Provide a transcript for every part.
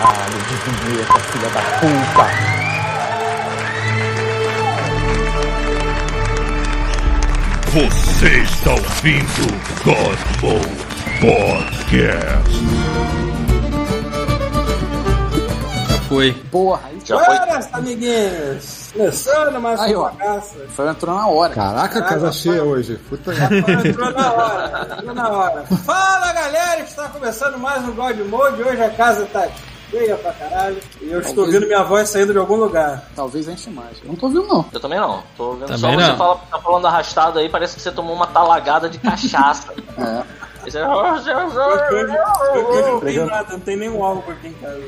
Caralho, de vinheta, filha da puta. Você está ouvindo Godmo Podcast. Foi. Porra, Já foi. Buenas, amiguinhos! Começando mais Aí, uma ó. bagaça. foi entrou na hora. Caraca, casa cheia hoje. Puta. Entrou na hora, entrou na hora. Fala galera, está começando mais um God Mode. Hoje a casa tá cheia pra caralho. E eu estou ouvindo minha voz saindo de algum lugar. Talvez enche mais. Eu não tô ouvindo, não. Eu também não. Tô só Também você não. fala, tá falando arrastado aí, parece que você tomou uma talagada de cachaça. É. Esse- Hoje, hoje não tem nada, não tem nenhum álcool aqui em casa.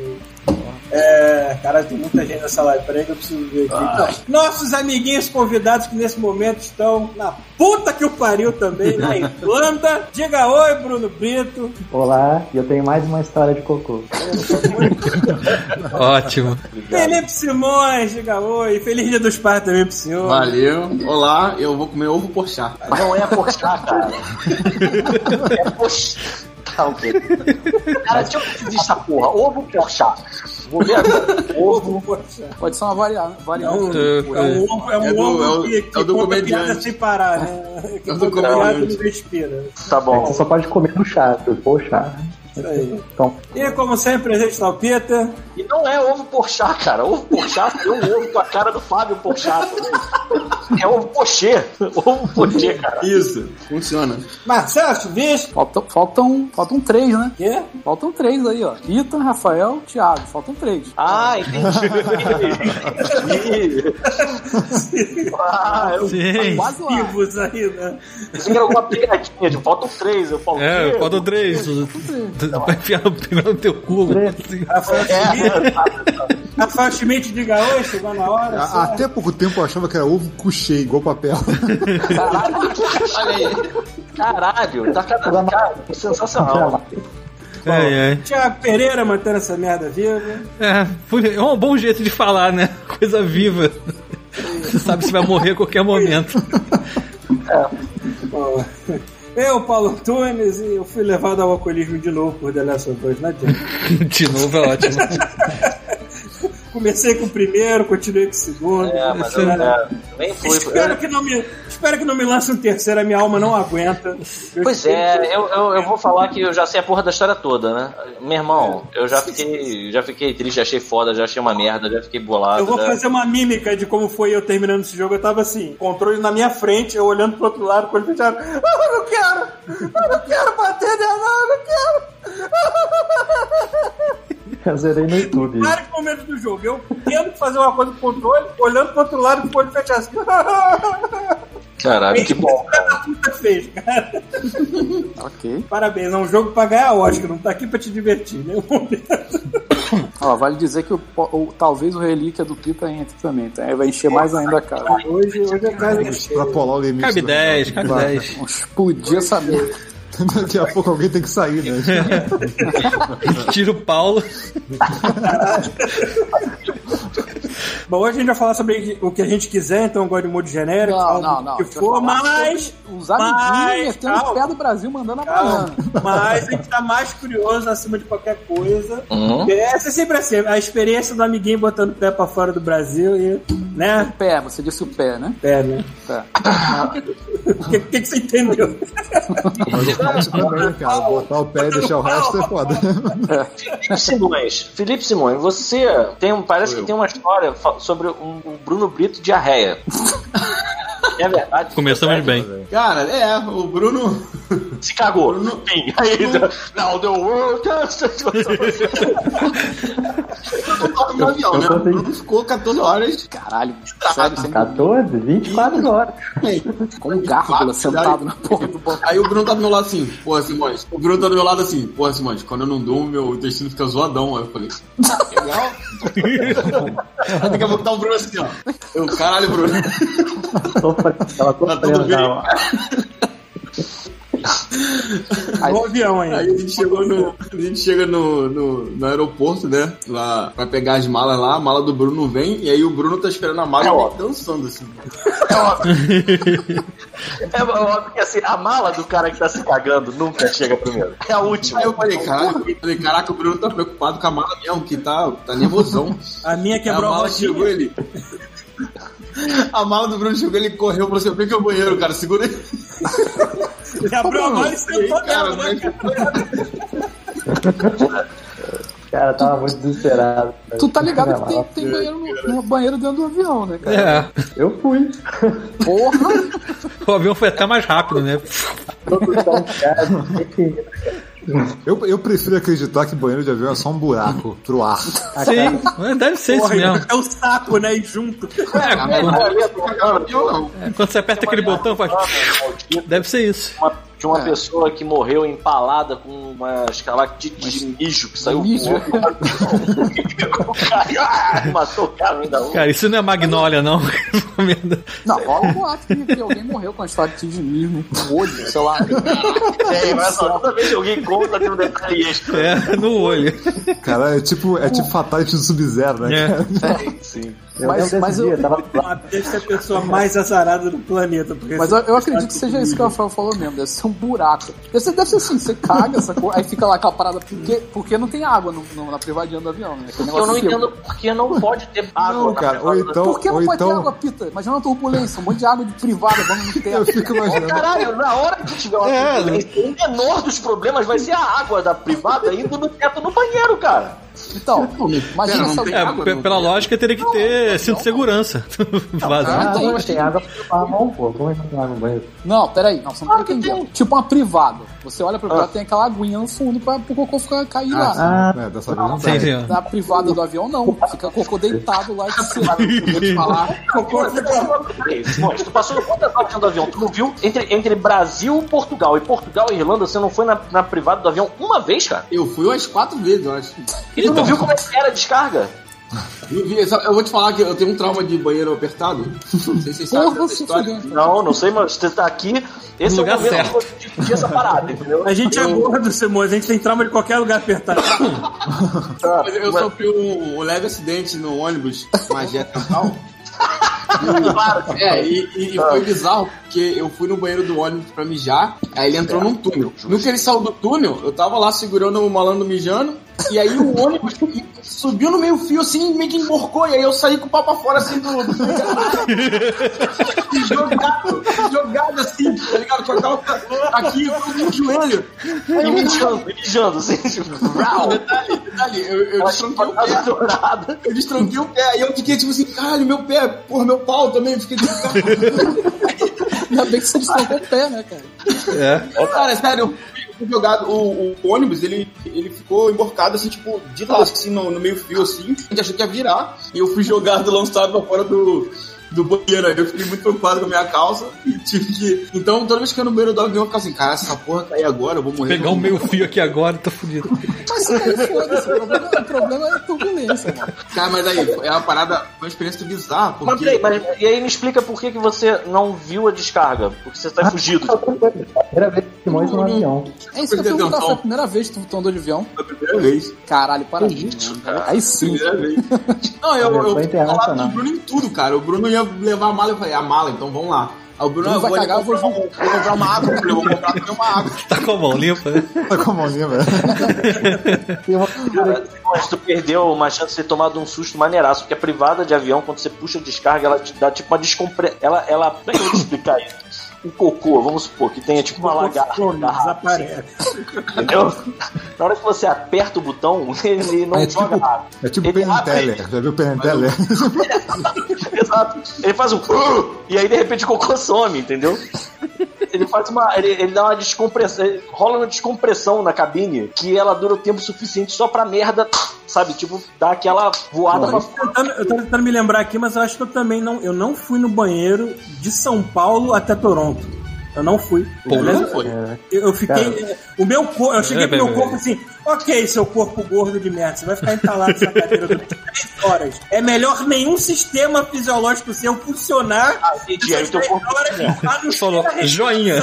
É, cara, tem muita gente nessa live. Peraí que eu preciso ver aqui. Então, nossos amiguinhos convidados que nesse momento estão na puta que o pariu também, na Irlanda. Diga oi, Bruno Brito. Olá, e eu tenho mais uma história de cocô. Ótimo. Felipe Simões, diga oi. Feliz Dia dos Pais também pro senhor. Valeu. Olá, eu vou comer ovo porchá. Não é postar, cara. é postar. Tá? Cara, deixa eu decidir essa porra. Ovo porchá. Vou ver agora. Ovo. Pode ser uma varia- É um, variante. é um ovo, é um É do- ovo é o- que, que é do conta piada sem parar, né? Que É do conta piada e não respira. Tá Você bom. só pode comer no chato, poxa. Isso aí. Então, E como sempre, presente na Alpita. E não é ovo porchá, cara. Ovo porchá é um ovo com a cara do Fábio Porchat. É ovo pochê. Ovo pochê, cara. Isso, funciona. Marcelo Chuvisco. Faltam, faltam, faltam três, né? Quê? Faltam três aí, ó. Ethan, Rafael, Thiago. Faltam três. Ah, entendi. ah, eu Sim. Quase lá. Vivos aí, né? que era alguma pegadinha de faltam três. Eu falo, É, quê? faltam três. Tu vai enfiar o pneu no teu cu. assim. Rafael Schmidt. Rafael Schmidt, diga oi, chegou na hora. A-? Até pouco tempo eu achava que era ovo couché, igual papel. Olha aí. Caralho, tá cada cara, sensacional. É, é. Tiago Pereira mantendo essa merda viva. É, foi- é um bom jeito de falar, né? Coisa viva. Você sabe se vai morrer a qualquer momento. Bom, Eu, Paulo Tunes, e eu fui levado ao alcoolismo de novo por The Last of Us, não adianta. De novo é ótimo. Comecei com o primeiro, continuei com o segundo. É, mas eu, é, nem foi. Espero que, não me, espero que não me lance um terceiro, a minha alma não aguenta. Eu Pois é, eu, eu, eu vou falar que eu já sei a porra da história toda, né? Meu irmão, eu já fiquei, já fiquei triste, achei foda, já achei uma merda, já fiquei bolado. Eu vou já- fazer uma mímica de como foi eu terminando esse jogo. Eu tava assim, controle na minha frente, eu olhando pro outro lado, com ele fechado. Ah, eu não quero! Eu não quero bater nela, eu não quero! eu zerei no YouTube. Vários momentos do jogo. Eu tento fazer uma coisa com o controle, olhando pro outro lado com o olho fechado assim. Caralho, que bom. Fez, cara. Ok. Parabéns, é um jogo pra ganhar Oscar, não tá aqui pra te divertir, né? Ó, vale dizer que o, o- talvez o relíquia do Pita entre também, tá? Aí vai encher mais ainda a casa. Hoje, hoje a casa é cheia. Extrapolar o limite. Cabe do- 10, cabe Vai. 10. Vamos explodir essa merda. Daqui a pouco alguém tem que sair, né? Tira o Paulo. Bom, hoje a gente vai falar sobre o que a gente quiser, então God Mode genérico, Não, não, não. que for, mas, Os amiguinhos metendo o calma. pé do Brasil mandando a banana. mas a gente tá mais curioso acima de qualquer coisa. Uhum. Essa é sempre assim, a experiência do amiguinho botando o pé pra fora do Brasil e, né? O pé, você disse o pé, né? Pé, né? Tá. O que, que, que você entendeu? Também, cara. Botar o pé e deixar o resto é foda. Felipe Simões, Felipe Simões, você tem, um- parece que tem uma história sobre um, um Bruno Brito diarreia. É verdade? Começamos bem. Cara, é, o Bruno. Se cagou. Sim. Aí, now the world não toca no avião, né? O Bruno ficou 14 horas. Caralho, sem 14? 24 horas. com um gárgula sentado na do banco. Aí o Bruno tá do meu lado assim, porra, Simões. O Bruno tá do meu lado assim, porra, Simões, quando eu não durmo, meu intestino fica zoadão. Aí eu falei, legal. Daqui a pouco tá o Bruno assim, ó. Eu, caralho, Bruno. Tava Tá sofrendo bem? já, ó. No avião ainda. Aí a gente chegou no, a gente chega no, no, no aeroporto, né? Lá pra pegar as malas lá, a mala do Bruno vem, e aí o Bruno tá esperando a mala É e óbvio. dançando assim. É óbvio. É óbvio que assim, a mala do cara que tá se cagando nunca chega primeiro. É a última. Aí eu falei, caraca, eu falei, caraca, o Bruno tá preocupado com a mala mesmo, que tá, tá nervosão. A minha a quebrou a mala chegou ele. A mala do Bruno chegou, ele correu, falou assim: eu que é o banheiro, cara, segura aí. Ele abriu a mala e sentou Cara, nela, né, cara? Cara, tava muito desesperado. Tu tá ligado que tem, tem banheiro, no, no banheiro dentro do avião, né, cara? É. Eu fui. Porra! O avião foi até mais rápido, né? Eu, eu prefiro acreditar que banheiro de avião é só um buraco pro ar. Sim, deve ser isso mesmo. é o saco, né? E junto. É, mas quando, não. é, quando você aperta aquele botão, faz. Deve ser isso. Uma- de uma É. pessoa que morreu empalada com uma escalactite de mijo que saiu Mijo. com o cara ah, matou o cara ainda um. Cara, isso não é Magnólia, não. Não, rola um boato que, alguém morreu com a história de mesmo no olho, sei lá. É, mas ó, toda vez que alguém conta tem um detalhe extra. É, no olho. Cara, é tipo, é tipo Fatality do Sub-Zero, né? É. cara? Sim. Eu Mas- mas eu- dia, tava Ah, Deve ser a pessoa mais azarada do planeta. porque Mas eu, eu acredito que seja isso que o Rafael falou mesmo, deve ser um buraco. Deve ser, deve ser assim, você caga essa coisa, aí fica lá aquela parada, porque, porque não tem água no, no- na privadinha do avião, né? Eu não entendo por que não pode ter água Não, cara, ou privada. então, Por que não ou pode ter então, água, Pita? Imagina uma turbulência, um monte de água de privada, vamos no eu teto. fico imaginando. Caralho, na hora que tiver uma É, turbulência, o menor dos problemas vai ser a água da privada indo no teto no banheiro, cara. Então, imagina não essa tem É, água no- pela lógica, teria que ter cinto de segurança. Vazio. Ah, tem, não, tem água pra mão, pô. Como é que não tem água no banheiro? Não, peraí, não, você não Claro tá que entendendo. tem. Tipo uma privada. Você olha pra privada, tem aquela aguinha no fundo pra o cocô ficar cair lá. Ah, É, dessa vez não tem. sim. Na privada do avião, não. Fica cocô deitado lá de cima. Vou te falar. Simões, tu passou quantas horas do avião? Tu não viu? Entre, entre Brasil e Portugal, e Portugal e Irlanda, você não foi na, na privada do avião uma vez, cara? Eu fui umas quatro vezes, eu acho. E tu não viu como é que era a descarga? Eu, vi- eu vou te falar que eu tenho um trauma de banheiro apertado. Não sei se vocês sabem dessa história. Não, não sei, mas você tá aqui. Esse No é o lugar momento certo. que você discutir essa parada, entendeu? A gente é gordo, Simões. A gente tem trauma de qualquer lugar apertado. Mas eu sofri um, um leve acidente no ônibus, Magé Total. É, e, e- e foi bizarro, porque eu fui no banheiro do ônibus pra mijar, aí ele entrou num túnel. No que ele saiu do túnel, eu tava lá segurando o malandro mijando, e aí o ônibus subiu no meio fio assim, meio que emborcou, e aí eu saí com o pau pra fora assim do. do- jogado, jogado assim, tá ligado? Com a calça aqui, no joelho. E mijando, mijando, assim, tipo, detalhe, detalhe, eu, eu Ela destronquei o pé. dourada. Eu destronquei o pé, aí eu fiquei tipo assim, caralho, meu pé, porra, meu pau também, eu fiquei tipo, Ainda bem que você destrancou o pé, né, cara? É. cara, sério, jogado, o, o ônibus, ele, ele ficou emborcado assim, tipo, de lado, assim, no, no meio fio, assim, a gente achou que ia virar, e eu fui jogado, lançado pra fora do, do banheiro, aí eu fiquei muito preocupado com a minha calça, e tive que, então toda vez que eu ia no banheiro do avião, eu ficava assim, cara, essa porra cair agora, eu vou morrer. Pegar um meio fio aqui agora, tá fudido. Mas aí, foda-se. O problema, o problema é a turbulência, mano. Cara, mas aí, é uma parada, foi uma experiência bizarra, Mas porque... peraí, mas, e aí me explica por que, que você não viu a descarga? Porque você tá fugido. primeira vez que Simões no avião. É isso que eu perguntar, foi a primeira vez que tu, andou de avião? Foi a primeira vez. Caralho, parabéns. mano. Aí sim. Primeira vez. Não, eu, eu, eu internacional. do Bruno em tudo, cara. O Bruno ia levar a mala, eu falei, a mala, então vamos lá. Aí o Bruno, Bruno ah, vai vou cagar, eu vou comprar, vou comprar uma água. Eu vou comprar também uma água. Tá com a mão limpa, né? Tá com a. Tem uma Cara, mas tu perdeu uma chance de ter tomado um susto maneiraço, porque a privada de avião, quando você puxa a descarga, ela te dá tipo uma descompre... Ela, ela... Como é que eu vou te explicar isso? Um cocô, vamos supor, que tenha tipo uma lagarta. Garrafa, desaparece. Entendeu? Na hora que você aperta o botão, ele não É joga tipo, água. é tipo Ele Penn abre- Teller. Já viu Penn Teller? Exato. Ele faz um. "Uh", E aí de repente o cocô some, entendeu? Ele faz uma. Ele, ele dá uma descompressão. rola uma descompressão na cabine que ela dura o tempo suficiente só pra merda, sabe? Tipo, dar aquela voada pra fora. Tentando- Eu tô tentando me lembrar aqui, mas eu acho que eu também não. Eu não fui no banheiro de São Paulo até Toronto. Eu não fui. Pô, Não foi. Eu, eu fiquei. O meu corpo. Eu cheguei É, pro meu bem, corpo bem. assim, ok, seu corpo gordo de merda, você vai ficar entalado nessa cadeira durante três horas. É melhor nenhum sistema fisiológico seu funcionar. Ah, entendi. Aí o teu corpo- horas a não Falou, joinha.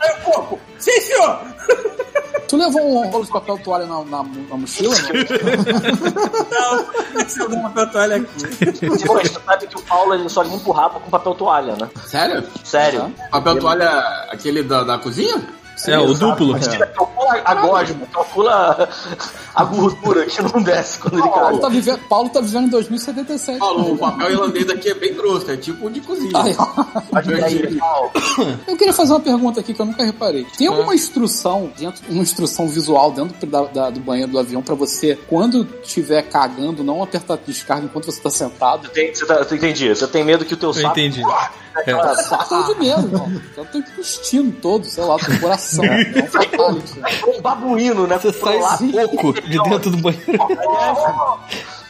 Aí o corpo, sim senhor! Tu levou um rolo de papel toalha na, na, na mochila? Não? Não, tem alguma papel toalha aqui. Mas tu sabe que o Paulo ele só limpa o rabo com papel toalha, né? Sério? Sério. Papel toalha, aquele da, da cozinha? É, o duplo. Calcula a gosma, calcula a gordura que não desce quando ele Paulo cai. tá, vivendo, Paulo tá vivendo em 2077. Paulo, o papel irlandês aqui é bem grosso, é tipo de cozinha. Paulo, Eu queria fazer uma pergunta aqui que eu nunca reparei. Tem alguma instrução, dentro, uma instrução visual dentro da- da- do banheiro do avião pra você, quando estiver cagando, não apertar a descarga enquanto você tá sentado? Tem, você, tá, entendi. Você tem medo que o teu Eu saco. entendi. Aquela- Saco de medo, irmão. Eu tenho que ir pro intestino todo, sei lá, pro coração. É um fatality. Um babuíno, né? Você sai pouco de dentro do banheiro.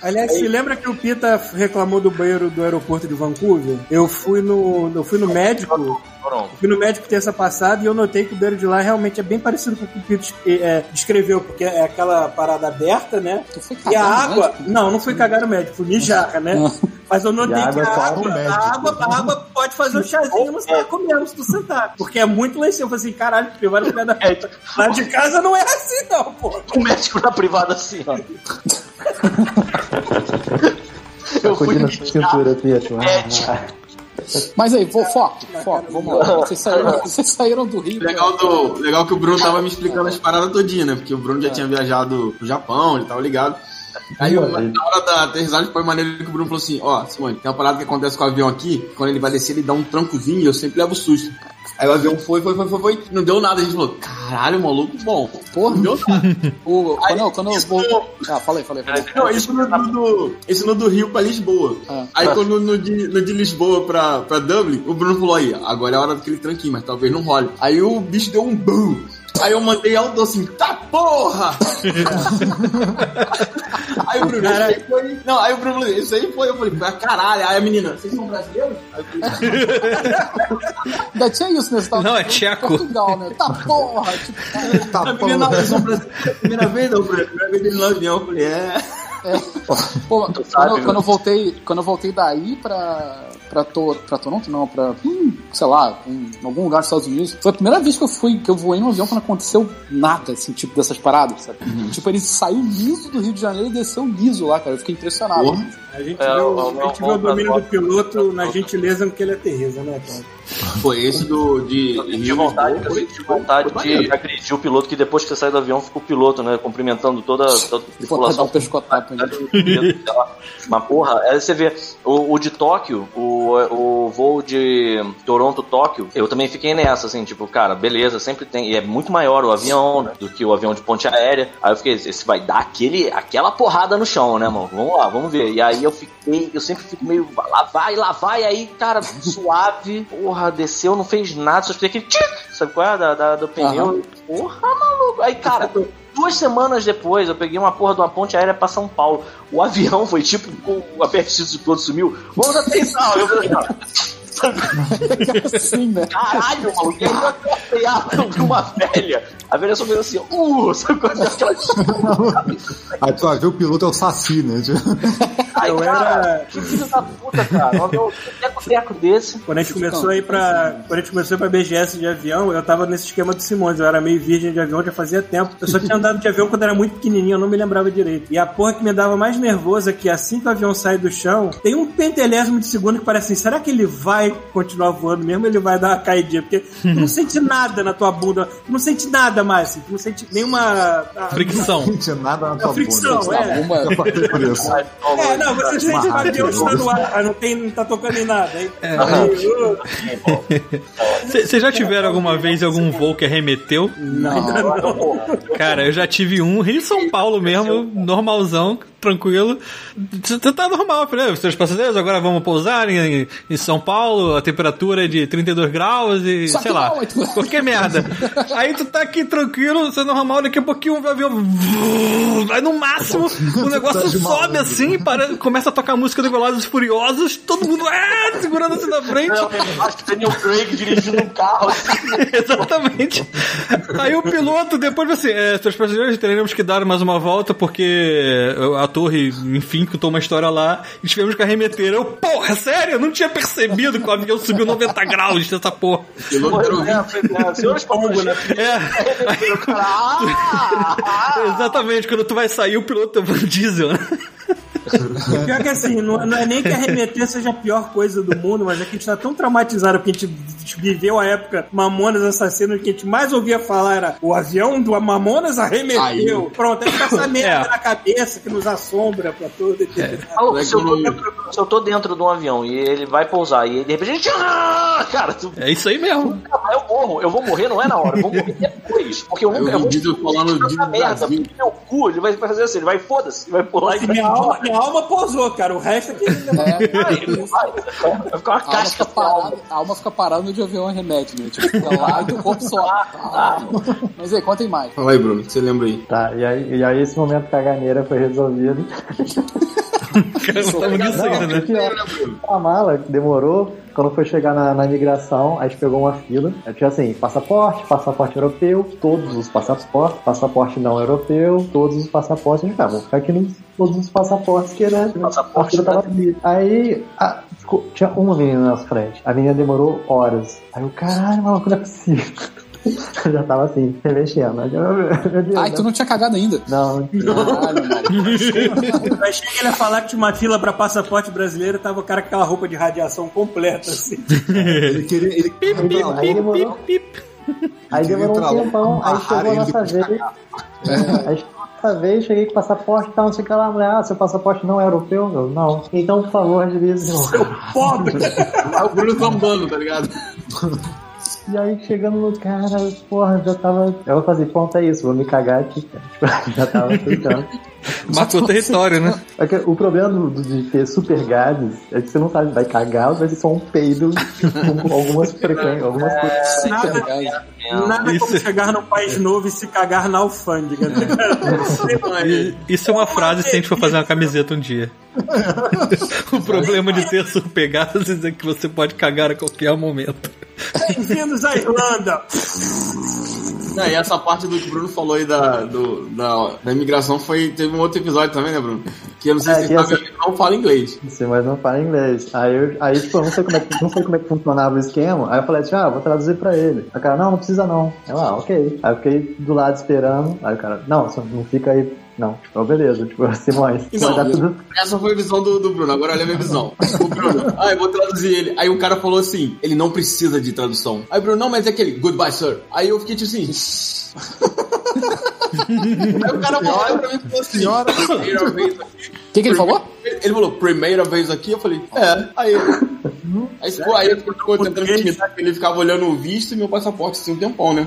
Aliás, se lembra que o Pita reclamou do banheiro do aeroporto de Vancouver? Eu fui no, eu fui no médico. Pronto. Fui no médico terça passada e eu notei que o banheiro de lá realmente é bem parecido com o que o Pita é, descreveu, porque é aquela parada aberta, né? Tu foi E a cagar no água. médico? Não, não fui cagar no médico, fui mijar, né? Mas eu notei a que água a é só água, a, médico. água, a água pode fazer um chazinho no saco mesmo se tu sentar. Porque é muito cima. Eu falei assim, caralho, privado da da... É, Lá de casa não é assim, não, pô. o médico na privada assim, ó. Eu fui Sacudindo a mijar. cintura, Pietro. Mas aí, vou, foco, foco, vamos lá. Vocês saíram, vocês saíram do Rio. Legal, do, legal que o Bruno tava me explicando as paradas todinhas, né? Porque o Bruno já tinha viajado pro Japão, ele tava ligado. Aí eu, na hora da aterrissagem foi maneiro que o Bruno falou assim, ó, Simone, tem uma parada que acontece com o avião aqui, quando ele vai descer, ele dá um trancozinho e eu sempre levo susto. Aí o avião foi, foi, foi, foi, foi, não deu nada, a gente falou, caralho, maluco, bom. Porra. Não deu nada. O, Aí, quando, eu- quando eu vou. Ah, falei, falei, falei. Não, isso no, no, do, isso no do Rio pra Lisboa. Ah. Aí quando no de, no de Lisboa pra, pra Dublin, o Bruno falou aí, agora é a hora daquele tranquinho, mas talvez não role. Aí o bicho deu um boom. Aí eu mandei alto assim, tá porra! aí o Bruno, isso aí foi. Não, aí o Bruno isso aí foi. Eu falei, "Ah, caralho, aí a menina, vocês são brasileiros? Aí eu falei, Ainda tinha isso? Você tava Não, é em tcheco. Portugal, né? Tá porra! Tipo, Tá a menina, brasileiros. Primeira vez, não, Bruno. Primeira vez dele no avião, eu falei, é. Pô, quando, sabe, eu, quando eu voltei, quando eu voltei daí pra, pra, Tor pra Toronto, não, pra, hum, sei lá, em algum lugar dos Estados Unidos, foi a primeira vez que eu fui, que eu voei num avião quando aconteceu nada, assim, tipo, dessas paradas, sabe? Tipo, ele saiu liso do Rio de Janeiro e desceu liso lá, cara, eu fiquei impressionado. Porra. A gente É, vê, o, a gente vê o o- domínio do piloto na gentileza com que ele aterriza, né, cara? Foi esse do. De, Rio tive vontade, eu foi- tive vontade foi de maneiro. agredir o piloto, que depois que você sai do avião fica o piloto, né? Cumprimentando toda, toda a Pô, dar tripulação. um pescotapo. Mas porra, aí você vê o, o de Tóquio, o, o voo de Toronto-Tóquio, eu também fiquei nessa, assim, tipo, cara, beleza, sempre tem. E é muito maior o avião, né? Do que o avião de ponte aérea. Aí eu fiquei, esse vai dar aquele, aquela porrada no chão, né, mano? Vamos lá, vamos ver. E aí eu fiquei, eu sempre fico meio, lá vai, lá vai, aí, cara, suave, porra, desceu, não fez nada, só escutei aquele tchic, sabe qual é? Da, da- do pneu. Porra, maluco. Aí, cara. Duas semanas depois, eu peguei uma porra de uma ponte aérea pra São Paulo. O avião foi tipo, o apetite do piloto sumiu. Vamos atenção! Eu falei, assim, né? caralho, maluco. E aí eu apertei a de uma velha. A velha só fez assim, uh, sabe quando é aquela. Aí tu vai ver o piloto é o Saci, né? Aí, Eu cara, era- que filho da puta, cara. Um avião teco-teco desse. Quando a gente começou a ir pra. Quando a gente começou pra BGS de avião, eu tava nesse esquema do Simões. Eu era meio virgem de avião já fazia tempo. Eu só tinha andado de avião quando era muito pequenininho, eu não me lembrava direito. E a porra que me dava mais nervoso é que assim que o avião sai do chão, tem um pentelésimo de segundo que parece assim: será que ele vai continuar voando mesmo ele vai dar uma caidinha? Porque tu não sente nada na tua bunda, tu não sente nada mais, assim, tu não sente nenhuma. ah, Fricção. não tinha nada na tua fricção, bunda. é. Uma, Eu passei por isso. É, não, você sente que o avião está no ar, mas não, tem, não tá tocando em nada. Aí, uh, Vocês já tiveram alguma vez algum voo que arremeteu? Cara, eu já tive um Rio São Paulo mesmo, normalzão, tranquilo. Você tá normal, né? Os seus passageiros agora vamos pousar em, em São Paulo, a temperatura é de 32 graus e Só que sei lá, não, tu- qualquer merda. Aí tu tá aqui tranquilo, você é normal, daqui a pouquinho o avião. Aí no máximo o negócio Tá sobe malandro. assim, para, começa a tocar a música do Velozes Furiosos, todo mundo ah, segurando assim na frente. Acho que Daniel Craig dirigindo um carro assim. Exatamente. Aí o piloto depois assim, é, seus passageiros teremos que dar mais uma volta porque a torre, enfim, contou uma história lá, e tivemos que arremeter. Eu, porra, sério? Eu não tinha percebido que o avião subiu 90 graus dessa porra. Piloto era o É, foi- é, senhores passageiros. É. O cara, ah, ah, Exatamente, quando tu vai sair, o piloto é Van Diesel, né? Pior que assim, não, não é nem que arremeter seja a pior coisa do mundo, mas é que a gente tá tão traumatizado porque a gente viveu a época Mamonas Assassinas que a gente mais ouvia falar era o avião do Mamonas arremeteu. Aí. Pronto, aí fica essa merda É. na cabeça que nos assombra pra todo eternidade. Maluco, se eu, tô dentro, se eu tô dentro de um avião e ele vai pousar e de repente. Ah, Cara, tu, É isso aí mesmo. eu morro. Eu vou morrer, não é na hora. Eu vou morrer depois. Porque eu Eu eu vou essa de merda. Meu cu, ele vai fazer assim, ele vai foda-se, ele vai pular e vai. Minha alma, minha alma pousou, cara. O resto é que. Vai, ele vai. Vai ficar uma A alma, casca fica parada, a alma fica parada onde o avião arremete, né? Tipo, fica lá e o corpo só. Mas aí, contem mais. Fala aí, Bruno, que você lembra aí? Tá, e aí, e aí esse momento caganeira foi resolvido. Cara, não tava nisso ainda, né? A mala demorou. Quando foi chegar na, na imigração, a gente pegou uma fila. Aí tinha assim, passaporte, passaporte europeu, todos os passaportes, passaporte não europeu, todos os passaportes. A gente, tá, vamos ficar aqui nos todos os passaportes que era. Passaporte a fila tava ali. Aí a- ficou- tinha uma menina na nossa frente. A menina demorou horas. Aí eu, caralho, maluco, não é possível. Eu já tava assim. Aí Meu Deus, Ai, tu não tinha cagado ainda. Não, Caralho, maluco. Eu achei que ele ia falar que tinha uma fila pra passaporte brasileiro tava o cara com aquela roupa de radiação completa, assim. Ele queria. Ele queria ir pra lá. aí demorou. Aí demorou um tempão, aí chegou a nossa vez. Aí chegou a nossa vez, cheguei com o passaporte e tal, não sei o que lá. Mulher, ah, seu passaporte não é europeu? Eu, não. Então, por favor, agilize. Eu, Pobre! Ah, o Bruno tombando, tá ligado? E aí, chegando no cara, porra, já tava. Eu vou fazer, ponto, é isso, vou me cagar aqui, cara. Tipo, já tava tentando. Matou o território, né? É que o problema do- do- de ter super gases é que você não sabe, vai cagar ou vai ser só um peido com algumas frequências, algumas coisas. Nada, Cagado. nada Isso. como chegar num país novo e se cagar na alfândega, né? E Isso é uma frase se a gente for fazer uma camiseta um dia. o problema de ter supergases é que você pode cagar a qualquer momento. Bem-vindos à Irlanda! Não, e essa parte do que o Bruno falou aí da, do, da, da imigração foi. Teve um outro episódio também, né, Bruno? Que eu não sei É, se que você sabe, não fala inglês. Sim, mas não fala inglês. Aí, eu, aí tipo, eu não sei, como é que, não sei como é que funcionava o esquema. Aí eu falei assim, ah, vou traduzir pra ele. Aí o cara, não, não precisa não. Eu, ah, ok. Aí eu fiquei do lado esperando. Aí o cara, não, não fica aí. Não, tipo, beleza, tipo, Simões, vai dar tudo. Essa foi a visão do, do Bruno, agora olha a minha visão. O Bruno, ah, eu vou traduzir ele. Aí o cara falou assim: ele não precisa de tradução. Aí o Bruno, não, mas é aquele goodbye, sir. Aí eu fiquei tipo assim. Aí o cara olhou pra mim e falou assim: Senhora. primeira vez aqui. O que, que ele falou? Ele falou, primeira vez aqui, eu falei, é. Aí ele. Aí, aí ele ficou tentando intimidar que ele ficava olhando o visto e meu passaporte assim um tempão, né?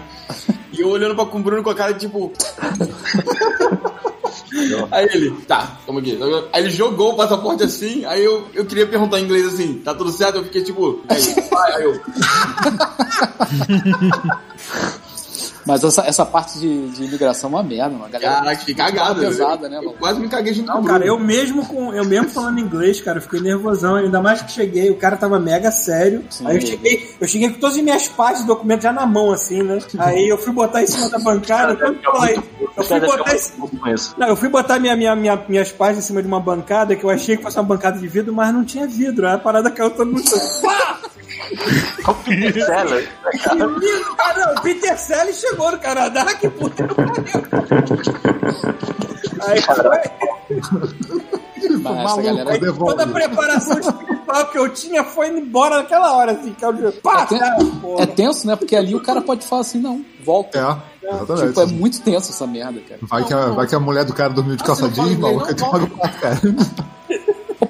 E eu olhando pra, com o Bruno com a cara tipo. Aí ele, tá, toma aqui. Aí ele jogou o passaporte assim, aí eu, eu queria perguntar em inglês assim, tá tudo certo? Eu fiquei tipo, aí, aí eu. Mas essa, essa parte de, de imigração é uma merda, uma galera. Caraca, fiquei cagado. pesada, eu, né, eu mano? quase me caguei junto com Não, cara, eu mesmo com eu mesmo falando inglês, cara, eu fiquei nervosão, ainda mais que cheguei, o cara tava mega sério. Aí eu cheguei, eu cheguei com todas as minhas partes do documento já na mão, assim, né? Aí eu fui botar em cima da bancada, quando eu falei, eu fui botar. Não, eu fui botar minha, minha, minha- minhas páginas em cima de uma bancada que eu achei que fosse uma bancada de vidro, mas não tinha vidro. Aí a parada caiu todo mundo. Pá! Seller. Menino, cara, o Peter Sellers chegou no Canadá, que puta que pariu. Aí foi. Maluco, galera. Toda a preparação espiritual que eu tinha foi indo embora naquela hora, assim, que eu pá, É, ten- cara, porra. é tenso, né? Porque ali o cara pode falar assim, não, volta. É, exatamente. Tipo, é muito tenso essa merda, cara. Vai que, a, vai que a mulher do cara dormiu de calça você não jeans, maluco, pato, cara.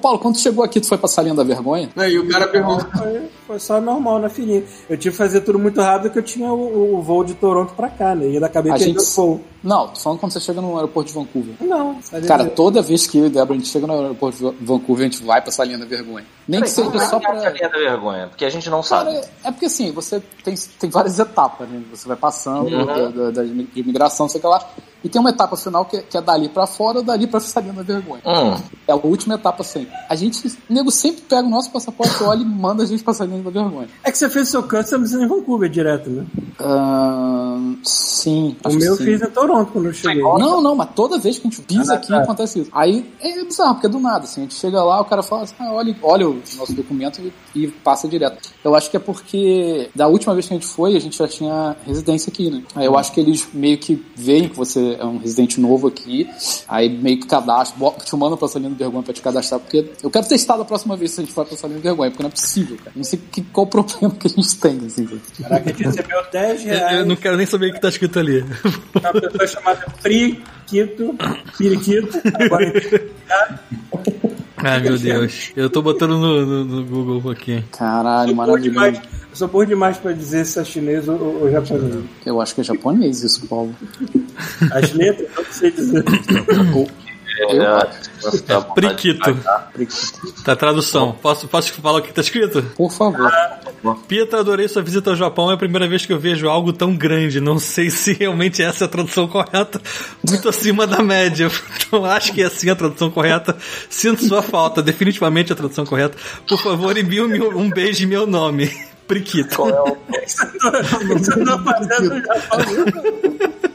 Ô Paulo, quando tu chegou aqui, tu foi pra salinha da vergonha? Aí o cara perguntou. Foi, foi só normal na fininha. Eu tive que fazer tudo muito rápido porque eu tinha o, o voo de Toronto pra cá, né? E ainda acabei A perdendo gente- o voo. Não, tô falando quando você chega no aeroporto de Vancouver. Não, Cara, eu- toda vez que eu e Débora a gente chega no aeroporto de Vancouver, a gente vai pra salinha da vergonha. Nem que seja só Essa pra. linha da vergonha, porque a gente não sabe. Cara, é porque assim, você tem, tem várias etapas, né? Você vai passando Uhum. da, da, da imigração, sei lá. E tem uma etapa final que, é- que é dali pra fora ou dali pra salinha da vergonha. Hum. É a última etapa sempre. A gente, o nego sempre pega o nosso passaporte, olha e manda a gente pra salinha da vergonha. É que você fez o seu customs em Vancouver direto, né? Ahn, sim. O meu eu sim. fiz em Toronto quando eu cheguei. Não, não, mas toda vez que a gente pisa Ah, aqui tá. acontece isso. Aí é bizarro, porque é do nada, assim, a gente chega lá, o cara fala assim, ah, olha, olha o nosso documento e, e passa direto. Eu acho que é porque da última vez que a gente foi, a gente já tinha residência aqui, né? Aí eu acho que eles meio que veem que você é um residente novo aqui, aí meio que cadastram, bo- te mandam pra Salina do Vergonha pra te cadastrar, porque eu quero testar da próxima vez se a gente for pra Salina do Vergonha, porque não é possível, cara. Não sei que, qual o problema que a gente tem, assim. Caraca, a gente recebeu 10 Eu, reais. eu não quero nem saber o que tá escrito ali. Uma pessoa chamada Priquito, Periquito, agora Ai, meu Deus. Eu tô botando no, no- no Google aqui. Caralho, maravilhoso. Eu sou bom demais pra dizer se é chinês ou, ou- ou japonês. Eu acho que é japonês isso, Paulo. As letras, eu não sei dizer. É, Priquito. Tá a tradução. Posso, posso falar o que tá escrito? Por favor. Pietra, adorei sua visita ao Japão. É a primeira vez que eu vejo algo tão grande. Não sei se realmente essa é a tradução correta. Muito acima da média. Então acho que é assim a tradução correta. Sinto sua falta. Definitivamente a tradução correta. Por favor, envie-me um beijo em meu nome. Priquito. Isso eu tô fazendo no Japão.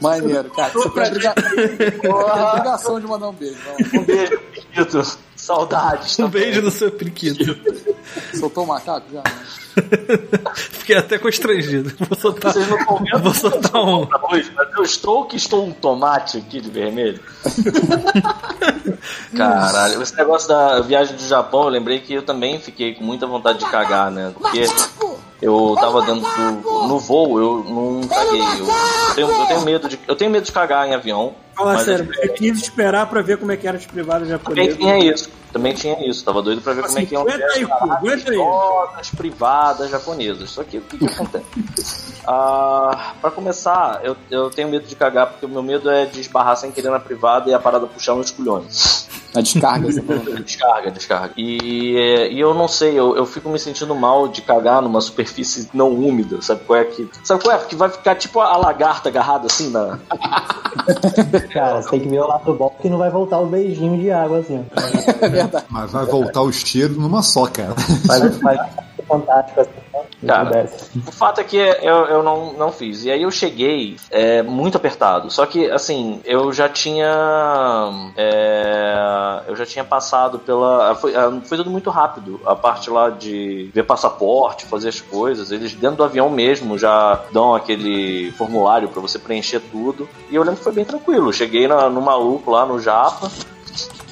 Maneiro, cara. Você tem, obriga... tem obrigação de mandar um beijo. Um beijo, Piquito. Saudades. Um beijo no seu Priquito. Soltou o macaco já? Fiquei até constrangido. Vou soltar, Vocês não estão vendo? vou soltar um. Mas eu estou que estou um tomate aqui de vermelho. Caralho, esse negócio da viagem do Japão, eu lembrei que eu também fiquei com muita vontade de cagar, né? Porque eu tava dentro do. No voo, eu não caguei. Eu tenho, eu tenho medo de. Eu tenho medo de cagar em avião. Fala mas sério, eu quis esperar pra ver como é que era de privado Também japonês. tinha isso. Também tinha isso. Tava doido pra ver como é que iam Aguenta aí, ser pô, aguenta aí. as privadas japonesas. Só que o que, que acontece? Ah, pra começar, eu, eu tenho medo de cagar, porque o meu medo é de esbarrar sem querer na privada e a parada puxar meus culhões. A descarga, você falou. Descarga, descarga. E, é, e eu não sei, eu, eu fico me sentindo mal de cagar numa superfície não úmida. Sabe qual é que. Sabe qual é? Que vai ficar tipo a lagarta agarrada assim na. Cara, você tem que ver o lado bom que não vai voltar o beijinho de água assim. Ó. Mas vai voltar o cheiro numa só, cara. Faz, faz fantástico assim. Cara, pudesse. O fato é que eu, eu não, não fiz. E aí eu cheguei é, muito apertado. Só que, assim, eu já tinha. é, eu já tinha passado pela. Foi, ah, foi tudo muito rápido. A parte lá de ver passaporte, fazer as coisas. Eles dentro do avião mesmo já dão aquele formulário pra você preencher tudo. E eu lembro que foi bem tranquilo. Cheguei na- no maluco lá no Japa.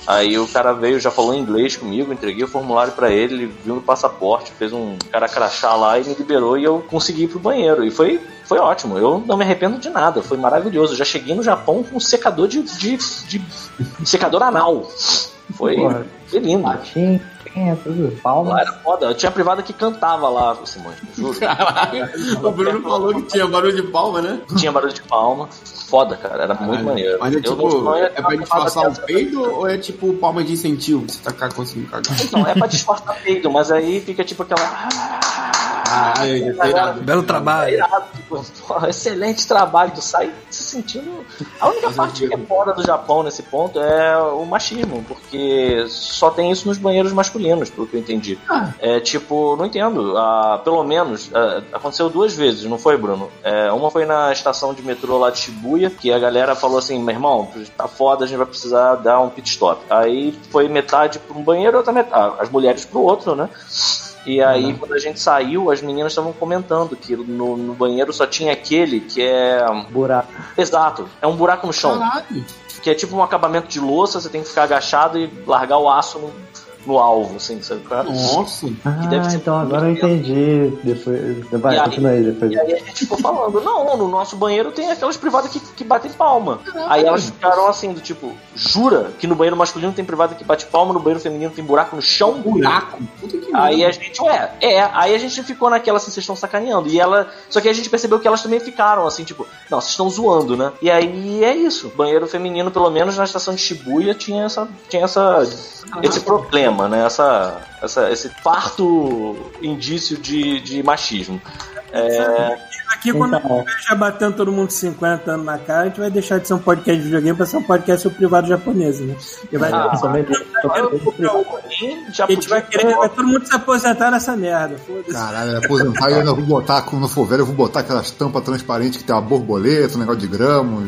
Aí o cara veio, já falou inglês comigo, entreguei o formulário pra ele, ele viu meu passaporte, fez um cara crachá lá e me liberou e eu consegui ir pro banheiro. E foi, foi ótimo, eu não me arrependo de nada, foi maravilhoso. Eu já cheguei no Japão com um secador de, de, de secador anal. Foi, foi lindo. Baixinho, é, tudo. Lá Palmas. era foda. Eu tinha privada que cantava lá, Simões, juro. o Bruno falou que tinha barulho de palma, né? Tinha barulho de palma. Foda, cara, era muito maneiro. Mas é Eu tipo, é pra disfarçar o peido ou é tipo palma de incentivo você tacar conseguindo cagar? Não, é pra disfarçar peido, mas aí fica tipo aquela. Ah. Belo trabalho. irado, tipo, excelente trabalho, tu sai se sentindo. A única parte que é fora do Japão nesse ponto é o machismo, porque só tem isso nos banheiros masculinos, pelo que eu entendi. É tipo, não entendo. ah, pelo menos ah, aconteceu duas vezes, não foi, Bruno? É, uma foi na estação de metrô lá de Shibuya, que a galera falou assim: meu irmão, tá foda, a gente vai precisar dar um pit stop. Aí foi metade pra um banheiro, outra metade. As mulheres pro outro, né? E aí, quando a gente saiu, as meninas estavam comentando que no, no banheiro só tinha aquele que é. Buraco. Exato, é um buraco no chão. Caralho. Que é tipo um acabamento de louça, você tem que ficar agachado e largar o aço no, no alvo, assim, sabe? Nossa. Ah, deve ser então agora eu entendi. Depois. Vai, E aí- continua aí depois. E aí a gente ficou falando, não, no nosso banheiro tem aquelas privadas que, que batem palma. Aí elas ficaram assim, do tipo, jura que no banheiro masculino tem privada que bate palma, no banheiro feminino tem buraco no chão? Buraco. Puta que Aí a gente, ué, é, aí a gente ficou naquela assim, vocês estão sacaneando. E ela. Só que a gente percebeu que elas também ficaram assim, tipo, não, vocês estão zoando, né? E aí é isso. Banheiro feminino, pelo menos na estação de Shibuya, tinha essa. Tinha essa. Esse problema, né? Essa, essa, esse farto indício de, de machismo. É, Aqui, quando Então. a gente já batendo todo mundo 50 anos na cara, a gente vai deixar de ser um podcast de videogame pra ser um podcast sobre privado japonês, né? E vai, Ah, Eu Eu, eu, já a gente vai querer, vai todo mundo se aposentar nessa merda. Foda-se. Caralho, aposentar e eu ainda vou botar, quando for velho, eu vou botar aquelas tampas transparentes que tem uma borboleta, um negócio de grama.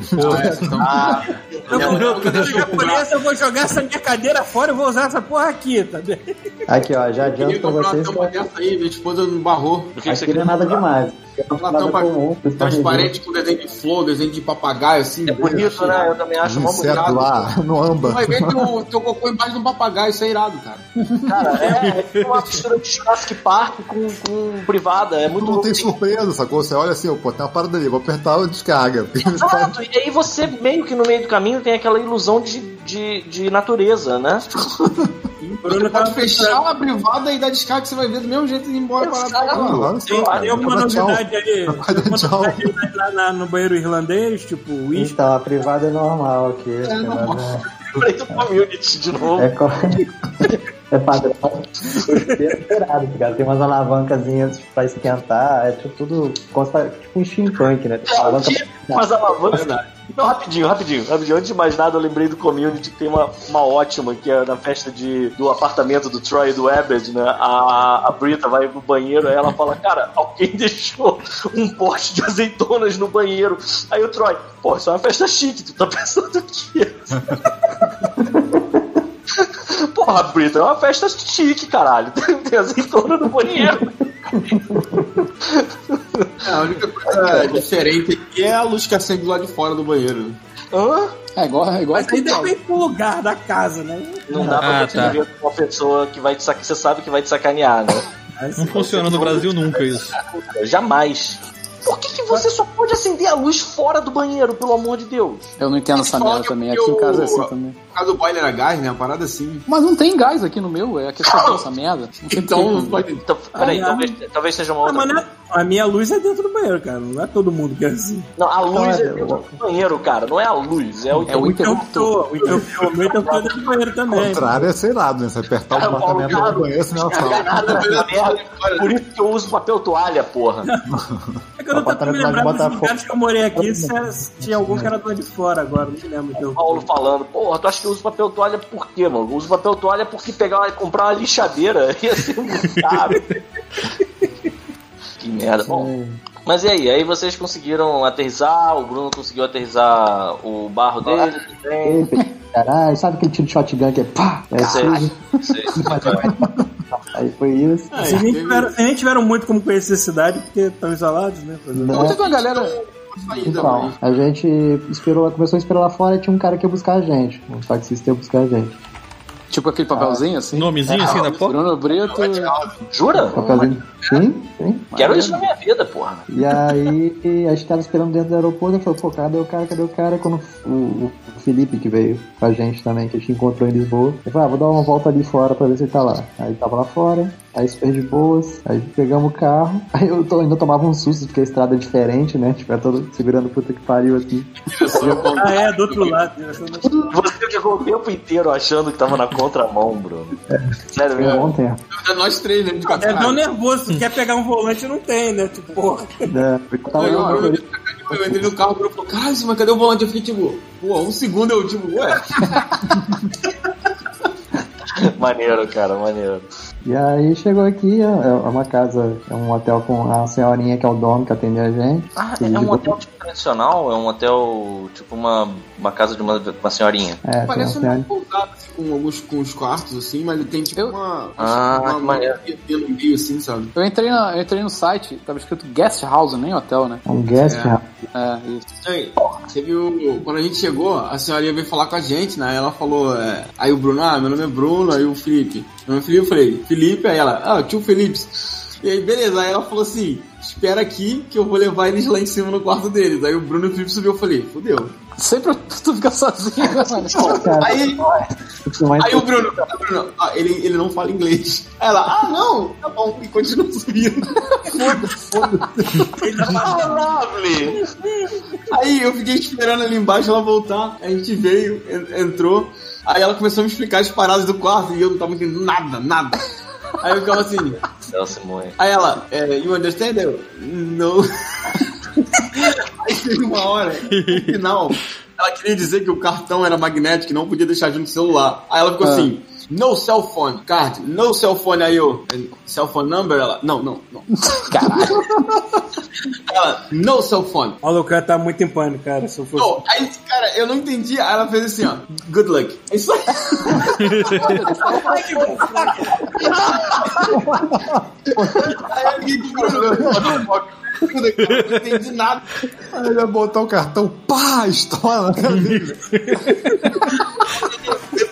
Ah, Eu vou, eu eu jogar essa minha cadeira fora e vou usar essa porra aqui, tá vendo? Aqui, ó, já Eu queria adianto pra comprar uma vocês tampa dessa aí, minha esposa não barrou. aqui não é nada demais. É Uma tampa comum. transparente com desenho de flor, desenho de papagaio, assim. É bonito, né? Eu também acho mó bonito. lá no âmbar. Vai ver teu, teu cocô embaixo de um papagaio, isso é irado, cara. Cara, é, é tipo uma mistura de Jurassic Park com, com privada. É muito Tu não tem surpresa, sacou? Você olha assim, pô, tem uma parada ali, vou apertar e descarga. Exato, e aí você meio que no meio do caminho tem aquela ilusão de, de, de natureza, né? Bruno pode fechar a privada e dar descarga que você vai ver do mesmo jeito e ir embora Exato. Tem, tem alguma Acaba ali? Novidade lá na- no banheiro irlandês, tipo uísque? Então, a privada é normal aqui. privada Lembrei do community de novo. É, é, é padrão. Esperado, cara. Tem umas alavancazinhas pra esquentar. É tipo tudo. Consta, tipo um steampunk, né? Tem uma alavanca Mas a alavanca. Não, rapidinho, rapidinho, rapidinho. Antes de mais nada, eu lembrei do community que tem uma, uma ótima, que é na festa de, do apartamento do Troy e do Abbott, né? A, a Brita vai pro banheiro, aí ela fala, cara, alguém deixou um pote de azeitonas no banheiro. Aí o Troy, pô, isso é uma festa chique, tu tá pensando o quê? Porra, Brita, é uma festa chique, caralho. Tem, tem azeitona no banheiro. É, a única coisa diferente aqui é a luz que acende lá de fora do banheiro. Hã? É igual, é igual Mas aí depende do lugar da casa, né? Não dá pra Ah, você tá. viver com uma pessoa que vai te sacanear. Você sabe que vai te sacanear, né? Não funciona no Brasil nunca isso. Jamais. Por que, que você só pode acender a luz fora do banheiro, pelo amor de Deus? Eu não entendo essa merda também. eu- Aqui em casa é assim também. Por causa do boiler a gás, né? Uma parada assim. Mas não tem gás aqui no meu, é a questão dessa merda. Então, porque- pode... Então, peraí, Ah, talvez, talvez seja uma Ah, outra. não é- a minha luz é dentro do banheiro, cara. Não é todo mundo que é assim. Não, a luz é dentro do banheiro, cara. Não é a luz, é o, É o interruptor. Interruptor. O interruptor, o meu interruptor é dentro do banheiro O também. contrário é, sei lá, né? Você apertar o Cara, apartamento Paulo, do banheiro, senão ela fala. Nada dessa merda. Por isso que eu uso papel toalha, porra. É que eu não tô tentando me lembrar dos lugares que eu morei aqui se tinha algum que era do lado de fora agora. Não me lembro. Então. Paulo falando, porra, tu acha que eu uso papel toalha por quê, mano? Eu uso papel toalha porque pegar uma, comprar uma lixadeira ia ser muito caro. que merda. Bom, mas e aí? Aí vocês conseguiram aterrissar, o Bruno conseguiu aterrissar o barro dele também. Caralho, sabe aquele tiro de shotgun que é pá? É Sei, sei. Aí foi isso. Ah, Vocês nem, tiveram, nem tiveram muito como conhecer a cidade porque estão isolados, né? Não Né? teve uma galera. saída, Então, mas- a gente esperou, começou a esperar lá fora e tinha um cara que ia buscar a gente. Um taxista ia buscar a gente. Tipo aquele papelzinho assim. Nomezinho assim na porta? Bruno Brito. Jura? Papelzinho. Sim, sim. Quero isso na minha vida, porra. E aí a gente tava esperando dentro do aeroporto e falou, pô, cadê o cara, cadê o cara? Quando o, o Felipe, que veio com a gente também, que a gente encontrou em Lisboa, ele falou, ah, vou dar uma volta ali fora pra ver se ele tá lá. Aí ele tava lá fora, aí super de boas, aí pegamos o carro, aí eu tô- ainda tomava um susto, porque a estrada é diferente, né? Tipo, é todo segurando puta que pariu assim. Ah, é, do outro lado. Você ficou o tempo inteiro achando que tava na contramão, Bruno. Sério Foi mesmo? ontem, É nós três, né? De É tão nervoso, quer pegar um volante e não tem, né? Tipo, porra. né? Eu tava Eu, eu, eu, eu, eu entrei no carro, o Bruno falou, cara, mas cadê o volante? Eu fiquei tipo, pô, um segundo eu tipo, ué. Maneiro, cara, maneiro. E aí chegou aqui, é é uma casa, é um hotel com a senhorinha que é o dono que atende a gente. Ah, é um hotel tipo tradicional? É um hotel, tipo uma, uma casa de uma, uma senhorinha? É, tem uma Parece senhora- um pousado, assim, com alguns com os quartos, assim, mas ele tem tipo Eu- uma. Ah, uma, uma no meio, assim, sabe? Eu entrei, na, eu entrei no site, tava escrito guest house, nem hotel, né? é um guest É. house. É, isso. Aí, teve o. Quando a gente chegou, a senhorinha veio falar com a gente, né? Ela falou. é, aí o Bruno, ah, meu nome é Bruno, aí o Felipe. Meu é Felipe, eu falei, Felipe, aí ela, ah, tio Felipe. E aí, beleza, aí ela falou assim: espera aqui que eu vou levar eles lá em cima no quarto deles. Aí o Bruno e o Felipe subiu, eu falei, fudeu. Sempre tu fica sozinho, mano? Cara, Aí, isso mais aí o Bruno, Bruno, ah, ele, ele não fala inglês. Aí ela, ah, não, tá bom, e continua subindo. Ah, lovely! Aí eu fiquei esperando ali embaixo ela voltar. A gente veio, en- entrou. Aí ela começou a me explicar as paradas do quarto e eu não tava entendendo nada, nada. Aí eu ficava assim. Céu Simone. Aí ela, é, you understand? Eu, no. teve uma hora, no final, ela queria dizer que o cartão era magnético e não podia deixar junto com o celular. Aí ela ficou assim, no cell phone, card, no cell phone, aí eu, cell phone number? Ela, não, não, não. Caralho. Ela, no cell phone. Olha, o cara tá muito em pânico, cara. Se eu fosse... Não, aí, cara, eu não entendi. Aí ela fez assim, ó, good luck. É isso aí. aí eu fiquei eu não entendi nada. Aí ele vai botar o cartão, pá, estoura na cara dele.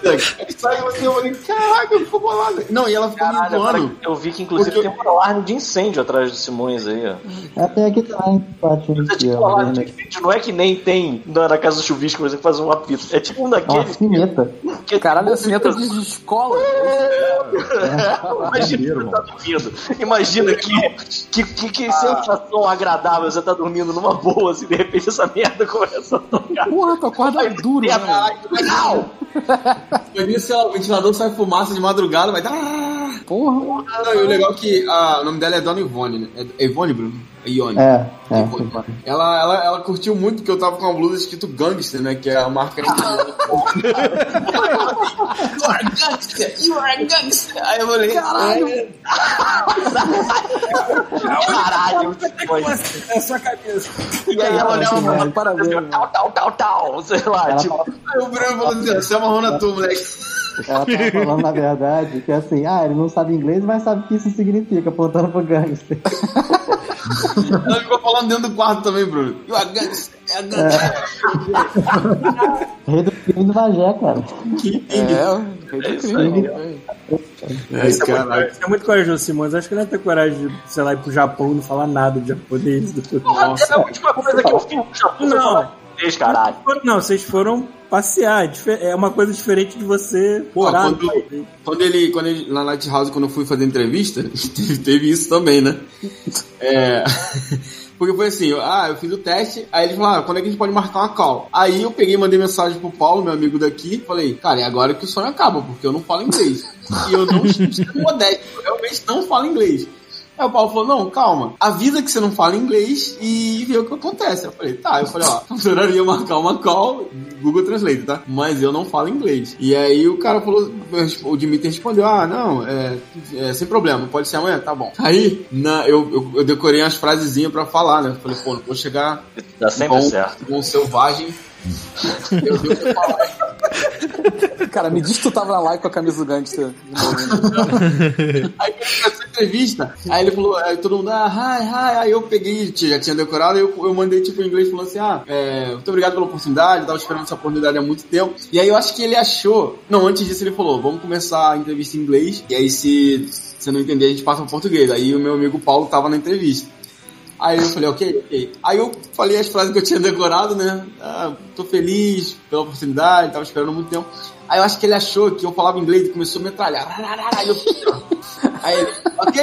Aí você, eu falei, caraca, ficou bolado. Não, e ela ficou me Caralho, agora zoando. eu vi que inclusive Porque- tem um alarme de incêndio atrás do Simões aí, ó. É, tem aqui também, bate É tipo um ó. alarme de incêndio, não é que nem tem na na casa do chuvisco, por exemplo, que faz um apito. É tipo um É uma daqueles. cineta. que- Caralho, a cineta de escola. Imagina você tá dormindo. Imagina que, que, que, que sensação agradável você tá dormindo numa boa, assim, de repente essa merda começa a tocar. Porra, tu acorda duro, né? Não! Imagina se ó, o ventilador sai fumaça de madrugada, vai dar. Porra. Não, e o legal é que ah, o nome dela é Dona Ivone, né? É Ivone, Bruno? É Ione. É, é. Ivone. Ela, ela, ela curtiu muito que eu tava com uma blusa escrito Gangster, né? Que é a marca que You are gangster! You are gangster! Aí eu falei, caralho! Caralho. É sua cabeça. E aí ela olhava pra Simões, parabéns, tal, tal, tal, tal, sei lá, Ela, tipo. Aí o Bruno falou assim: você é marrona tu, moleque. ela tava falando, na verdade, que assim, ah, ele não sabe inglês, mas sabe o que isso significa, apontando pro gangster. Ela ficou falando dentro do quarto também, Bruno. You are gangster! É! Rei do crime do Magé, cara. É, rei do crime. velho. É, Isso é, muito, isso é muito corajoso, Simões. Acho que não ia ter coragem de, sei lá, ir pro Japão e não falar nada de japonês. Do... Nossa, é a última coisa que eu fiz no Japão. Não. Não. Japonês, caralho. Não, vocês foram passear. É É uma coisa diferente de você Pô, quando, quando ele, quando ele, na Lighthouse, quando eu fui fazer entrevista, teve, teve isso também, né? É, porque foi assim, eu- ah, eu fiz o teste, aí ele falou, ah, quando é que a gente pode marcar uma call? Aí eu peguei e mandei mensagem pro Paulo, meu amigo daqui, falei, cara, é agora que o sonho acaba, porque eu não falo inglês. E eu não estou modesto, eu realmente não falo inglês. Aí o Paulo falou, não, calma, avisa que você não fala inglês e vê o que acontece. Eu falei, tá, eu falei, ó, adoraria marcar uma call, Google Translate, tá? Mas eu não falo inglês. E aí o cara falou, o Dimitri respondeu, ah, não, é, é, sem problema, pode ser amanhã, tá bom. Aí, na, eu, eu, eu decorei umas frasezinhas pra falar, né? Eu falei, pô, não vou chegar Dá sempre bom, certo. bom selvagem. Cara, me diz que tu tava na live com a camisa do gangster. Aí quando começou a entrevista, aí ele falou, aí todo mundo, ah, hi, hi, aí eu peguei, já tinha decorado, aí eu, eu mandei tipo em inglês falando assim, ah, é, muito obrigado pela oportunidade, tava esperando essa oportunidade há muito tempo. E aí eu acho que ele achou, não, antes disso ele falou, vamos começar a entrevista em inglês, e aí se você não entender a gente passa pro português. Aí o meu amigo Paulo tava na entrevista. Aí eu falei, ok, ok. Aí eu falei as frases que eu tinha decorado, né? Ah, tô feliz pela oportunidade, tava esperando muito tempo. Aí eu acho que ele achou que eu falava inglês e começou a metralhar. Aí ele, ok,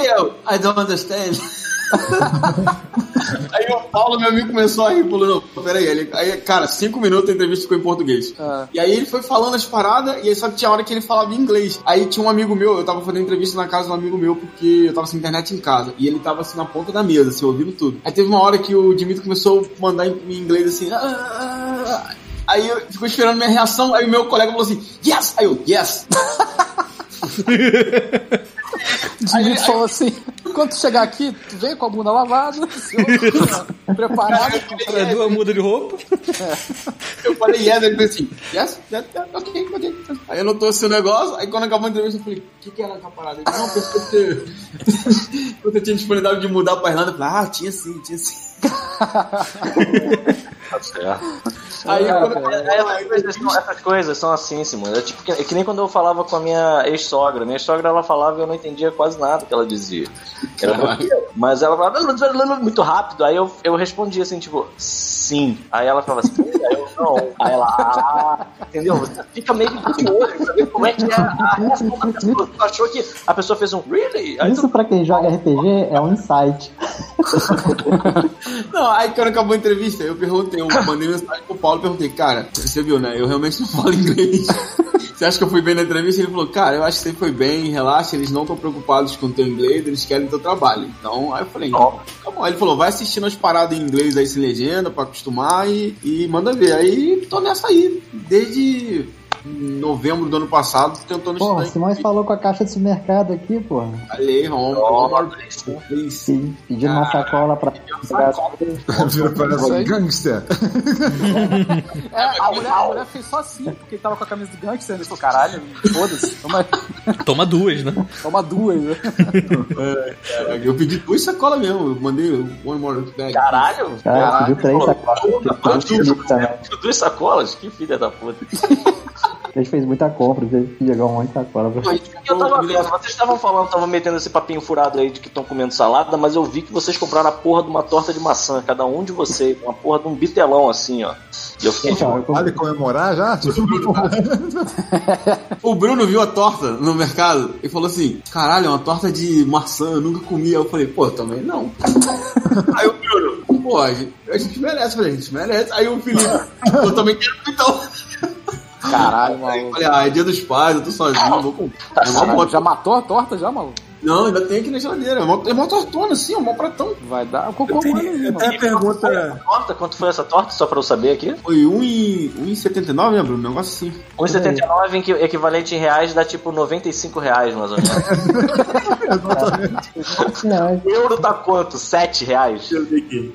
I don't understand. aí o Paulo, meu amigo, começou a rir, não, peraí, ele, aí, cara, cinco minutos a entrevista ficou em português. Ah. E aí ele foi falando as paradas, e aí só que tinha hora que ele falava em inglês. Aí tinha um amigo meu, eu tava fazendo entrevista na casa de um amigo meu, porque eu tava sem internet em casa. E ele tava assim na ponta da mesa, assim, ouvindo tudo. Aí teve uma hora que o Dimitri começou a mandar em, em inglês assim. "Ah, ah, ah". Aí eu ficou esperando minha reação, aí o meu colega falou assim, yes! Aí eu, yes! Dimitri falou assim: quando tu chegar aqui, tu vem com a bunda lavada, preparado. Pra duas mudas de roupa. Eu falei yes, ele fez assim, yes, yes, yes, ok, ok. Aí eu não trouxe o negócio, aí quando acabou a entrevista eu falei, o que, que era aquela parada? Ele, não, pensei que você, eu tinha disponibilidade de mudar pra Irlanda, eu falei, ah, tinha sim, tinha sim. Tá certo. Aí Ah, quando. É, Essas coisas, são, essas coisas são assim, Simone. É, tipo, que, é que nem quando eu falava com a minha ex-sogra. Minha ex-sogra ela falava e eu não entendia quase nada que ela dizia. Mas ela falava muito rápido, aí eu, eu respondia assim, tipo, sim. Aí ela falava assim, aí eu não. Aí ela, ah, entendeu? Você fica meio de olho, saber como é que é a reação da pessoa. Tu achou que a pessoa fez um really? Aí Isso tu, pra quem joga RPG é um insight. Não, aí quando acabou a entrevista, eu perguntei, eu mandei mensagem pro Paulo e perguntei, cara, você viu, né? Eu realmente não falo inglês. Você acha que eu fui bem na entrevista? Ele falou, cara, eu acho que você foi bem, relaxa, eles não estão preocupados com o teu inglês, eles querem teu trabalho. Então, aí eu falei, então, tá bom. Aí ele falou, vai assistindo as paradas em inglês aí sem legenda pra acostumar e, e manda ver. Aí tô nessa aí, desde novembro do ano passado, tentando Porra, o estudar. Simões falou com a caixa de supermercado aqui, porra. Falei, vamos. Sim, pedindo uma sacola pra. Vira para Isso aí. gangster. É, a, mulher, a mulher fez só assim, porque tava com a camisa do gangster. Ele falou, caralho, foda-se. Toma, Toma duas, né? toma duas. né? Eu pedi duas sacolas mesmo, eu mandei one more bag. Caralho! Cara, pediu três sacolas. Duas sacolas? Que filha da puta. A gente fez muita compra, teve que pegar um monte de sacola. Pra... Eu tava vendo, vocês estavam falando, estavam metendo esse papinho furado aí de que estão comendo salada, mas eu vi que vocês compraram a porra de uma torta de maçã, cada um de vocês, uma porra de um bitelão assim, ó. E eu fiquei tipo, Então, eu Vale comemorar já? O Bruno viu a torta no mercado e falou assim: caralho, é uma torta de maçã, eu nunca comi. Aí eu falei, pô, também não. Aí o Bruno, pô, a gente, a gente merece, falei, a gente merece. Aí o Felipe, eu também quero então. Caralho, maluco. falei, ah, é dia dos pais, eu tô sozinho, vou comprar. Mó Caralho, bota- já matou a torta já, maluco? Não, ainda tem aqui na geladeira. É mó, é mó tortona assim, é mó pratão. Vai dar cocô Tem, mano eu tenho a pergunta. torta, quanto foi essa torta, só pra eu saber aqui? Foi 1,79, né, Bruno? Um negócio assim. 1,79 em que- equivalente em reais dá tipo 95 reais, mais ou menos. Não, O euro tá quanto? 7 reais? Deixa eu ver aqui.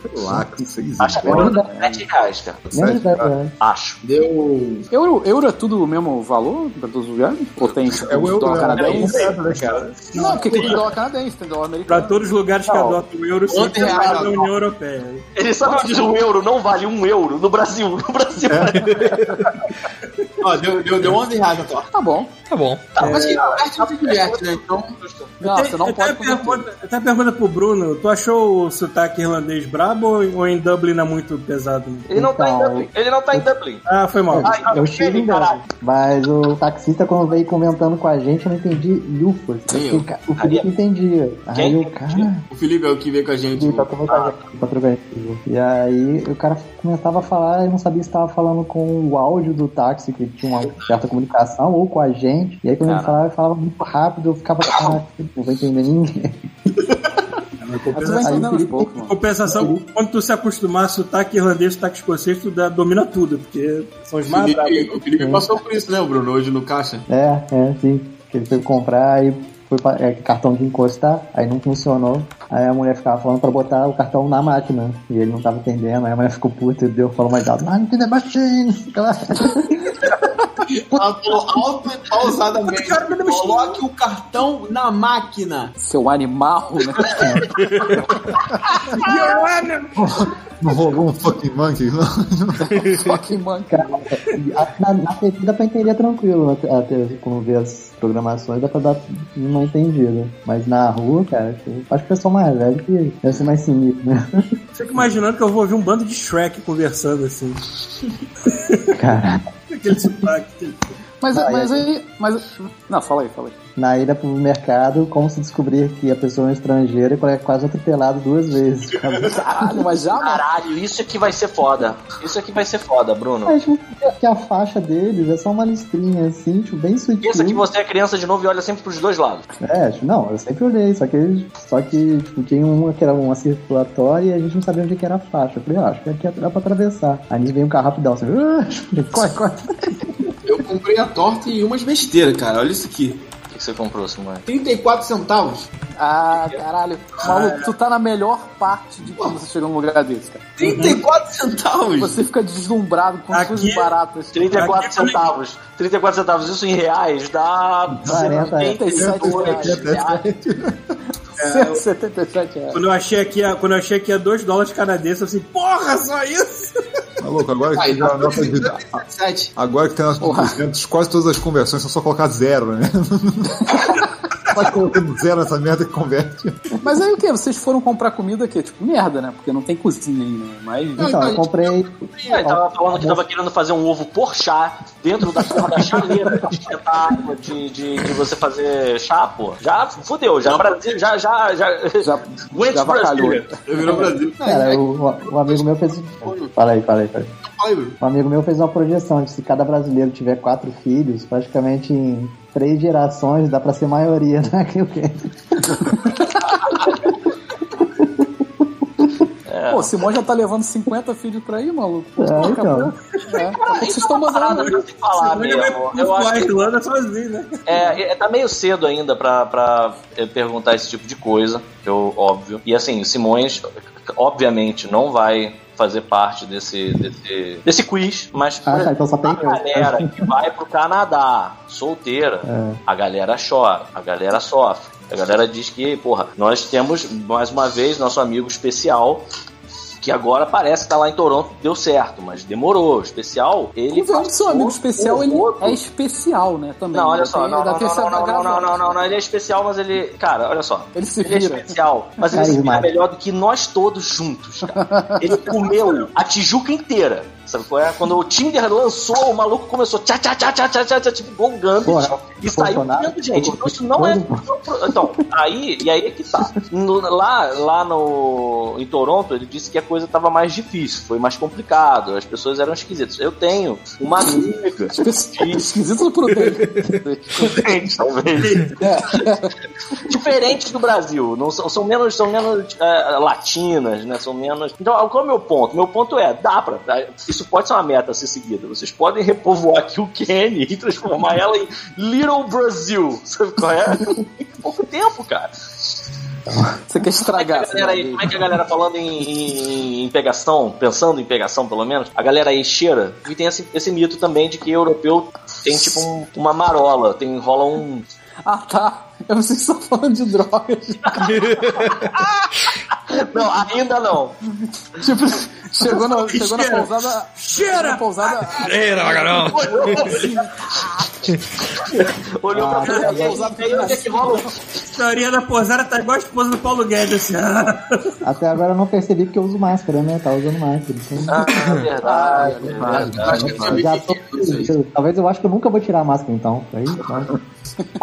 Que vocês Acho que o euro tá 7 reais, cara. menos de 10 reais. Acho. Deu. Euro, euro é tudo o mesmo valor pra todos os lugares? Ou tem É o euro, dólar é, canadense? é, né, cara? Não, porque tem dólar canadense, tem dólar Pra americano. todos os lugares que Não. adotam o euro, sempre é reais, da não. União Europeia. Ele sabe onde um euro não vale um euro no Brasil. No Brasil. Ó, deu, deu, deu 11 reais a torta. Tá bom. Tá bom. Tá, mas que diverte, não se diverte, né? Então. Não, você não eu tenho pode pergunta, eu tenho a pergunta pro Bruno. Tu achou o sotaque irlandês brabo ou, em Dublin é muito pesado? Ele não tá em Então, Dublin. Ele não tá em Dublin. Ah, foi mal. Ai, Eu estive em. Dublin, mas o taxista, quando veio comentando com a gente, eu não entendi lufas. Eu. O Felipe entendia. Aí eu, entendia? cara, O Felipe é o que veio com a gente. Tá tomando ah. E aí o cara começava a falar e não sabia se estava falando com o áudio do táxi, que tinha uma certa comunicação, ou com a gente. E aí quando ele falava, ele falava muito rápido, eu ficava, caraca, não vou entender ninguém. Mas tu vai Aí o entendendo aos Felipe- poucos, Em mano. compensação, quando tu se acostumar a sotaque irlandês, sotaque escocês, tu dá- domina tudo, porque são os mais. Felipe, o Felipe passou por isso, né, Bruno? Hoje no caixa. É, é, sim. Que ele foi comprar, aí foi pra, é, cartão de encostar, aí não funcionou. Aí a mulher ficava falando pra botar o cartão na máquina. E ele não tava entendendo, aí a mulher ficou puta e deu, falou mais alto, ah, não tem the falou alto e pausadamente. Coloque o cartão na máquina. Seu animal, né? Não rolou um fucking monkey, não. Fucking man. Cara, na, na TV dá pra entender tranquilo, até, até quando vê as programações dá pra dar uma entendida. Mas na rua, cara, acho que o pessoal mais velho que deve ser mais sinistro, né? Fico imaginando que eu vou ouvir um bando de Shrek conversando assim. Cara, Aquele sotaque. Mas, Ah, mas é. aí. Mas, não, fala aí, fala aí. na ida pro mercado, como se descobrir que a pessoa é estrangeira e é quase atropelado duas vezes. Caralho, mas já. Caralho, isso aqui vai ser foda. Isso aqui vai ser foda, Bruno. Mas tipo, que a faixa deles é só uma listrinha assim, tipo, bem sutil. Pensa que você é criança de novo e olha sempre pros dois lados. É, tipo, não, eu sempre olhei, só que, só que tipo, tinha uma que era uma circulatória e a gente não sabia onde que era a faixa. Eu falei, ah, acho que aqui dá pra atravessar. Aí veio um carro rapidão, assim, "Ah", corre, corre. Eu comprei a torta e umas besteiras, cara. Olha isso aqui. O que que você comprou, Simone? 34 centavos. Ah, caralho. Maluco, tu tá na melhor parte de quando você chega num lugar desse, cara. 34 centavos. Você fica deslumbrado com Aqui- coisas baratas. 34 Aqui também- centavos. 34 centavos. Isso em reais dá 40 reais. 77 reais. 177 reais. Quando eu achei aqui, a- quando eu achei aqui a 2 dólares canadenses, eu assim, porra, só isso? Tá louco, agora que a dá nota de. 37. Agora que tem a nota de 200, quase todas as conversões são só colocar zero, né? Vai colocando zero nessa merda que converte. Mas aí o que? Vocês foram comprar comida aqui? Tipo, merda, né? Porque não tem cozinha aí, né? Mas. Então, eu comprei. Ele tava falando que tava querendo fazer um ovo por chá dentro da porra da chaleira de esquentar água, de, de, de você fazer chá, pô. Já fudeu, já Brasil, já, já, já. Já, Went. Brasil. Eu virou Brasil. Cara, o, o amigo meu fez. Fala aí, fala aí, fala aí. Um amigo meu fez uma projeção de se cada brasileiro tiver quatro filhos, praticamente em três gerações dá pra ser maioria naquilo que. Pô, o Simão já tá levando 50 filhos pra aí, maluco. Pô, É, então. É, pouco vocês estão mandando. pra se falar Ele vai mesmo. pro Eu acho que Irlanda sozinho, né? É, é, tá meio cedo ainda pra, pra eh, perguntar esse tipo de coisa, eu, óbvio. E assim, o Simões, obviamente, não vai fazer parte desse, desse, desse quiz, mas Ah, tá, então só tem a eu. galera que vai pro Canadá solteira, É. a galera chora, a galera sofre. A galera diz que, porra, nós temos mais uma vez nosso amigo especial que agora parece que tá lá em Toronto, deu certo, mas demorou. O especial, ele Convenhamos que seu amigo especial, ele é especial, né? Também. Não, olha Ainda só, não, não, não, não, não, não, bagagem. não, não, não, não, ele é especial, mas ele, cara, olha só, Ele se ele é vira. especial, mas ele se vira melhor do que nós todos juntos, cara. Ele comeu a Tijuca inteira, sabe qual é? Quando o Tinder lançou, o maluco começou tchá, tchá, tchá, tchá, tchá, tchá, tchá tipo, igual o Gambit, Porra, e saiu comendo gente. Então isso não é... Então, aí, e aí é que tá. No- lá, lá no, em Toronto, ele disse que a coisa tava mais difícil, foi mais complicado, as pessoas eram esquisitas. Eu tenho uma amiga Espe- Esquisito pro dele. diferentes, talvez. diferentes do Brasil. Não são, são menos, são menos é, latinas, né? São menos. Então, qual é o meu ponto? Meu ponto é, dá pra. Isso pode ser uma meta a ser seguida. Vocês podem repovoar aqui o Kenny e transformar ela em Little Brasil. Sabe qual é? Pouco tempo, cara. Você quer Como é, que a estragar. galera aí, como é que a galera falando em, em- em pegação, pensando em pegação pelo menos, a galera aí cheira e tem esse, esse mito também de que europeu tem tipo um- uma marola, tem rola um, Ah, tá. Eu não sei se estão falando de drogas. Não, ainda não. tipo, chegou na, chegou na Cheira. pousada. Cheira! Na pousada. Eita, macarão! Olhou pra Ah, e aí, pousada e onde é que rola? Da posada tá igual a esposa do Paulo Guedes, assim. Até agora eu não percebi porque eu uso máscara, né? Tá usando máscara. Então, Ah, verdade, verdade. Acho que eu eu sabia já que tô, isso aí. talvez eu acho que eu nunca vou tirar a máscara então. Aí, né?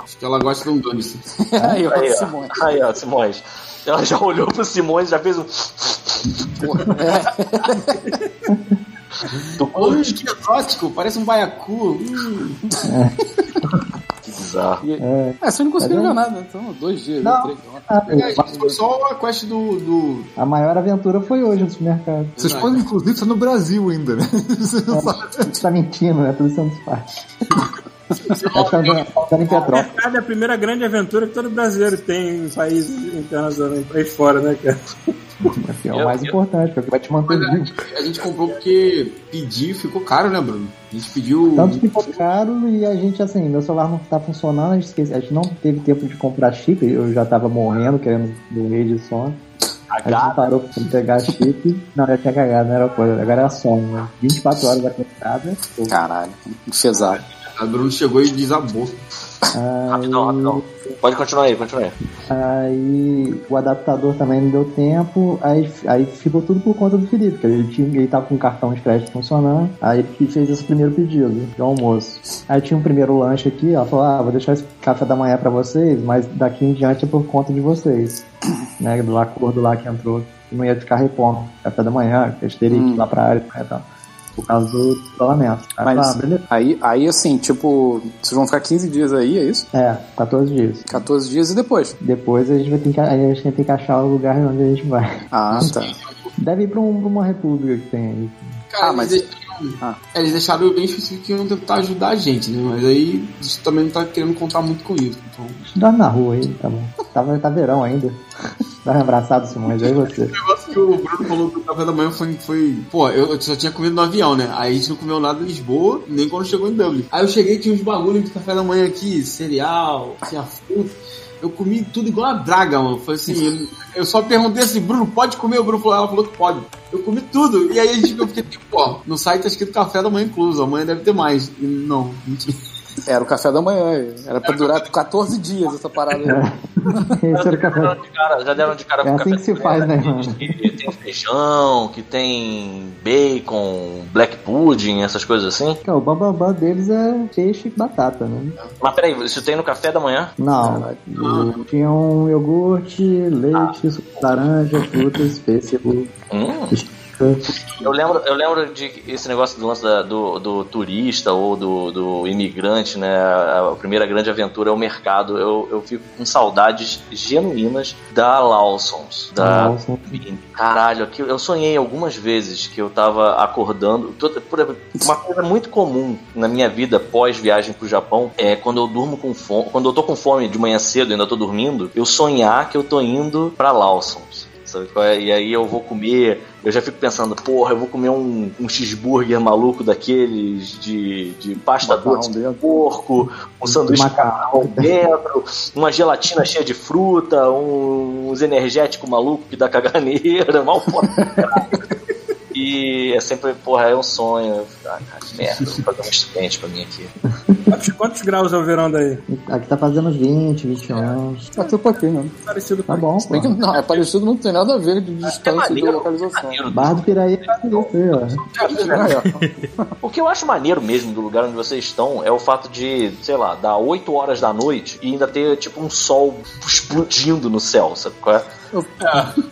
Acho que ela gosta de um dane-se. Aí, ó, Aí, Simone. ó. Aí, ó, Simões. Ela já olhou pro Simões, já fez um. Tu Olha que exótico, parece um baiacu. Hum. Que bizarro. É, você não conseguiu Tá ver vendo? nada. Então, dois dias, Não. três. ó. Ah, É, foi só a quest do. do... a maior aventura foi hoje no supermercado. Vocês podem, inclusive, estar no Brasil ainda, né? Você não sabe. Você tá mentindo, né? Tudo faz. É tá tá O Petrópolis. mercado é a primeira grande aventura que todo brasileiro tem em países internacionais, país fora, né, cara? Assim, é o mais importante, porque vai te manter Mas a vivo. gente, a gente comprou porque pedir ficou caro, né, Bruno? A gente pediu. Tanto que ficou caro e a gente, assim, meu celular não tá funcionando, a gente, esquece, a gente não teve tempo de comprar chip, eu já tava morrendo, querendo morrer de sono. A gente parou pra pegar chip. Não, já tinha cagado, não era coisa. Agora era sono, né? 24 horas acordada. Caralho, pesado. A Bruno chegou e desabou. Rapidão, rapidão. Pode continuar aí, continua aí. Aí o adaptador também não deu tempo, aí, aí ficou tudo por conta do Felipe, que ele, tinha, ele tava com o cartão de crédito funcionando, aí ele fez esse primeiro pedido de almoço. Aí tinha um primeiro lanche aqui, ela falou, ah, vou deixar esse café da manhã pra vocês, mas daqui em diante é por conta de vocês. né, do acordo lá que entrou, que não ia ficar repondo café da manhã, que eles teriam que ir lá pra área e tal, por causa do isolamento. Aí Mas falei, ah, aí, aí, assim, tipo, vocês vão ficar 15 dias aí, é isso? É, 14 dias. 14 dias e depois. Depois a gente vai ter que, a gente tem que achar o lugar onde a gente vai. Ah, tá. Deve ir pra, um- pra uma república que tem aí. Cara, Ah, mas- Ah. é, eles deixaram bem específico que iam tentar ajudar a gente, né? Mas aí gente também não tá querendo contar muito com isso. Então, Dorme na rua aí, tá bom. Tava, tá verão ainda. Dá um abraçado, Simões, aí você. o negócio que o Bruno falou do café da manhã foi. foi pô, eu, eu só tinha comido no avião, né? Aí a gente não comeu nada em Lisboa, nem quando chegou em Dublin. Aí eu cheguei tinha uns bagulhos de café da manhã aqui, cereal, tinha fruta. Eu comi tudo igual a draga, mano. Foi assim, eu, só perguntei assim, Bruno, pode comer? O Bruno falou, ela falou que pode. Eu comi tudo. E aí a gente eu fiquei tipo, pô, no site tá escrito café da manhã incluso, amanhã deve ter mais. E não, tinha. Era o café da manhã. Era pra durar 14 dias essa parada aí. Esse era o Já café. deram de cara, já deram de cara É com assim café que se faz, né, que mano? Que tem feijão, que tem bacon, black pudding, essas coisas assim. O bambambam deles é peixe e batata, né? Mas peraí, isso tem no café da manhã? Não, o- tinha um iogurte, leite, suco de laranja, frutas, pêssego, Hum, Eu lembro, eu lembro de esse negócio do lance da- do, do turista ou do, do imigrante, né? A, primeira grande aventura é o mercado. Eu, eu fico com saudades genuínas da Lawson's. Da, Lawson. Caralho, aquilo, eu sonhei algumas vezes que eu tava acordando. Uma coisa muito comum na minha vida pós viagem pro Japão é quando eu durmo com fome, quando eu tô com fome de manhã cedo e ainda tô dormindo, eu sonhar que eu tô indo pra Lawson's. Sabe é? E aí eu vou comer, eu já fico pensando, porra, eu vou comer um, um cheeseburger maluco daqueles de, de pasta doce de porco, um sanduíche de Macarrão. dentro, uma gelatina cheia de fruta, um- uns energéticos maluco que dá caganeira, mal. E é sempre, porra, é um sonho. Ah, cara, que merda, vou fazer um acidente pra mim aqui. Quantos, quantos graus é o verão daí? Aqui tá fazendo 20, 21. Tá tudo aqui mesmo. Parecido Tá bom, que pô. não, é parecido, não tem nada a ver de distância e maneiro, de localização. maneiro. Barra do Piraí é ó. O que eu acho maneiro mesmo do lugar onde vocês estão é o fato de, sei lá, dar 8 horas da noite e ainda ter tipo um sol explodindo no céu, sabe qual é?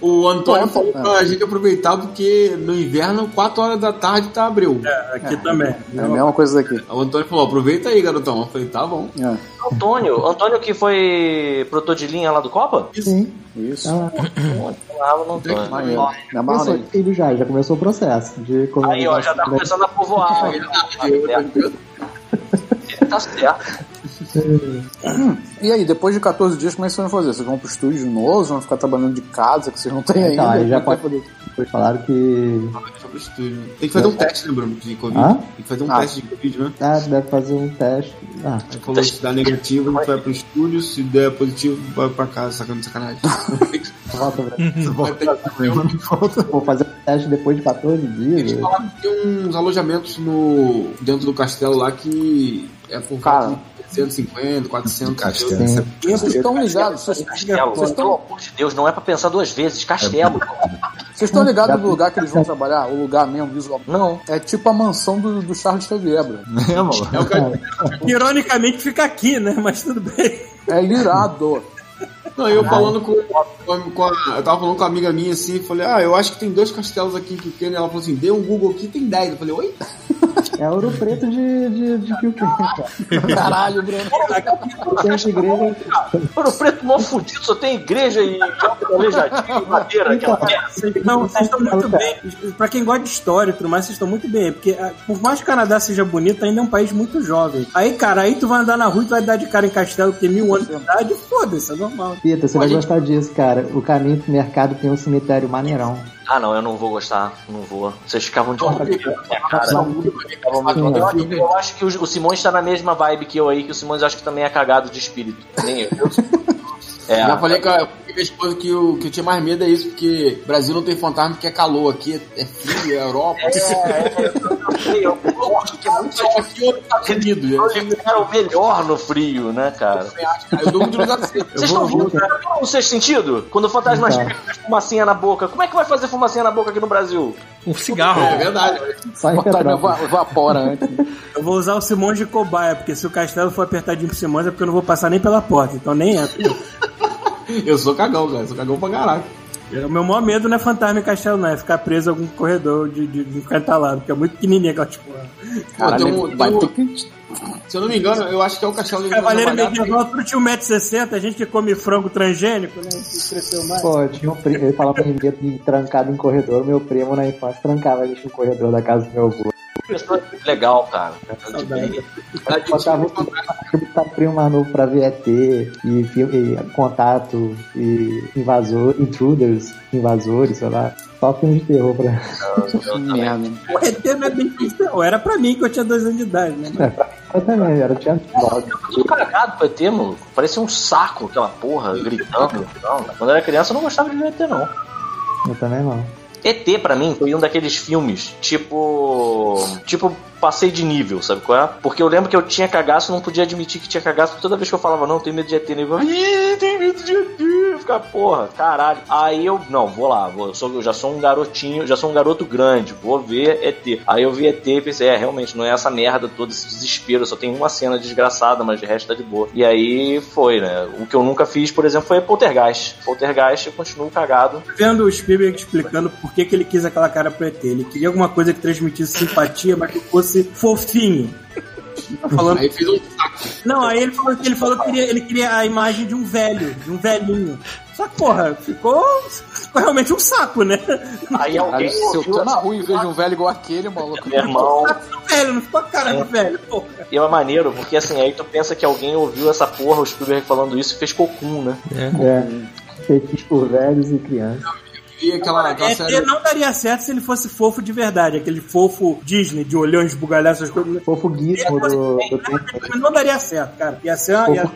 O Antônio É, falou é. pra gente aproveitar porque no inverno, 4 horas da tarde tá abril. É, aqui também. É a mesma coisa daqui. O Antônio falou, aproveita aí, garotão. Eu falei, tá bom. É, Antônio, Antônio que foi produtor de linha lá do Copa? Sim. isso. Ah, começou nele. filho já, já começou o processo de Aí, ó, já tá começando a povoar. tá certo. E aí, depois de 14 dias, como é que vocês vão fazer? Vocês vão pro estúdio de novo? Vocês vão ficar trabalhando de casa, que vocês não têm é, ainda? Tá, já pode... Fazer... Falaram que... Ah, tem que fazer um é. teste, né, Bruno, de Covid? Hã? Tem que fazer um ah. teste de Covid, né? Ah, deve fazer um teste. Ah. Aí falou, se dá negativo, a gente vai pro estúdio, se der positivo, vai pra casa, sacando sacanagem. volta, velho. Uhum. Volta, volta. Né? Vou fazer um teste depois de 14 dias. Eles falaram que tem uns alojamentos no... dentro do castelo lá que é por causa 150, 400. Castelo. Sim. Vocês estão ligados. Vocês, vocês estão... pelo amor de Deus, não é pra pensar duas vezes. Castelo. Vocês estão ligados do lugar que eles vão trabalhar? O lugar mesmo, visual? Não. É tipo a mansão do, do Charles Xavier, bro. Mano. É o que... Ironicamente fica aqui, né? Mas tudo bem. É irado. Não, eu falando com, com, com a, Eu tava falando com uma amiga minha assim, falei, ah, eu acho que tem dois castelos aqui que tem. Ela falou assim, dê um Google aqui, tem 10. Eu falei, oi? É ouro preto de, de, de Preto, cara. Caralho, Bruno. Tem essa igreja. Ouro Preto mó fudido, só tem igreja e aleijadinho e madeira. Aquela merda. Vocês estão, vocês estão muito bem. Pra quem gosta de história e tudo mais, vocês estão muito bem. Porque ah, por mais que o Canadá seja bonito, ainda é um país muito jovem. Aí, cara, aí tu vai andar na rua e tu vai dar de cara em castelo que tem mil anos de idade. Foda-se, é normal. Pita, você vai gostar disso, cara. O caminho pro mercado tem um cemitério maneirão. Ah, não, eu não vou gostar. Não vou. Vocês ficavam de minha cara. Eu, acho- eu que o, o Simões tá na mesma vibe que eu aí, que o Simões acho que também é cagado de espírito. Nem eu. É, Já falei com a, com a minha esposa que o que eu tinha mais medo é isso, porque Brasil não tem fantasma porque é calor. Aqui é, é frio, é Europa. é, é, eu, eu acho que é muito ou nos Estados Unidos. Eles eram melhor no frio, né, cara? Eu. Vocês estão vendo cara, o sexto sentido? Quando o fantasma Então. chega com fumacinha na boca, como é que vai fazer fumacinha na boca aqui no Brasil? Um cigarro. É verdade. Botar Petrópolis. evapora antes. Eu vou usar o Simões de cobaia, porque se o castelo for apertadinho pro Simões é porque eu não vou passar nem pela porta. Então nem é. Eu sou cagão, cara. Sou cagão pra caralho. O meu maior medo não é fantasma em castelo, não. É ficar preso em algum corredor de, de, de encantalado, porque é muito pequenininho aquela tipo. Pô, tem um- vai tem um- ter que. se eu não me engano, eu acho que é o castelo de Cavaleiro medieval, tu tinha 1,60m, a gente que come frango transgênico, né? Que cresceu mais. Pô, eu tinha um primo, ele falava pra mim trancado em corredor, meu primo na infância trancava a gente no corredor da casa do meu avô. Pessoa legal, cara. Botava o primo mais novo pra ver ET e, e contato e invasor, intruders, invasores, sei lá. Só filme de terror pra. Merda. O ET não é bem cristão. Era pra mim que eu tinha dois anos de idade, né? Eu também, era, tinha nove. Tudo cagado pro ET, mano. Parecia um saco aquela porra, gritando. Não, quando eu era criança eu não gostava de ET, não. Eu também não. ET, pra mim, foi um daqueles filmes, tipo. Tipo passei de nível, sabe qual é? Porque eu lembro que eu tinha cagaço, não podia admitir que tinha cagaço, toda vez que eu falava, não, tenho medo de ET, nego, ih, tenho medo de ET, eu ficava, porra, caralho. Aí eu, não, vou lá, vou, eu, sou, eu já sou um garotinho, já sou um garoto grande, vou ver ET. Aí eu vi ET e pensei, é, realmente, não é essa merda toda, esse desespero, só tem uma cena desgraçada, mas de resto tá de boa. E aí foi, né? O que eu nunca fiz, por exemplo, foi Poltergeist. Poltergeist eu continuo cagado. Vendo o Spielberg explicando por que, que ele quis aquela cara pro ET. Ele queria alguma coisa que transmitisse simpatia, mas que fosse fofinho. Tá falando... Aí fez um saco. Não, aí ele falou que ele falou que queria, ele queria a imagem de um velho, de um velhinho. Só que, porra, ficou, ficou realmente um saco, né? Aí alguém se eu tô na rua e vejo um velho igual aquele, maluco. meu irmão. Velho, não ficou a cara do velho, porra. E é maneiro, porque assim, aí tu pensa que alguém ouviu essa porra, o Spielberg falando isso e fez cocum, né? É. Feitos por velhos e crianças. E aquela, aquela ET série. não daria certo se ele fosse fofo de verdade, aquele fofo Disney, de olhões esbugalhados, essas coisas. Fofo Gizmo do, do não daria certo, cara. Ia ser uma, ia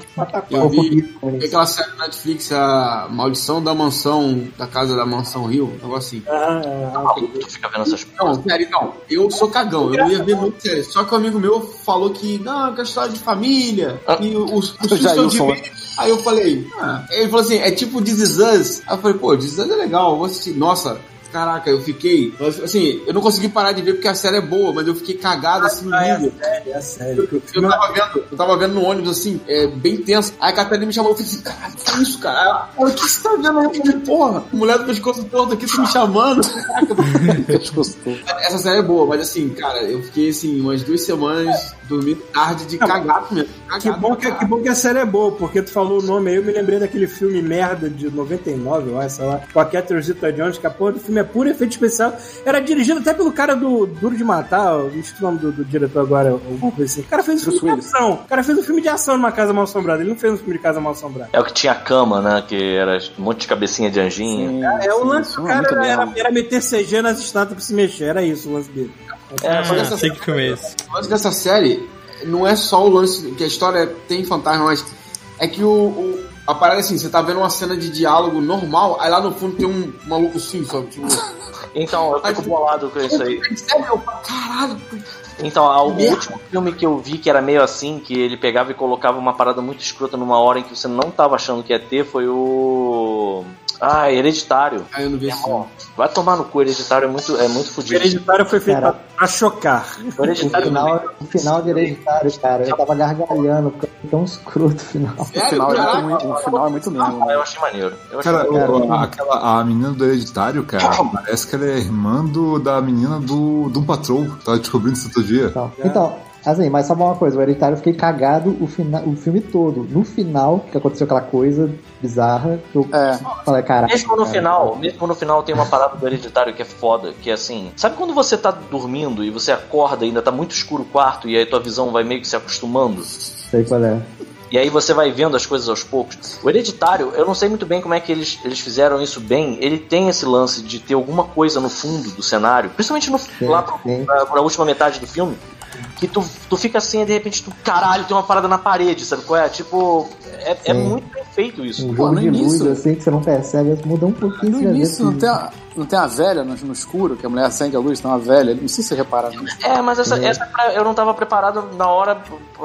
Eu Fofo vi, vi aquela série na Netflix, a Maldição da Mansão, da casa da Mansão Rio, um negócio assim. Ah, ah, Maluco, tu fica vendo essas Não, sério, não. Eu sou cagão, eu não ia ver muito sério. Só que um amigo meu falou que, não, que é história de família, Ah. e os, os filhos são de. Aí eu falei, ah. Ele falou assim, é tipo This Is Us. Aí eu falei, pô, This Is Us é legal, eu vou assistir. Nossa, caraca, eu fiquei. Assim, eu não consegui parar de ver porque a série é boa, mas eu fiquei cagado assim no ah, é nível. sério, é sério. Eu tava vendo, eu tava vendo no ônibus assim, é, bem tenso. Aí a Catarina me chamou, eu falei assim, caralho, que isso, cara? Ela, "Olha, o que você tá vendo aí? Eu falei, porra, mulher do pescoço todo aqui, você me chamando. Essa série é boa, mas assim, cara, eu fiquei assim, umas duas semanas dormindo tarde de cagado mesmo. Que Cagado, bom que, cara. que bom que a série é boa, porque tu falou o nome aí, eu me lembrei daquele filme merda de 99, eu acho, sei lá, com a Catherine Zeta-Jones, que a porra do filme é puro efeito especial. Era dirigido até pelo cara do Duro de Matar, eu não sei o nome do, do diretor agora, alguma coisa assim. O cara fez um filme de ação. O cara fez um filme de ação numa casa mal assombrada. Ele não fez um filme de casa mal assombrada. É o que tinha cama, né? Que era um monte de cabecinha de anjinho. É, o lance do é cara era, bom. era meter CG nas estátuas pra se mexer, era isso o lance dele. É, Ah, essa- sei que filme é esse. O lance dessa série não é só o lance que a história tem fantasma, mas é que o, o- a parada é assim, você tá vendo uma cena de diálogo normal, aí lá no fundo tem um maluco assim, sabe? Tipo, Então, eu fico bolado com isso aí. falo, caralho, Então, o último filme que eu vi que era meio assim, que ele pegava e colocava uma parada muito escrota numa hora em que você não tava achando que ia ter, foi o. Ah, Hereditário. aí eu não vi esse vai tomar no cu, Hereditário é muito, é muito O fodido. Hereditário foi feito Cara. pra, pra chocar. O Hereditário final, o final de Hereditário, cara, eu tava gargalhando, porque é tão escroto o final. O final, é muito, o final é muito mesmo. Ah, eu achei maneiro. Eu achei Cara, maneiro. o- aquela, a menina do Hereditário, cara, parece que ela é irmã do, da menina do, do Patrol. Tava descobrindo isso outro dia. Então, então, assim, mas sabe uma coisa, o Hereditário eu fiquei cagado o, fina, o filme todo. No final, que aconteceu aquela coisa bizarra, que eu É. falei, cara. Mesmo no cara, final, mesmo no final tem uma parada do hereditário que é foda, que é assim, sabe quando você tá dormindo e você acorda e ainda tá muito escuro o quarto e aí tua visão vai meio que se acostumando? Sei qual é. E aí você vai vendo as coisas aos poucos. O Hereditário, eu não sei muito bem como é que eles, eles fizeram isso bem. Ele tem esse lance de ter alguma coisa no fundo do cenário, principalmente no, lá pro, sim. pra, pra última metade do filme, que tu, tu fica assim e de repente tu, caralho, tem uma parada na parede, sabe qual é? Tipo, é, é muito bem feito isso. Um Pô, jogo no de luz, início- assim, que você não percebe, muda um pouquinho. No início não que- tem, a, não tem a velha no, no escuro, que a mulher acende a luz, tem uma velha. Não sei se você repararam. É, mas essa, essa pra- eu não tava preparado na hora,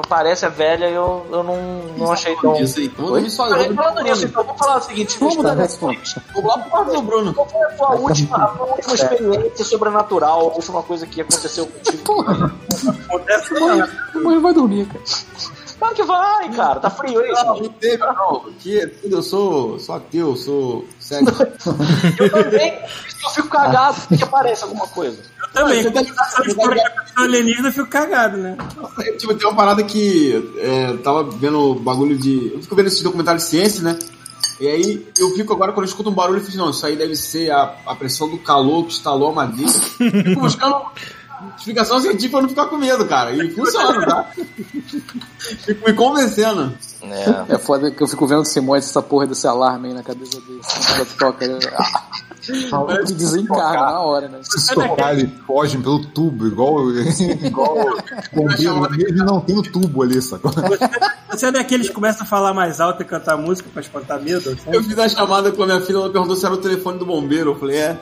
parece a velha e eu, eu não, não achei tão. Isso aí, Mas Falando nisso, então, vamos falar o seguinte: Vamos mudar de assunto. Vou lá pro Bruno. qual foi a tua última, a tua última experiência sobrenatural, a última coisa que aconteceu contigo? Porra, Acontece vai dormir, cara. Claro que vai, cara, tá frio aí. Não, não teve, não. Porque tudo, eu sou, sou ateu, eu sou cego. Eu também, eu fico cagado porque aparece alguma coisa. Eu também. Quando eu faço história aparição alienígena, eu fico cagado, né? tipo, tem uma parada que é, tava vendo bagulho de. Eu fico vendo esse documentário de ciência, né? E aí eu fico agora, quando eu escuto um barulho, eu fico, não, isso aí deve ser a, a pressão do calor que instalou a madeira. Fico buscando explicação científica pra não ficar com medo, cara. E funciona, tá? Fico me convencendo. É. É foda que eu fico vendo o Simões essa porra desse alarme aí na cabeça dele. Quando toca, ele ah, de desencarna na hora, né? Se tocar, eles fogem pelo tubo, igual. igual bombeiro, mesmo não tem o tubo ali, sacou? Você é daqueles que começam a falar mais alto e cantar música pra espantar medo? assim? Eu fiz a chamada com a minha filha, ela perguntou se era o telefone do bombeiro. Eu falei, é.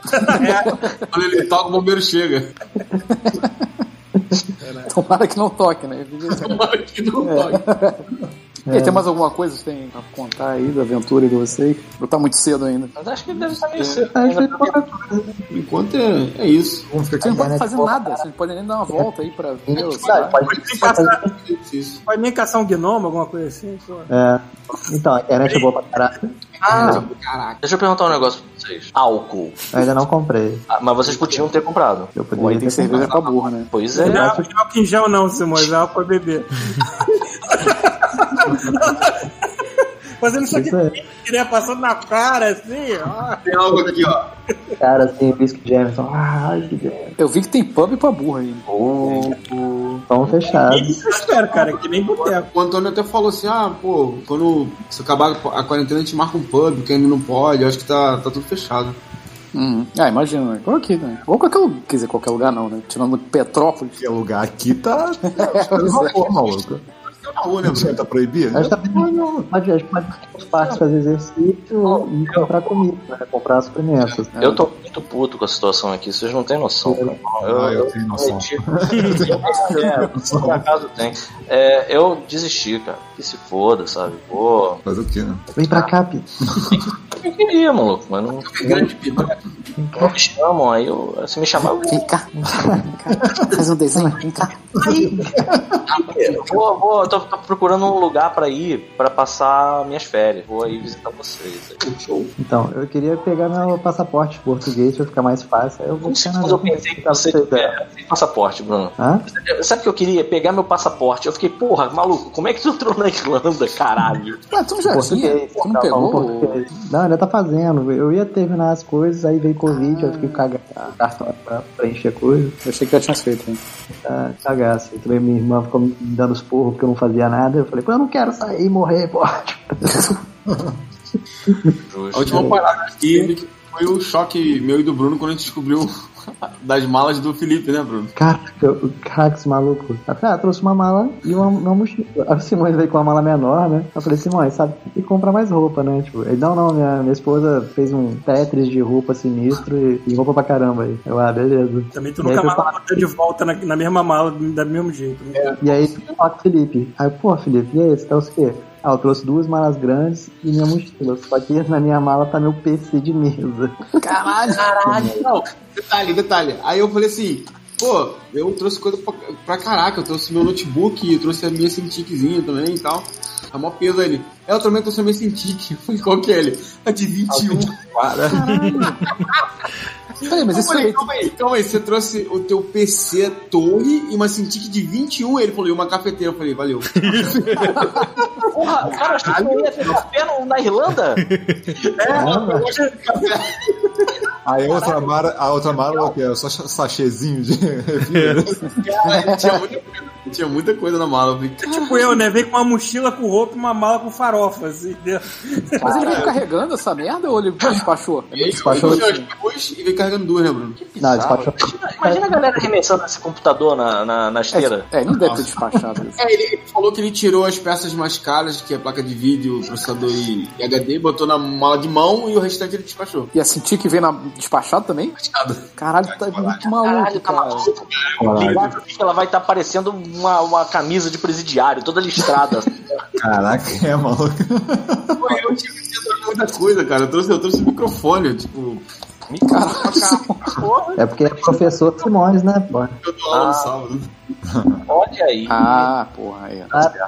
Quando ele toca, o bombeiro chega. Tomara que não toque, né? Tomara que não toque. E aí, tem mais alguma coisa que tem pra contar aí da aventura de vocês? Ou tá muito cedo ainda? Mas acho que deve estar meio cedo. Ainda, porque- qualquer Enquanto é, é isso. Vamos ficar Você não pode né, fazer nada, você não pode nem dar uma volta aí pra ver. Sabe, pode, Pode pode caçar, pode nem caçar um gnomo, alguma coisa assim. Pô. é, então, a internet é boa pra caralho. Ah, Caraca. deixa eu perguntar um negócio pra vocês. Álcool. Eu ainda não comprei. Ah, mas vocês podiam ter comprado. Eu Pô, aí tem cerveja pra burra, né? Pois é. Não é álcool em gel não, Simões, é álcool pra beber. Fazendo isso aqui, é. né? Passando na cara, assim, ó. Tem algo aqui, ó. Cara, assim, Whisky Jameson. Ah, Jameson. Eu vi que tem pub pra burra aí. Pão fechado. Isso eu espero, cara, que nem boteco. O Antônio até falou assim: ah, pô, quando se acabar a quarentena a gente marca um pub, que ainda não pode, eu acho que tá, tá tudo fechado. Uhum. Ah, imagina, né? Igual aqui, né? Ou qualquer lugar. Quer dizer, qualquer lugar não, né? Tirando Petrópolis. Que lugar aqui tá. É, tá maluco. Na rua, né, Não Bruno? tá proibido? A gente tá pode, pode, a gente pode parques fazer exercício e comprar comida, né? Comprar suplementos. Eu tô muito puto com a situação aqui, vocês não têm noção. cara. Eu, Ah, eu tenho noção. é, por acaso tem. É, eu desisti, cara. Que se foda, sabe? Pô, Fazer o quê, né? Vem pra cá, Pi. eu queria, maluco, mas não, Grande não me chamam, aí eu, se me chamar, eu Vem cá. Faz um desenho, vem cá. Eu vou, vou, tô, tô procurando um lugar pra ir pra passar minhas férias. Vou aí visitar vocês. Show. Então, eu queria pegar meu passaporte português pra ficar mais fácil. Aí eu vou na Quando eu pensei que você é, sem passaporte, Bruno. Hã? Sabe o que eu queria? Pegar meu passaporte. Eu fiquei, porra, maluco, como é que tu entrou na Irlanda, caralho? Ah, tu já tinha? Português. Tu não pegou? português. Não, ainda tá fazendo. Eu ia terminar as coisas, aí veio Covid, eu fiquei cagado. Cartão pra preencher coisa. Eu achei que já tinha feito. Hein? Tá cagaço. Então minha irmã ficou me dando os porros porque eu não fazia nada. Eu falei, eu não quero sair e morrer, pô. A última parada aqui foi o choque meu e do Bruno quando a gente descobriu das malas do Felipe, né, Bruno? Caraca, esse maluco. Eu falei, ah, trouxe uma mala e uma, uma mochila. A Simões veio com uma mala menor, né? Eu falei, Simões, sabe? E comprar mais roupa, né? Tipo, ele, não, não, minha, minha esposa fez um Tetris de roupa sinistro e, e roupa pra caramba aí. Eu, ah, beleza. Também tu E nunca mais de volta na, na mesma mala, do mesmo jeito. né? E aí o Felipe. Aí, pô, Felipe, e aí, você trouxe o quê? Ah, eu trouxe duas malas grandes e minha mochila. Só que na minha mala tá meu PC de mesa. Caralho! Não, detalhe, detalhe. Aí eu falei assim, pô, eu trouxe coisa pra, pra caraca, eu trouxe meu notebook, eu trouxe a minha Cintiqzinha também e tal. Tá mó peso ali. Aí eu também trouxe a minha Cintiq. Eu falei, qual que é ele? A de 21. Peraí, mas Eu isso falei, foi. calma aí, calma aí, você trouxe o teu PC torre e uma Cintiq de 21, ele falou, e uma cafeteira. Eu falei, valeu. Porra, o cara achou que eu ia ter café no- na Irlanda? Aí a outra mara, a outra mara o que é? Só sachêzinho de refri. tinha, muita coisa, tinha muita coisa na mala. Eu falei, Tipo eu, né? Veio com uma mochila com roupa e uma mala com farofa, assim. Mas ele veio carregando essa merda ou ele despachou? E aí, Despachou eu assim. depois e veio carregando duas, né, Bruno? Não, despachou. Imagina a galera arremessando esse computador na, na, na esteira. É, ele não deve ter despachado isso. É, ele, ele falou que ele tirou as peças mais caras, que é placa de vídeo, processador e e HD, botou na mala de mão e o restante ele despachou. E a Cintiq veio na... despachado também? Caralho, tá muito maluco, Caralho, tá cara. maluco. Que ela vai estar parecendo uma, uma camisa de presidiário, toda listrada. Caraca, é maluco. Eu tive que muita coisa, cara. Eu trouxe, eu trouxe microfone, tipo, É porque é professor Simões, né, pô? eu no sábado. Olha aí. Ah, porra, aí.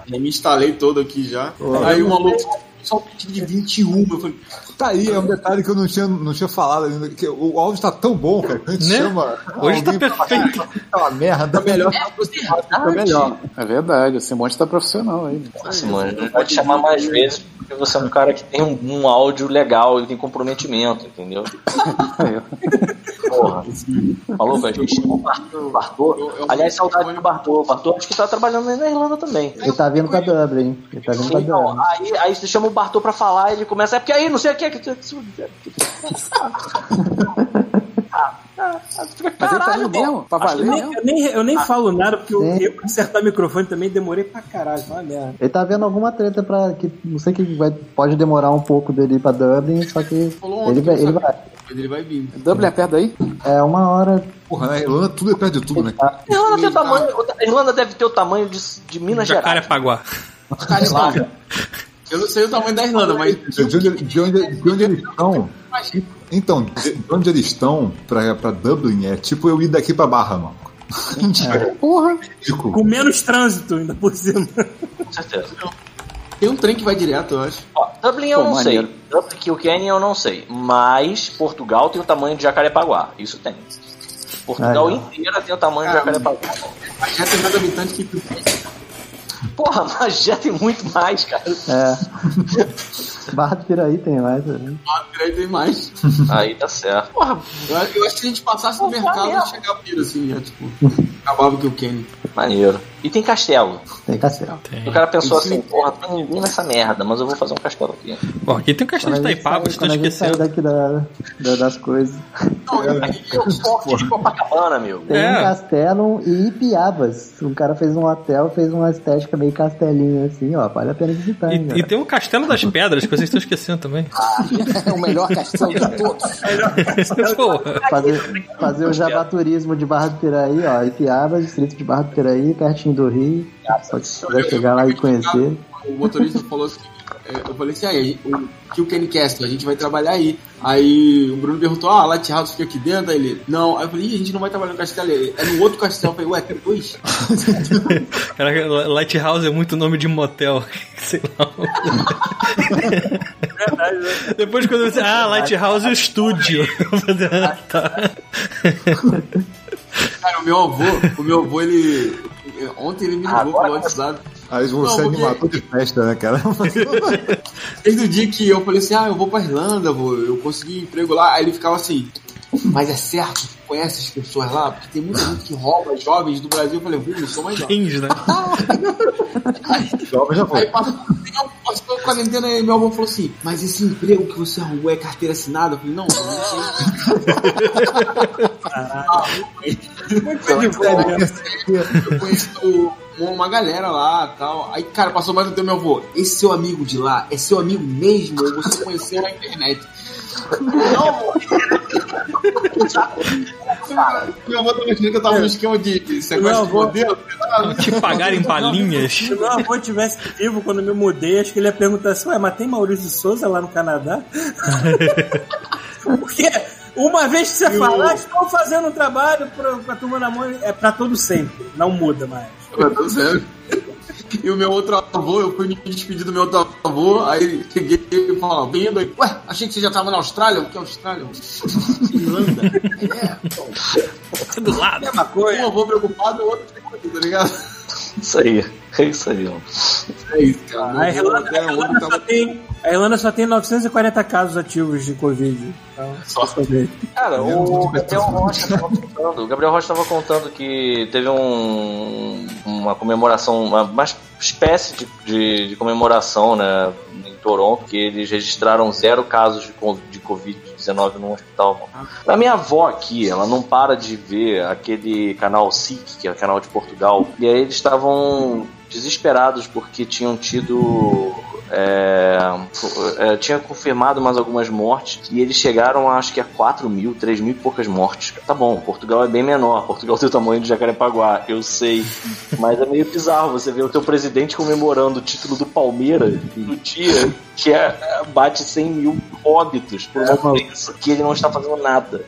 Já me instalei todo aqui já. Aí o maluco só um pedido de 21. Eu falei, Tá aí, é um detalhe que eu não tinha, não tinha falado ainda. Que o áudio tá tão bom, cara. que A gente Né? chama. Hoje tá pra perfeito. falar Aquela merda. melhor que aproximado, fica melhor. É verdade, o Simões tá profissional aí. Nossa, mano, não pode chamar mais vezes porque você é um cara que tem um, um áudio legal e tem comprometimento, entendeu? Porra. Maluco, a gente chama o Bartô. Aliás, saudade do Bartô. O Bartô acho que tá trabalhando aí na Irlanda também. Ele tá vindo pra Dublin. Ele tá vindo pra Então, Dublin. aí, aí você chama o Bartô pra falar e ele começa, é porque aí, não sei o que. Ah, ah, ah, tá caralho, mesmo? Pra Eu valer nem, mesmo? eu nem, eu nem falo nada, porque eu, Sim. eu pra acertar o microfone também demorei pra caralho. Uma merda. Ele tá vendo alguma treta pra. que não sei que vai, pode demorar um pouco dele ir pra Dublin, só que Falou ele vai. Ele vai. ele vai vir. Dublin é perto daí? É uma hora. Porra, na Irlanda tudo é perto de tudo, né? A Irlanda, tem o tamanho, a Irlanda deve ter o tamanho de, de Minas Gerais. Jacarepaguá. Cara, eu não sei o tamanho da Irlanda, mas. De onde, de onde, de onde eles estão. Então, de de onde eles estão pra, pra Dublin é tipo eu ir daqui pra Barra, mano. Porra. Tipo, Com menos trânsito ainda por cima. Com certeza. Tem um trem que vai direto, eu acho. Ó, Dublin eu Pô, não maneiro. sei. Dublin que o Kenny eu não sei. Mas Portugal tem o tamanho de Jacarepaguá. Isso tem. Portugal Ah, inteira tem o tamanho de Ah, Jacarepaguá. Mas já tem mais habitantes que Porra, mas já tem muito mais, cara. É. Barra do Piraí tem mais. né? aí tem mais. Aí tá certo. Porra, Eu, acho que se a gente passasse no mercado, mesmo. chegava piro assim, já, tipo, acabava que o Kenny. maneiro. E tem castelo. Tem castelo. Tem. O cara pensou Sim. assim, porra, tem ninguém nessa merda, mas eu vou fazer um castelo aqui. Pô, aqui tem o castelo de Quando a gente Taipava, sai- vocês estão quando a gente sai esquecendo. daqui da, da- das coisas. Não, Aqui é o forte de Copacabana, meu. Tem É. um castelo e Ipiabas. O cara fez um hotel, fez uma estética meio castelinho assim, ó. Vale a pena visitar, hein, E, e tem o Castelo das Pedras, vocês estão esquecendo também. É o melhor castelo de todos. Fazer, fazer o jabaturismo de Barra do Piraí, ó. Ipiabas, distrito de Barra do Piraí, pertinho do Rio. Só que se quiser chegar lá e conhecer. O motorista falou assim, é, eu falei assim, aí, o que o Kenny Castle, a gente vai trabalhar aí. Aí o Bruno perguntou, ah, a Lighthouse fica aqui dentro? Aí ele, não. Aí eu falei, Ih, a gente não vai trabalhar no castelo, Ele, é no outro castelo. Eu falei, ué, tem dois? Caraca, Lighthouse é muito nome de motel. Sei lá. Verdade, né? Depois quando você. Ah, Lighthouse e o estúdio. Ah, tá. Cara, o meu avô, o meu avô, ele... Ontem ele me ligou pelo WhatsApp. Aí você é Não, porque- animador de festa, né, cara? Desde o dia que eu falei assim, ah, eu vou pra Irlanda, vou, eu consegui emprego lá. Aí ele ficava assim, mas é certo, conhece as pessoas lá? Porque tem muita gente que rouba jovens do Brasil. Eu falei, eu sou mais jovem. Fins, né? Jovem já Aí foi. passou, passou a quarentena e meu avô falou assim, mas esse emprego que você arrumou é carteira assinada? Eu falei, não, eu não sei. Eu conheço o- uma galera lá tal. Aí, cara, passou mais um tempo meu avô. Esse seu amigo de lá é seu amigo mesmo ou você conheceu na internet? Não, amor. Meu avô tava achando que eu tava no esquema de sequestro de avô- modelo. Te pagarem balinhas. Se meu avô tivesse vivo quando eu me mudei, acho que ele ia perguntar assim, ué, mas tem Maurício de Souza lá no Canadá? Porque uma vez que você falar, estou fazendo um trabalho pra, pra turma da mãe, é pra todo sempre, não muda mais. Eu tô sério. E o meu outro avô, eu fui me despedir do meu outro avô, aí cheguei e falou, vindo aí, ué, achei que você já tava na Austrália? O que é Austrália? Irlanda. É, Do lado. Mesma coisa. um avô preocupado, o outro preocupado, tá ligado? Isso aí. É isso aí, ó. É isso, cara. A Irlanda, até a Irlanda só tem, a Irlanda só tem 940 casos ativos de Covid. Então, só saber. Cara, o Gabriel Rocha tava contando. O Gabriel Rocha tava contando que teve um, uma comemoração, uma, uma espécie de, de, de comemoração, né? Em Toronto, que eles registraram zero casos de, de Covid-19 no hospital. A minha avó aqui, ela não para de ver aquele canal SIC, que é o canal de Portugal, e aí eles estavam desesperados porque tinham tido é, é, tinha confirmado mais algumas mortes e eles chegaram a, acho que a 4 mil, 3 mil e poucas mortes. Tá bom, Portugal é bem menor, Portugal tem o tamanho de Jacarepaguá, eu sei, mas é meio bizarro você ver o teu presidente comemorando o título do Palmeiras no dia que é, bate 100 mil óbitos por uma doença que ele não está fazendo nada.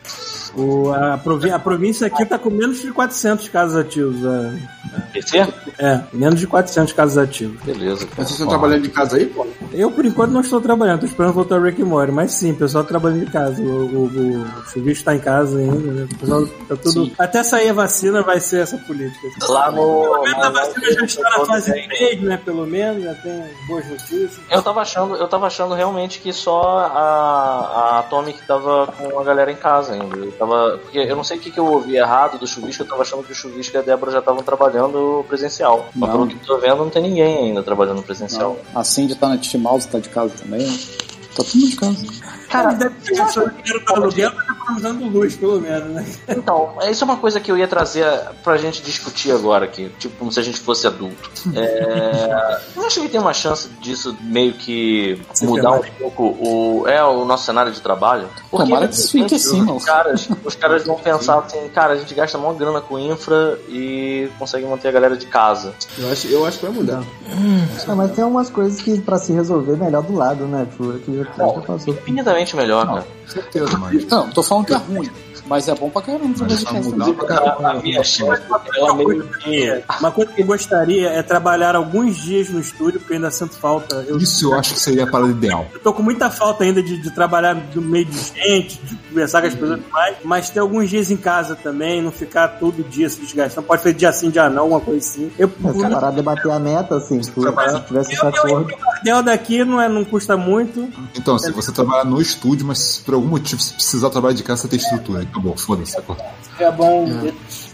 O, a, provi- a província aqui tá com menos de 400 casos ativos. É, PC? é, menos de 400 casos ativos. Beleza. Vocês estão trabalhando de casa aí, pô? Eu, por enquanto, não estou trabalhando, tô esperando voltar o Rick Morty, mas sim, o pessoal trabalhando de casa. O, o, o chuvisco tá em casa ainda, né? O pessoal tá tudo. Até sair a vacina vai ser essa política. Lá no. Pelo menos a vacina já está na fase 3, né? Pelo menos, já tem boas notícias. Eu tava achando, eu tava achando realmente que só a, a Atomic tava com a galera em casa ainda. Eu tava, porque eu não sei o que, que eu ouvi errado do Chuvisco, eu tava achando que o Chuvisco e a Débora já estavam trabalhando presencial. Mas Não. pelo que tô vendo, não tem ninguém ainda trabalhando presencial. A Cindy tá na Mouse, tá de casa também. Tá todo mundo de casa. Cara, deve ter querem dar aluguel, economizando luz, pelo menos, né? Então, isso é uma coisa que eu ia trazer pra gente discutir agora aqui, tipo, como se a gente fosse adulto. É... Eu acho que tem uma chance disso meio que mudar um pouco o, é, o nosso cenário de trabalho. Porque Tomara que isso fique assim, os caras, os caras vão pensar assim, cara, a gente gasta maior grana com infra e consegue manter a galera de casa. Eu acho, eu acho que vai mudar. Ah, mas tem umas coisas que pra se resolver melhor do lado, né? Tipo, aquilo que já passou. Infinitamente melhor, cara. Certeza, mas. Não, tô falando que é ruim, mas é bom pra caramba Mas mudar pra A, caramba. a minha chefe, ela meio que. Uma coisa que eu gostaria é trabalhar alguns dias no estúdio, porque ainda sinto falta. Eu, Isso eu acho que seria a parada ideal. eu tô com muita falta ainda de, de trabalhar no meio de gente, de conversar com as pessoas e tudo mais, mas ter alguns dias em casa também, não ficar todo dia se desgastando. Pode ser dia sim, dia não, uma coisa assim. Eu, Essa parada de bater a meta, assim, se Trabalhar- tivesse acordo. eu, Bardel daqui não, é, não custa muito. Então, se você trabalhar no estúdio, mas se por algum motivo você precisar trabalhar de casa, você tem estrutura. Acabou, foda-se. sacou? É bom.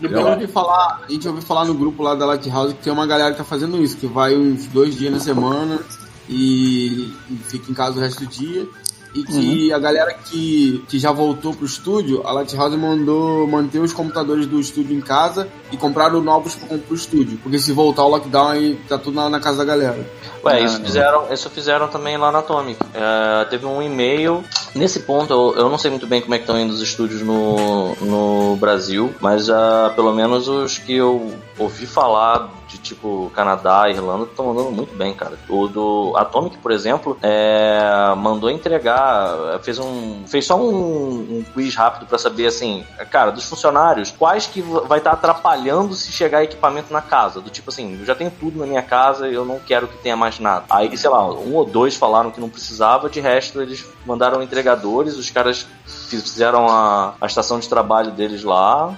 Eu ouvi falar, a gente ouviu falar no grupo lá da Lighthouse que tem uma galera que tá fazendo isso, que vai uns dois dias na semana e, e fica em casa o resto do dia. E que a galera que, que já voltou pro estúdio, a Lighthouse mandou manter os computadores do estúdio em casa e compraram novos pro, pro estúdio. Porque se voltar o lockdown aí tá tudo na, na casa da galera. Ué, isso fizeram, isso fizeram também lá na Atomic. É, teve um e-mail. Nesse ponto, eu, eu não sei muito bem como é que estão indo os estúdios no, no Brasil, mas ah, pelo menos os que eu ouvi falar de tipo Canadá Irlanda estão mandando muito bem, cara. O do Atomic, por exemplo, é, mandou entregar, fez um, fez só um, um quiz rápido pra saber assim, cara, dos funcionários, quais que vai estar atrapalhando se chegar equipamento na casa. Do tipo assim, eu já tenho tudo na minha casa eu não quero que tenha mais nada. Aí, sei lá, um ou dois falaram que não precisava, de resto eles mandaram entregadores, os caras fizeram a, a estação de trabalho deles lá.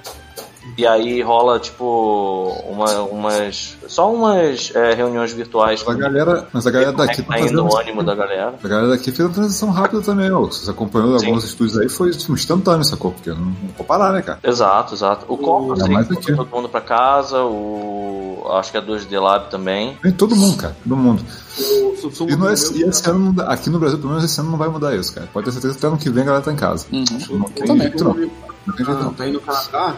E aí rola, tipo, uma, umas. Só umas é, reuniões virtuais. Mas a galera, mas a galera é daqui tá indo fazendo. o ânimo da galera. A galera daqui fez uma transição rápida também, ó. Se você acompanhou Sim. alguns estúdios aí, foi tipo, instantâneo, sacou? Porque não, não vou parar, né, cara? Exato, exato. O Copa, É sim, mais mandou aqui. todo mundo pra casa, o. Acho que a 2D Lab também. Vem todo mundo, cara. Todo mundo. O E, não é, e esse ano, não dá- aqui no Brasil, pelo menos esse ano não vai mudar isso, cara. Pode ter certeza que até ano que vem a galera tá em casa. Uhum. Não tem também. jeito, não. Não tem jeito, Ah, não. tá aí no Canadá,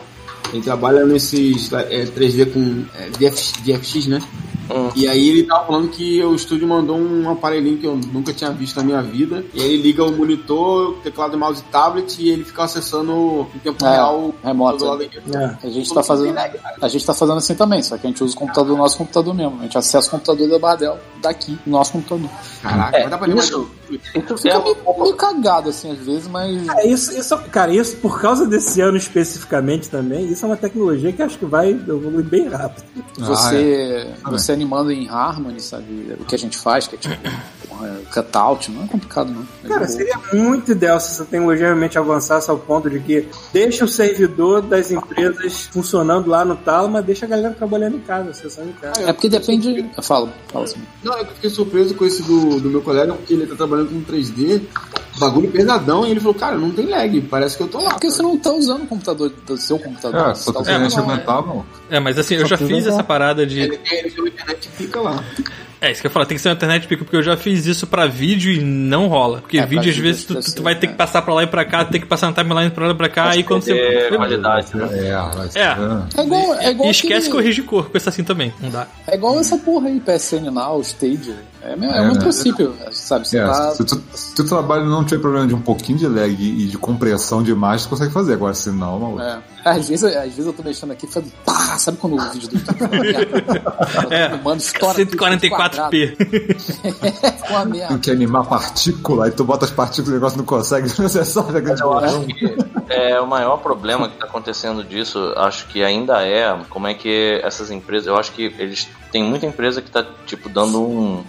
ele trabalha nesses é, 3D com é, DF, DFX, né? Hum. E aí ele tava falando que o estúdio mandou um aparelhinho que eu nunca tinha visto na minha vida. E aí ele liga o monitor, teclado, mouse e tablet e ele fica acessando em tempo É, real remoto. do lado aqui. É. A gente tá fazendo. A gente tá fazendo assim também, só que a gente usa o computador do nosso computador mesmo. A gente acessa o computador da Bardel daqui, no nosso computador. Caraca, É, vai dar pra mais. isso- Isso Fica é meio, meio cagado assim às vezes, mas. É, isso, isso, cara, isso por causa desse ano especificamente também, isso é uma tecnologia que acho que vai evoluir bem rápido. Você, Ah, você animando em Harmony, sabe? O que a gente faz, que é tipo cutout, não é complicado, não. É Cara, seria muito ideal se essa tecnologia realmente avançasse ao ponto de que deixa o servidor das empresas funcionando lá no talo, mas deixa a galera trabalhando em casa, acessando em casa. É porque depende. Fala, fala assim. Não, eu fiquei surpreso com esse do, do meu colega, porque ele tá trabalhando com 3D, bagulho pesadão, e ele falou, cara, não tem lag, parece que eu tô lá. Porque você não tá usando o computador do seu computador. É, você só tá usando gente lá. aguentar, mano. É, mas assim, eu Só já precisa fiz usar. essa parada de. Ele tem ele internet e fica lá. É, isso que eu ia falar, tem que ser uma internet pico, porque eu já fiz isso pra vídeo e não rola. Porque É, vídeo, às vezes, tu, tu vai ter é. que passar pra lá e pra cá, tem que passar na timeline pra lá e pra cá, aí quando você. qualidade, né? É, vai ser. É. É igual, é igual E esquece aquele- corrigir cor, com esse assim também. Não dá. É igual essa porra aí, PSN Now, Stage. É, é, É, o mesmo né? princípio, sabe? Você É, tá. se, tu, se tu trabalho não tiver problema de um pouquinho de lag e de compressão de imagem, tu consegue fazer. Agora, se não, maluco. É. Às, vezes, às vezes eu tô mexendo aqui e fazendo pá, sabe quando o vídeo do YouTube fica uma merda? É, Mano, estoura tudo, quadrado. 144p. Fica uma Tu merda. quer animar partícula, aí tu bota as partículas e o negócio não consegue, você sabe Eu acho botão. que é, o maior problema que está acontecendo disso, acho que ainda é como é que essas empresas. Eu acho que eles tem muita empresa que está tipo dando um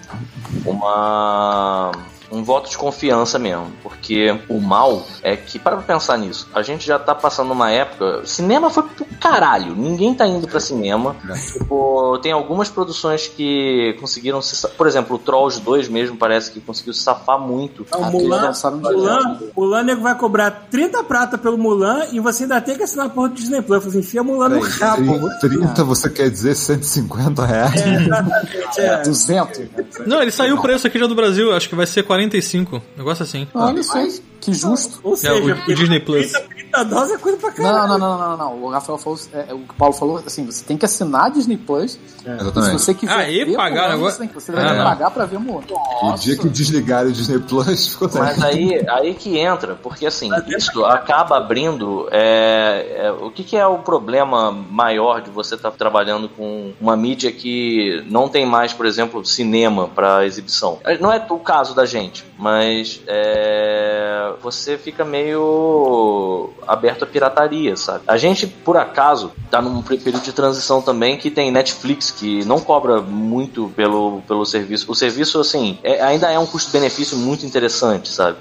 uma um voto de confiança mesmo, porque o mal é que, para pra pensar nisso, a gente já tá passando uma época. Cinema foi pro caralho, ninguém tá indo pra cinema. Tipo, tem algumas produções que conseguiram se. Por exemplo, o Trolls 2 mesmo parece que conseguiu se safar muito. Ah, Mulan, Mulan, Mulan nego vai cobrar 30 prata pelo Mulan e você ainda tem que assinar a porra do Disney Plus. Eu falei, enfia Mulan no rabo. 30, você quer dizer 150 reais? É, exatamente, é. 200. né? Não, ele saiu o preço aqui já do Brasil, acho que vai ser 45. Negócio assim. Olha só, que justo. Ou seja, o- o porque Disney Plus. 30, 30 Segunda dose é coisa pra caralho. Não, não, não, não, não. O Rafael falou, é, o que o Paulo falou, assim, você tem que assinar a Disney Plus. Se Exatamente. você quiser Ah, e ver pagar agora? Você, vai não. pagar pra ver Moana. O dia que desligarem o Disney Plus, ficou Mas aí, aí que entra, porque assim, isso acaba abrindo. é, é, o que, que é o problema maior de você estar trabalhando com uma mídia que não tem mais, por exemplo, cinema para exibição? É, Não é o caso da gente, mas é, você fica meio aberto à pirataria, sabe? A gente, por acaso, tá num período de transição também que tem Netflix, que não cobra muito pelo, pelo serviço. O serviço, assim, é- ainda é um custo-benefício muito interessante, sabe?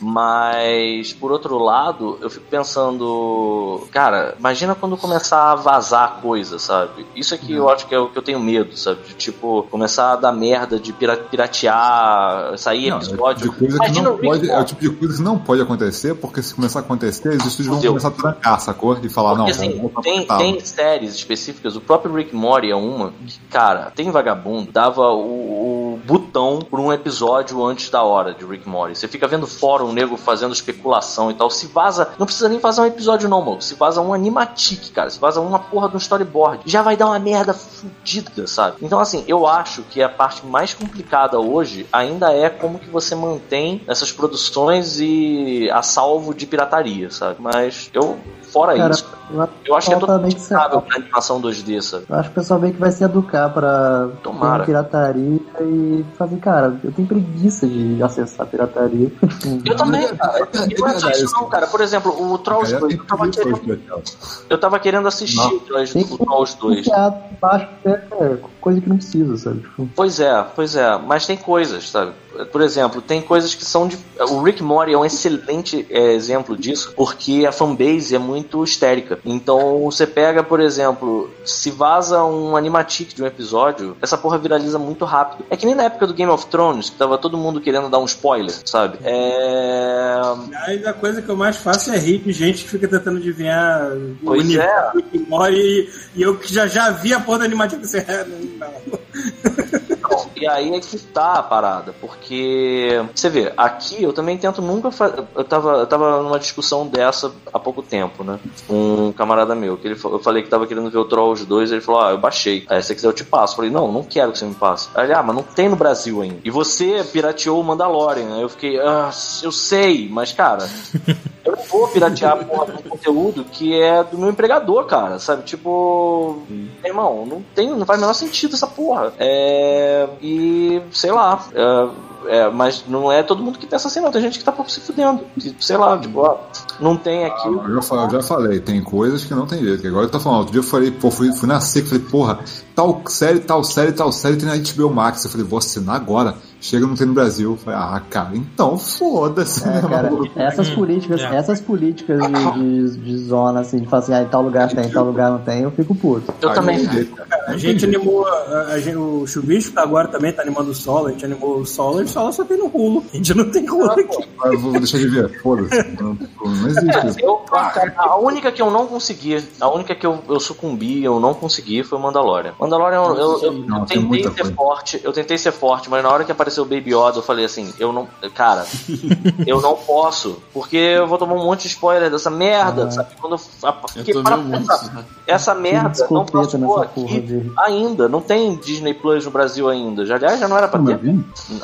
Mas, por outro lado, eu fico pensando, cara, imagina quando começar a vazar coisa, sabe? Isso aqui eu acho que é o que eu tenho medo, sabe? De tipo, começar a dar merda, de pira- piratear, sair Não, episódio. é, de coisa que Imagina não o pode, é o tipo de coisa que não pode acontecer, porque se começar a acontecer, os estúdios vão começar a trancar, sacou? E falar, Porque não, assim, tem, tem séries específicas, o próprio Rick Mori é uma que, cara, tem vagabundo, dava o, o botão por um episódio antes da hora de Rick Mori. Você fica vendo fórum, nego fazendo especulação e tal. Se vaza, não precisa nem fazer um episódio normal, se vaza um animatic, cara, se vaza uma porra de um storyboard, já vai dar uma merda fudida, sabe? Então, assim, eu acho que a parte mais complicada hoje ainda é como que você mantém essas produções e a salvo de pirataria, sabe? Mas eu, fora Cara, isso, eu, eu acho que é totalmente viável pra animação 2D, sabe? eu acho que o pessoal meio que vai se educar pra Tomara. ter pirataria e fazer, cara, eu tenho preguiça de acessar a pirataria. Eu também, cara. é E não é só isso não, cara. Por exemplo, o Trolls Cara, 2, tem eu tava querendo, eu tava querendo assistir o Trolls- Tem o Trolls 2. que baixo é coisa que não precisa, sabe? Tipo, Pois é, pois é, mas tem coisas, sabe? Por exemplo, tem coisas que são de. O Rick Mori é um excelente é, exemplo disso, porque a fanbase é muito histérica. Então você pega, por exemplo, se vaza um animatic de um episódio, essa porra viraliza muito rápido. É que nem na época do Game of Thrones, que tava todo mundo querendo dar um spoiler, sabe? É. Aí a coisa que eu mais faço é rir de gente que fica tentando adivinhar o Pois universo é. do Rick and Morty e, e eu que já, já vi a porra da animativa assim, é, não. Não, e aí é que tá a parada, porque você vê, aqui eu também tento nunca fa- eu tava eu tava numa discussão dessa há pouco tempo, né? Um camarada meu, que ele eu falei que tava querendo ver o Trolls 2, ele falou: "Ah, eu baixei. Aí se você quiser eu te passo". Eu falei: "Não, não quero que você me passe". Aí ele: "Ah, mas não tem no Brasil ainda". E você pirateou o Mandalorian. Aí eu fiquei: "Ah, eu sei, mas cara, eu não vou piratear porra um conteúdo que é do meu empregador, cara, sabe? Tipo, irmão, não tem, não faz o menor sentido essa porra. É, e sei lá, é, é, mas não é todo mundo que pensa assim, não. Tem gente que tá pouco se fudendo. Sei lá, tipo, ó, não tem aqui. Eu já, falei, eu já falei, tem coisas que não tem jeito. que Agora eu tô falando, outro dia eu falei, pô, fui, fui na seca, falei, porra, tal série, tal série, tal série tem na HBO Max. Eu falei, vou assinar agora. Chega não tem no Brasil. Falei, ah, cara, então foda-se, É, né, cara, essas políticas, É. essas políticas de, de, de zona, assim, de falar assim, ah, em tal lugar tem, em tal lugar não tem, eu fico puto. Eu Aí também. cara. A gente animou, a, a gente- o Chuvisco agora também tá animando o solo, a gente animou o solo, e o solo só tem no rulo. A gente não tem rulo aqui. Ah, eu vou deixar de ver, foda-se. Não, não existe isso. Eu, a, a única que eu não consegui, a única que eu, eu sucumbi, eu não consegui foi o Mandalorian. Mandalorian, eu, eu, eu Não, tentei ser coisa. forte, eu tentei ser forte, mas na hora que apareceu o Baby Yoda, eu falei assim, eu não, cara, eu não posso, porque eu vou tomar um monte de spoiler dessa merda, sabe? Quando eu, porque tomei para um monte, né? essa merda não passou aqui porra de- ainda, não tem Disney Plus no Brasil ainda. Já, aliás, já não era pra Tá ter.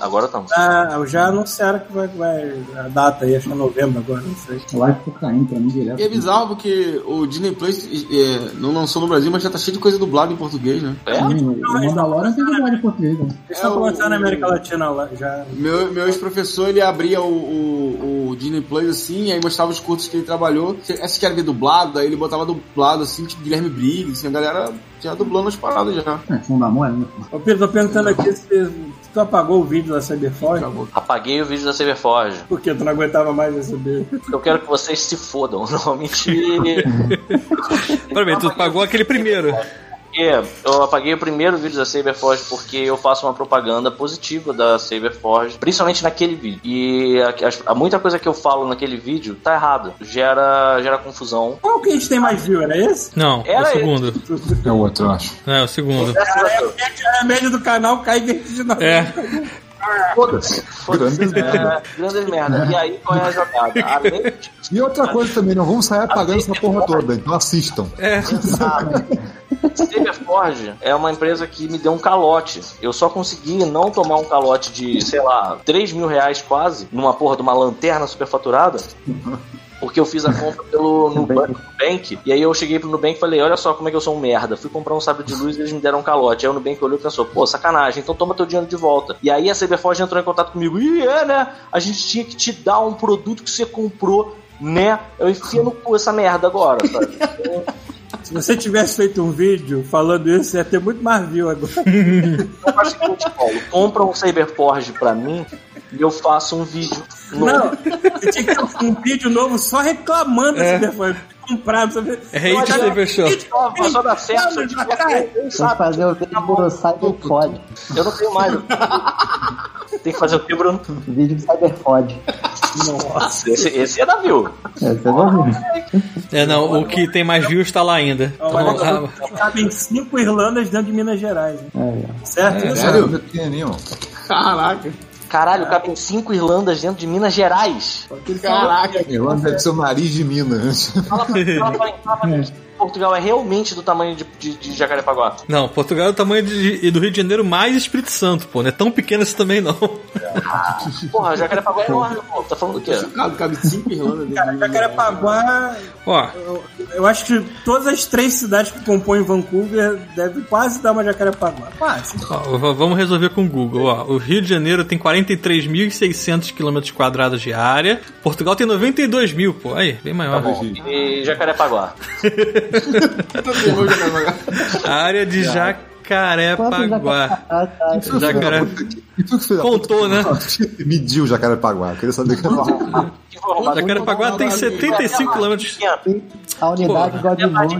Agora estamos. Ah, já anunciaram que vai, vai a data aí, acho que é novembro agora, não sei. A live ficou caindo pra mim direto. E é bizarro porque o Disney Plus é, não lançou no Brasil, mas já tá cheio de coisa dublada em português, né? É? Sim, o Mandalorian tem dublagem em português, né? Eles estão É, o- lançando na América Latina lá, já. Meu, meu ex-professor, ele abria o, o, o Disney Plus assim, e aí mostrava os cursos que ele trabalhou. Se quer ver dublado, aí ele botava dublado assim, tipo Guilherme Briggs, assim, a galera já dublando as paradas já. É, fundo da mão é né? Ô Pedro, tô perguntando aqui se, tu apagou o vídeo da Cyberforge, Apaguei o vídeo da Cyberforge. porque tu não aguentava mais receber. Eu quero que vocês se fodam. Não, mentira. Peraí, tu pagou aquele primeiro. Porque eu apaguei o primeiro vídeo da Saberforge porque eu faço uma propaganda positiva da Saberforge, principalmente naquele vídeo. E a, a- muita coisa que eu falo naquele vídeo tá errada. Gera, gera confusão. Qual que a gente tem mais view, era esse? Não, é o Era segundo. É o outro, eu acho. É, o segundo. A média do canal cai vertiginosamente. É. Foda-se. Foda-se. Grandes merda. É, Grandes merda. E aí, qual é a jogada? Além E outra coisa também, não vamos sair apagando essa porra toda, então assistam. Cyberforge é uma empresa que me deu um calote. Eu só consegui não tomar um calote de, sei lá, 3 mil reais quase, numa porra de uma lanterna superfaturada. Porque eu fiz a compra pelo Nubank, Nubank, e aí eu cheguei pro Nubank e falei, olha só como é que eu sou um merda. Fui comprar um sabre de luz e eles me deram um calote. Aí o Nubank olhou e pensou, pô, sacanagem, então toma teu dinheiro de volta. E aí a Cyberforge entrou em contato comigo, e é, né? A gente tinha que te dar um produto que você comprou, né? Eu enfio no cu essa merda agora, sabe? Se você tivesse feito um vídeo falando isso, ia ter muito mais view agora. Eu faço o seguinte, Paulo, compra um Cyberforge pra mim e eu faço um vídeo novo. Não, você tinha que ter um vídeo novo só reclamando É. desse telefone. Comprado, sabe? É hate Cyber Show. Só, dá certo eu sabe. fazer o vídeo do Cyberfod. Eu não tenho mais. Tem que fazer o que, Bruno? Vídeo do Cyberfod. Nossa, esse, esse é da View. É, você vai ver. É, não, o que tem mais views tá lá ainda. Olha, Então, ah, cabem cinco Irlandas dentro de Minas Gerais. né? É, é. Certo? Sério? Pequenininho, ó. Caraca. Caralho, cabem cinco Irlandas dentro de Minas Gerais. Caraca. Irlanda deve ser o nariz de Minas. Fala pra mim, fala pra mim, fala pra mim. Portugal é realmente do tamanho de, de, de Jacarepaguá. não, Portugal é o tamanho de- do Rio de Janeiro mais Espírito Santo, pô. Não é tão pequeno assim também, não. Porra, Jacarepaguá é enorme, pô. Tá falando do quê? Cabe, cabe cinco dentro de- Jacarepaguá, Ó, eu, eu acho que todas as três cidades que compõem Vancouver devem quase dar uma Jacarepaguá. Quase. ó, vamos resolver com o Google. Ó, o Rio de Janeiro tem 43.600 km quadrados de área. Portugal tem 92 mil, pô. Aí, bem maior. E Jacarepaguá. Vai pagar. A área de Jacarepaguá. Ah, tá. Jacaré. E tu que fez a Contou, né? Mediu Jacarepaguá. Queria saber que informação. Jacarepaguá tem 75 quilômetros. A unidade Godmode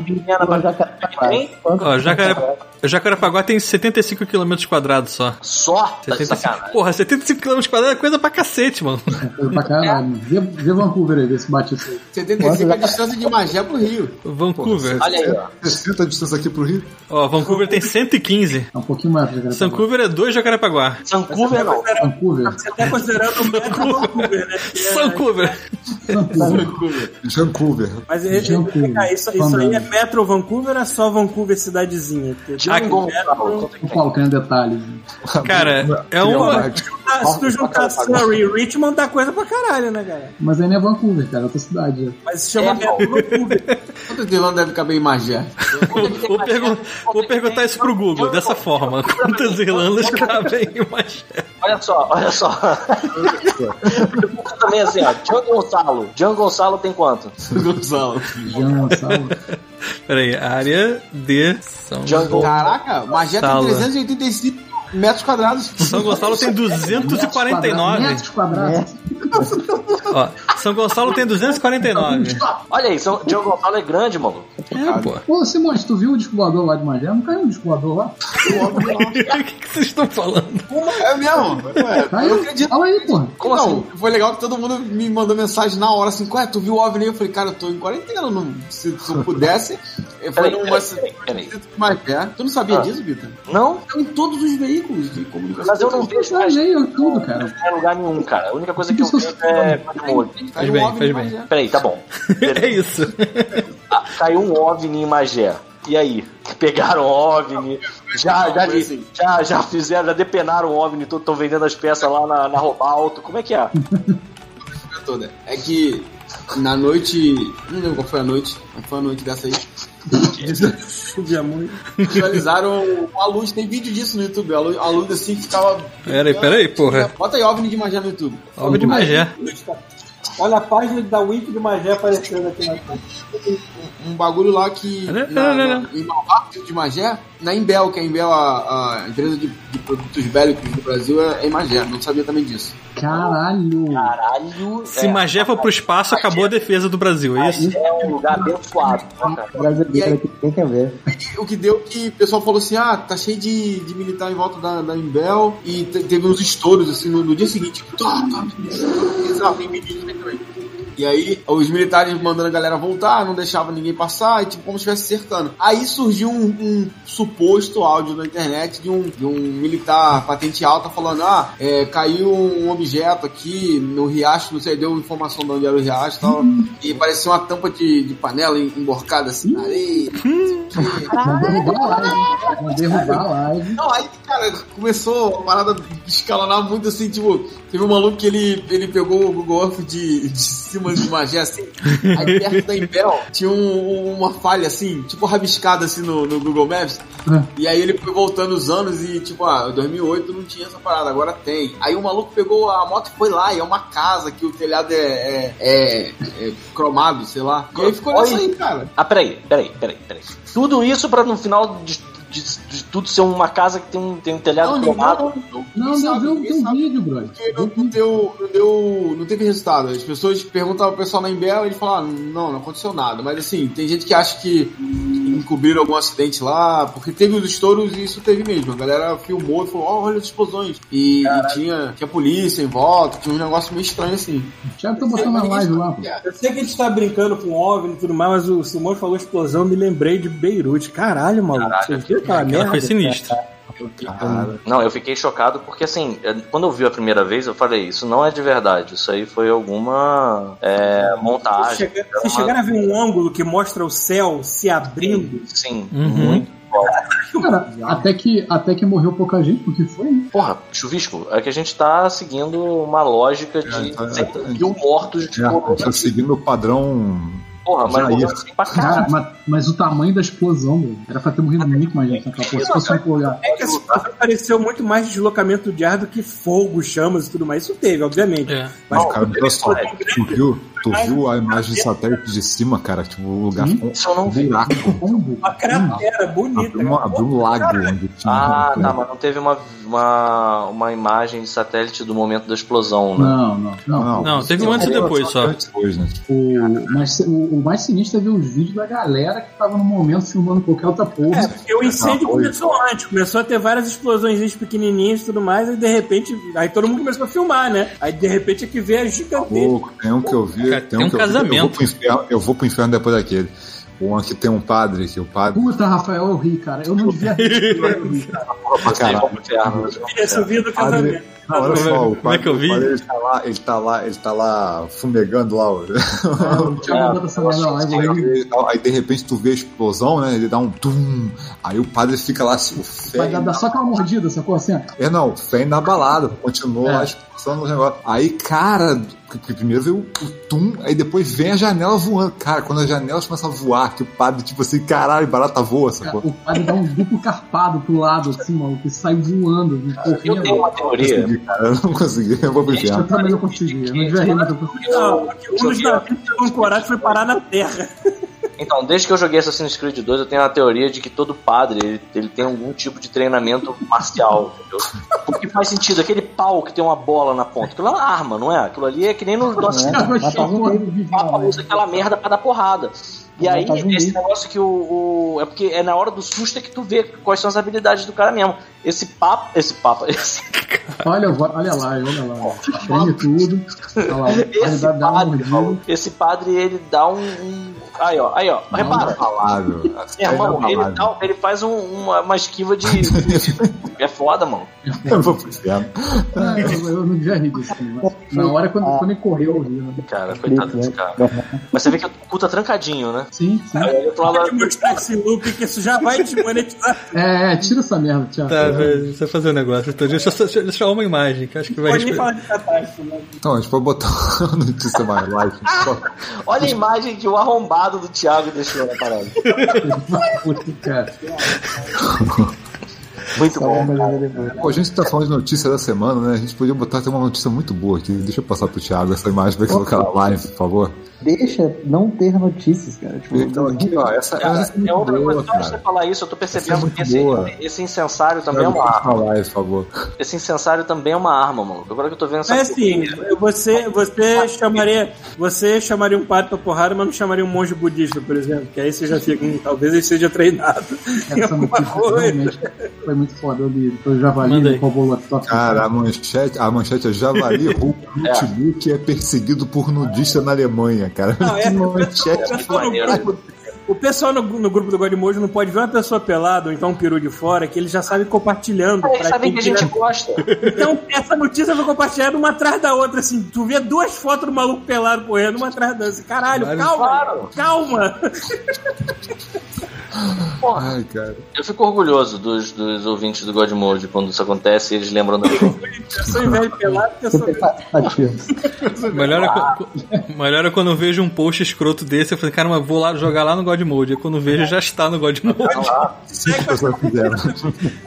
por Jacarepaguá. Jacare... Jacarepaguá tem 75 km quadrados só. Só? Tá de 75... sacanagem. Porra, 75 km quadrados é coisa pra cacete, mano. Coisa pra caralho. Vê, vê Vancouver aí, vê se bate isso aí. 75 é a distância de Magé pro Rio. Vancouver. Olha aí, ó. 60 a distância aqui pro Rio. Ó, Vancouver tem 115. É um pouquinho mais pra Jacarepaguá. Vancouver é 2 Jacarepaguá. Vancouver não. Vancouver. Você tá considerando o metro Vancouver, né? Que é- Vancouver. Vancouver. Mas ele, Vancouver. cara, isso, isso aí é Metro Vancouver ou é só Vancouver cidadezinha? Thiago Gonçalo. Ô, Paulo, tem um detalhe. Cara, é uma. Ah, se tu juntar Surrey e Richmond, dá coisa pra caralho, né, cara? Mas aí não é Vancouver, cara, é outra cidade. Mas se chama É, Vancouver. Quantas Irlandas deve caber em Magé? Vou, vou pergun- vou perguntar isso pro Google, dessa forma. Quantas Irlandas cabem em Magé? Olha só, olha só. Pergunta também assim, ó. Jean Gonçalo. Jean Gonçalo tem quanto? Gonçalo. Jean Gonçalo. Peraí, área de São Jungle. Caraca, Magé tem Sala. 385 metros quadrados. São Gonçalo tem 249. Metros quadrados. Ó, São Gonçalo tem 249. Olha aí, São, Gonçalo é grande, mano. É, pô. Pô, Simões, tu viu o disco voador lá de Magé? Não caiu um disco voador lá? O que, que vocês estão falando? É mesmo? Ué, eu acredito. Olha aí, porra. Como não, assim? foi legal que todo mundo me mandou mensagem na hora assim, ué, tu viu o OVNI? Eu falei, cara, eu tô em quarentena, não, se, se eu pudesse, eu falei numa peraí, peraí. Tu não sabia Ah. disso, Vitor? Não? Estão em todos os veículos de comunicação. Mas eu não vejo mais viajei tudo, cara. em lugar nenhum, cara. A única coisa que eu vejo é. Faz bem, faz bem. Peraí, tá bom. É isso. Ah, caiu um OVNI em Magé. E aí? Pegaram o OVNI, já, já, assim. já, já fizeram, já depenaram o OVNI, estão vendendo as peças lá na, na Robalto. Como é que é? toda. É que na noite. Não lembro qual foi a noite, mas foi a noite dessa aí. Chovia muito. Visualizaram a luz, tem vídeo disso no YouTube. A luz, a luz assim que ficava. Peraí, peraí, porra. Bota aí OVNI de Magé no YouTube. Obra de Magé. Olha a página da Wiki de Magé aparecendo aqui na frente. um bagulho lá que. Não, não, não, na- em Mauá, de Magé, na Embel, que é a Embel, a, a empresa de, de produtos bélicos do Brasil, é, é em Magé. Não sabia também disso. Caralho. Caralho. Se é, Magé for pro espaço, acabou a defesa do Brasil, é isso? é um lugar abençoado. né? Brasileiro aqui, quem quer ver? E o que deu que o pessoal falou assim: ah, tá cheio de, de militar em volta da, da Embel, e te- teve uns estouros assim no, no dia seguinte. Tipo, tá, tá, bizarro, tem vídeo também. E aí, os militares mandando a galera voltar, não deixava ninguém passar, e tipo, como se estivesse cercando. Aí surgiu um, um suposto áudio na internet de um, de um militar patente alta falando: ah, é, caiu um objeto aqui no riacho, não sei, deu informação de onde era o riacho e tal, e parecia uma tampa de, de panela emborcada assim na areia. Vão derrubar a live. Vão derrubar a live. Não, aí, cara, começou a parada escalonar muito assim, tipo, teve um maluco que ele, ele pegou o Google Earth de, de cima de Magé, assim, aí perto da Impel tinha um- uma falha assim, tipo rabiscada assim no, no Google Maps, e aí ele foi voltando os anos e tipo, ah, 2008 não tinha essa parada, agora tem. Aí o maluco pegou a moto e foi lá, e é uma casa que o telhado é, é, é- é cromado, sei lá. E aí ficou nessa aí, cara. Ah, peraí, peraí, peraí, peraí. Tudo isso pra no final de, de- de tudo ser uma casa que tem um, tem um telhado cromado. não, Não, deu, sabe. vídeo, brother. Porque não, não deu, não deu, não teve resultado. As pessoas perguntavam ao pessoal na Embel e ele falava, não, não aconteceu nada. Mas assim, tem gente que acha que encobriram algum acidente lá, porque teve os estouros e isso teve mesmo. A galera filmou e falou, ó, olha as explosões. E, e tinha, tinha polícia em volta, tinha um negócio meio estranho assim. O Thiago tá botando na live lá, pô. Eu sei que a gente tá brincando com OVNI e tudo mais, mas o Simão falou explosão, me lembrei de Beirute. Caralho, maluco. Vocês viram aquela Aquela merda? foi sinistra. Não, eu fiquei chocado porque, assim, eh, quando eu vi a primeira vez, eu falei, isso não é de verdade, isso aí foi alguma é, Vocês montagem. chegaram, vocês chegaram a ver um ângulo que mostra o céu se abrindo? Sim, Uhum. muito. Cara, até que, até que morreu pouca gente, porque foi, né? Porra, chuvisco, é que a gente tá seguindo uma lógica de É, tá- 100 tá- mil mortos de É, tá seguindo o padrão. Porra, mas morreu assim pra Cara, mas, mas o tamanho da explosão, meu, era pra ter morrido muito mais gente naquela porra. Se fosse um lugar. É que essa pareceu muito mais deslocamento de ar do que fogo, chamas e tudo mais. Isso teve, obviamente. É. Mas cara, olha só, tu viu, tu viu a imagem de satélite de cima, cara? Tipo, o lugar não um vi. buraco. Uma cratera bonita. Abriu, uma- abriu um lago onde tinha. Ah, tá, mas não teve uma, uma, uma imagem de satélite do momento da explosão, né? Não, não, não. Não, teve um antes e depois só. Depois, né? O, mais, o, o mais sinistro é ver os vídeos da galera que tava no momento filmando qualquer outra porra. É, porque o incêndio Ah, foi. começou antes, começou a ter várias explosões pequenininhas e tudo mais, e de repente, aí todo mundo começou a filmar, né? Aí de repente é que vê a gigantesca. Tem um que eu vi. Tem tem um um que eu vi, casamento. Eu vou, pro inferno, eu vou pro inferno depois daquele. Um aqui tem um padre, que o padre. Puta, Rafael, eu ri, cara. Eu não devia rir. Esse vídeo do casamento. Não, olha só, o Como é que eu vi? o padre, ele tá lá, ele tá lá, ele tá lá fumegando lá. vou rir. Aí de repente tu vê a explosão, né? Ele dá um tum. Aí o padre fica lá, assim, o fé. Vai dar, só aquela mordida, sacou assim? É, não, fé na balada, continuou É. lá expulsando o negócio. Aí, cara, primeiro veio o tum, aí depois vem a janela voando. Cara, quando as janelas começam a voar, que o padre, tipo assim, caralho, barata voa, Cara, sacou? o padre dá um duplo carpado pro lado, assim, mano, que sai voando, Eu tenho correndo. uma teoria. Consegui, cara, eu não consegui, eu vou pro Eu inferno. também não consegui, eu não devia rir, mas eu consegui. Não, um dos navios que ancorado foi parar na terra. Então, desde que eu joguei Assassin's Creed 2, eu tenho a teoria de que todo padre ele, ele tem algum tipo de treinamento marcial, entendeu? Porque faz sentido, aquele pau que tem uma bola na ponta, aquilo é uma arma, não é? Aquilo ali é que nem no nosso tá Papa né? usa aquela merda pra dar porrada. E aí, tá esse negócio que o, o- É porque é na hora do susto é que tu vê quais são as habilidades do cara mesmo. Esse papo. Esse papo. Esse, Olha, olha lá, olha lá. Treme tudo. Olha lá, esse dá, dá padre, mordida. esse padre, ele dá um. um- Aí, ó, aí, ó. Repara. Falável. Meu irmão, ele, dá- ele faz um- uma, uma esquiva de. é foda, mano. Eu vou pro inferno. Ah, eu, eu não devia rir disso. Mas na hora, quando, quando ele correu, eu ri. Né? Cara, coitado desse cara. Mas você vê que o cu tá trancadinho, né? Sim, sim. Aí outro lado. Pode mostrar esse loop que isso já vai desmonetizar. É, é, tira essa merda, Thiago. Tá, deixa eu fazer um negócio. Então, deixa, eu só- deixa eu deixar uma imagem que eu acho que vai Pode responder. falar de catástrofe, né? Então, a gente pode botar uma notícia mais light. Só... Olha a imagem que o arrombado do Thiago deixou na parada. Puta, cara. Muito uma bom. Pô, a gente tá falando de notícia da semana, né? A gente podia botar até uma notícia muito boa aqui. Deixa eu passar pro Thiago essa imagem pra ele colocar na live, por favor. Deixa não ter notícias, cara. Tipo, Então, aqui, ó, essa, Cara, essa é muito é outra boa, coisa, só antes de cara. você falar isso, eu tô é percebendo muito que esse, boa. esse incensário também é uma arma. live, por favor. Esse incensário também é uma arma, mano. Agora que eu tô vendo essa Mas assim, você, você chamaria. Você chamaria um padre pra porrada, mas não chamaria um monge budista, por exemplo. Que aí você já fica. hum, talvez ele seja treinado em Essa alguma notícia coisa. realmente foi muito muito foda, eu li. Foi o Javali Manda aí. no Cobol Laptop. Cara, a manchete, a manchete é Javali rouba notebook e é perseguido por nudista na Alemanha, cara. Não, é, Que o manchete pessoal no maneiro. grupo, o pessoal no, no grupo do Godmojo não pode ver uma pessoa pelada ou então um peru de fora que eles já sabem compartilhando. Eles sabem que a gente gosta. Então, essa notícia foi compartilhada uma atrás da outra, assim. Tu vê duas fotos do maluco pelado correndo, uma atrás da outra. Assim, Caralho, calma! Claro. Calma! Porra, Ai, cara. eu fico orgulhoso dos, dos ouvintes do God Mode quando isso acontece e eles lembram da gente. Eu sou velho pelado, eu sou. Melhor é, melhor é quando eu vejo um post escroto desse, eu falei, cara, mas vou lá jogar lá no God Mode. E quando eu vejo, já está no God Mode. O que as pessoas fizeram?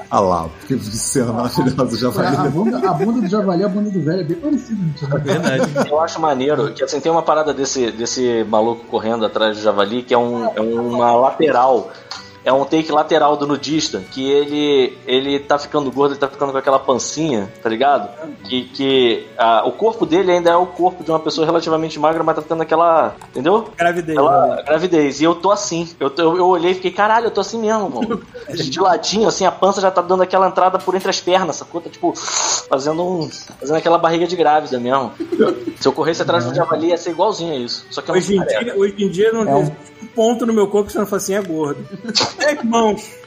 Ah lá, que cena maravilhosa, A Javali. bunda, a bunda do Javali e a bunda do velho é bem parecida. né? Verdade. Eu acho maneiro que assim, tem uma parada desse, desse maluco correndo atrás do javali que é, um, é uma lateral. É um take lateral do nudista, que ele ele tá ficando gordo, ele tá ficando com aquela pancinha, tá ligado? Que, que ah, o corpo dele ainda é o corpo de uma pessoa relativamente magra, mas tá ficando aquela. Entendeu? gravidez. Aquela gravidez. E eu tô assim. Eu, eu, eu olhei e fiquei, caralho, eu tô assim mesmo, mano. De ladinho, assim, a pança já tá dando aquela entrada por entre as pernas, sacou? Tá tipo, fazendo um. Fazendo aquela barriga de grávida mesmo. Se eu corresse atrás do javali, ia ser igualzinho a isso. Só que Hoje em, dia, hoje em dia não É um- um ponto no meu corpo que você não fala assim, é gordo. É, irmãos.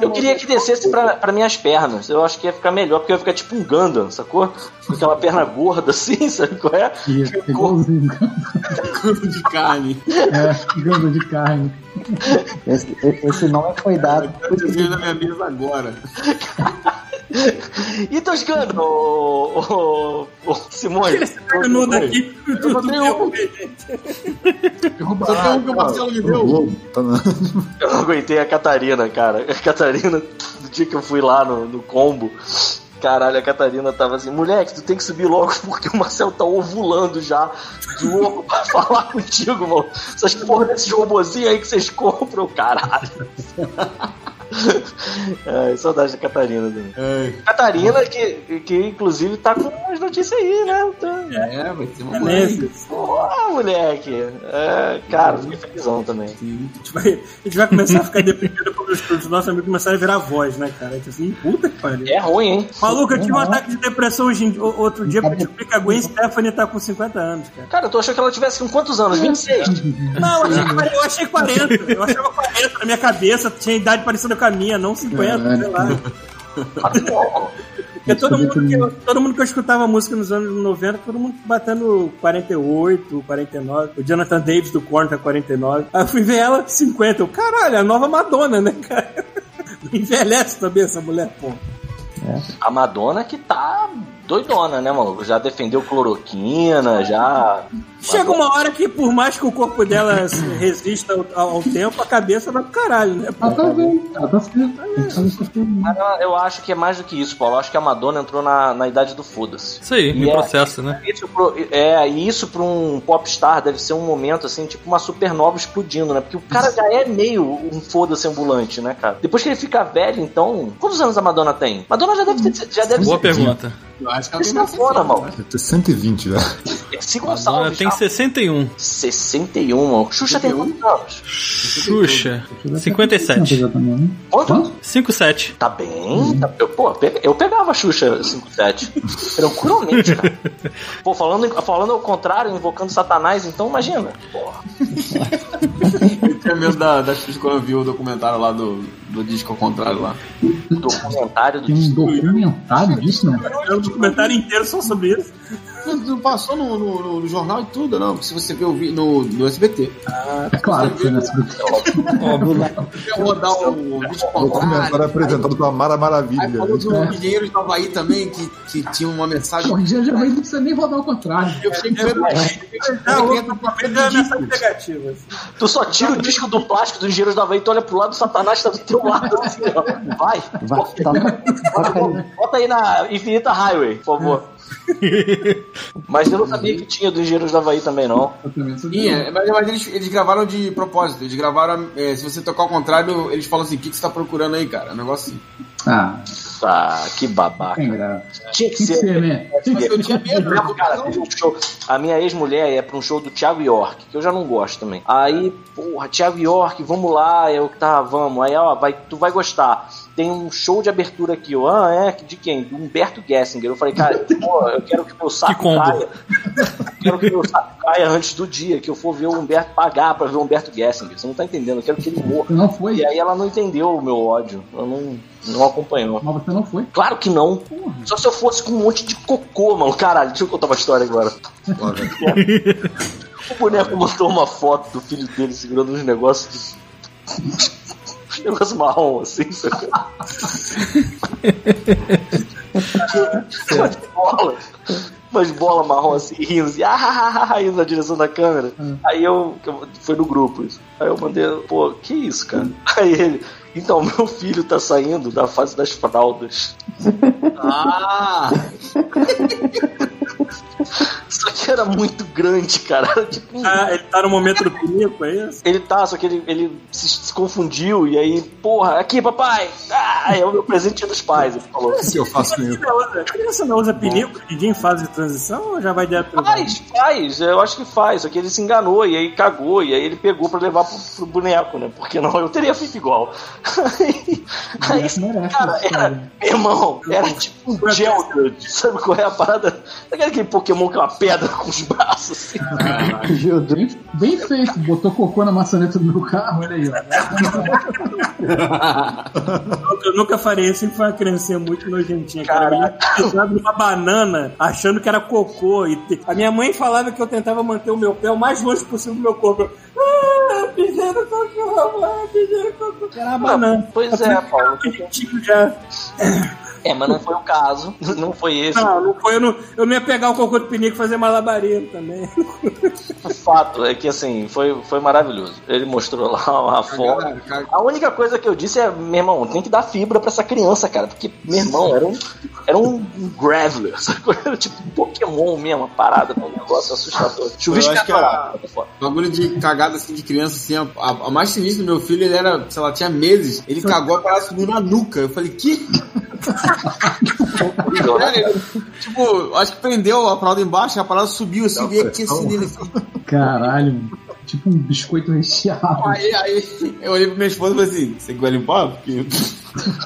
Eu queria que descesse pra, pra minhas pernas. Eu acho que ia ficar melhor, porque eu ia ficar tipo um Gundam, sacou? Com aquela perna gorda assim, sabe qual é? É igualzinho. Canto de carne. É, gamba de carne. Esse, esse nome foi dado. Eu tenho na minha mesa agora. E Toscano, ô, ô, ô, Simone. Esse canudo aqui, tudo botei um. Só tem um que o Marcelo me O deu. Tá Eu não aguentei a Catarina, cara. A Catarina, do dia que eu fui lá no, no combo, caralho, a Catarina tava assim, moleque, tu tem que subir logo porque o Marcel tá ovulando já, louco pra falar contigo, mano. Essas porra desses robozinhos aí que vocês compram, caralho. Ai, saudade da Catarina também. É, Catarina, que, que inclusive tá com umas notícias aí, né? Tá- é, vai ser uma Beleza. coisa. Porra, moleque. É, cara, fiquei felizão também. A gente, vai, a gente vai começar a ficar deprimido quando os, os nossos amigos começarem a virar voz, né, cara? Tipo Assim, puta que pariu. É ruim, hein? Maluco, eu tive um ataque de depressão hoje, outro dia pra descobrir que a Gwen Stephanie tá com 50 anos, cara. Cara, tu achou que ela tivesse com quantos anos? 26? Não, eu achei, eu achei 40. Eu achava 40 na minha cabeça, tinha idade parecida com a minha, não 50, sei lá. Porque todo mundo, que eu, todo mundo que eu escutava música nos anos 90, todo mundo batendo 48, 49. O Jonathan Davis do Korn tá 49. Aí eu fui ver ela 50. Eu, caralho, a nova Madonna, né, cara? Envelhece também essa mulher, pô. A Madonna que tá doidona, né, maluco? Já defendeu cloroquina, já. Chega uma hora que, por mais que o corpo dela resista ao, ao tempo, a cabeça vai pro caralho, né? Ela tá bem, ela tá certa. Coisas. Mas eu- acho que é mais do que isso, Paulo. Eu acho que a Madonna entrou na, na idade do foda-se. Isso aí, E no é- processo, né? Isso pro, é, e isso pra um popstar deve ser um momento, assim, tipo uma supernova explodindo, né? Porque o cara já é meio um foda-se ambulante, né, cara? Depois que ele fica velho, então. Quantos anos a Madonna tem? Madonna já deve ter. Já deve Boa ser. pergunta. Eu acho que ela Esse tem é mais foda, mano. Deve ter 120 já. Se Gonçalves tem já- 61. 61, mano. Xuxa tem quantos anos? Xuxa, 57. Já também, né? Quanto? 57. Tá bem. Tá, eu, pô, eu pegava a Xuxa 57. Tranquilamente, cara. Pô, falando, falando ao contrário, invocando Satanás, então imagina. Porra. Eu tinha medo da, da Xuxa quando eu vi o documentário lá do, do disco ao contrário lá. Documentário do Tem um documentário disso, né? É um documentário inteiro só sobre isso. Não passou no, no- no- no jornal e tudo, não. Se você ver o vi- no, no SBT. É claro que foi nessa Quer rodar o disco ao O documentário contrário. apresentado pela Mara Aí Maravilha. falou do Engenheiros do Havaí também, que, que tinha uma mensagem. Hoje em dia já vai- não precisa nem rodar ao contrário. Eu. Ah, medo é de mensagem negativa. assim. Tu só tira o disco do plástico dos engenheiros da Havaí, tu olha pro lado, o Satanás tá do teu lado. Assim, ó. Vai. Vai, tá. Bota aí na Infinita Highway, por favor. Mas eu não sabia que tinha dos engenheiros da Havaí também, não. Eu também sabia. Sim, é, mas, mas eles, eles gravaram de propósito. Eles gravaram. é, se você tocar ao contrário, eles falam assim: o que, que você tá procurando aí, cara? É um negócio assim. Ah, Ah, que babaca. tem graça. Tinha que que ser. ser, né? Eu tinha medo. Cara, teve um show. A minha ex-mulher ia pra um show do Thiago York, que eu já não gosto também. Aí, porra, Thiago York, vamos lá. Eu, tá, vamos. Aí, ó, vai, tu vai gostar. Tem um show de abertura aqui. Eu, ah, é? De quem? Do Humberto Gessinger. Eu falei, cara, pô, eu quero que meu saco combo. caia. Eu quero que meu saco caia antes do dia que eu for ver o Humberto pagar pra ver o Humberto Gessinger. Você não tá entendendo, eu quero que ele morra. Não foi? E aí ela não entendeu o meu ódio. Ela não, não acompanhou. Mas você não foi? Claro que não. Só se eu fosse com um monte de cocô, mano. Caralho, deixa eu contar uma história agora. O boneco mandou uma foto do filho dele segurando uns negócios de... uns negócios marrom, assim, sabe? umas bolas. Umas bolas marrom assim, rindo assim, ah, ah, ah, ah, indo na direção da câmera. Aí eu, eu- Foi no grupo isso. Aí eu mandei, pô, que isso, cara? Aí ele. Então, meu filho tá saindo da fase das fraldas. Ah! Só que era muito grande, cara. Tipo Ah, ele tá no momento do pinico, é isso? Ele tá, só que ele, ele se, se confundiu e aí, porra, aqui, papai! Ah, é o meu presente dos pais, ele falou. Se eu faço isso. Criança não usa- A criança não usa pinico ninguém em fase de transição ou já vai direto Faz, faz, eu acho que faz, só que ele se enganou e aí cagou, e aí ele pegou pra levar pro, pro boneco, né? Porque não, eu teria feito igual. Aí, aí cara, era, meu irmão, era tipo um Geodude, sabe qual é a parada? Sabe aquele Pokémon que é uma pedra com os braços assim? Bem, bem feito. Botou cocô na maçaneta do meu carro, olha aí, ó. Eu nunca farei isso, sempre foi uma criancinha muito nojentinha, cara. Eu ia pisar numa banana achando que era cocô. E te- A minha mãe falava que eu tentava manter o meu pé o mais longe possível do meu corpo. Eu, Ah, pisei no cocô, pisei no cocô. Era uma banana. Pois é, Paulo. Nojentinho já. É, mas não foi o caso, não foi esse. Não, não foi, eu não, eu não ia pegar o cocô do pinico e fazer malabarismo também. O fato é que, assim, foi, foi maravilhoso. Ele mostrou lá a foto. A única coisa que eu disse é, meu irmão, tem que dar fibra pra essa criança, cara. Porque, meu irmão, era um, era um Graveler? Era tipo um Pokémon mesmo, uma parada, um negócio assustador. Chuvisco acho que catarata, foda. Bagulho de cagada assim de criança, assim, a, a- a mais sinistra do meu filho, ele era, sei lá, tinha meses. Ele cagou a parada subiu na nuca. Eu falei, que? Tipo, acho que prendeu a parada embaixo, a parada subiu assim, veio que tinha sido assim. Caralho. Tipo um biscoito recheado. Aí, aí eu olhei pra minha esposa e falei assim, você que vai limpar? Porque.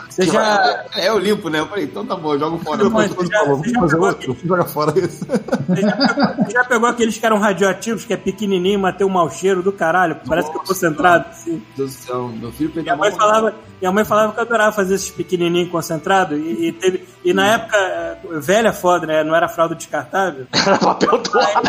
Você já, É, eu limpo, né? Eu falei, então tá bom, eu jogo fora. Mas você já- falou, você vamos já fazer outro, joga fora isso. você já pegou- você já pegou aqueles que eram radioativos, que é pequenininho, mas tem um mau cheiro do caralho, parece que é concentrado. Assim. Meu Deus do céu, meu filho Minha pegou mãe, falava, minha mãe falava que eu adorava fazer esses pequenininhos concentrados. E, e, teve, e na época, eh, velha foda, né? Não era fralda descartável. Era papel dourado.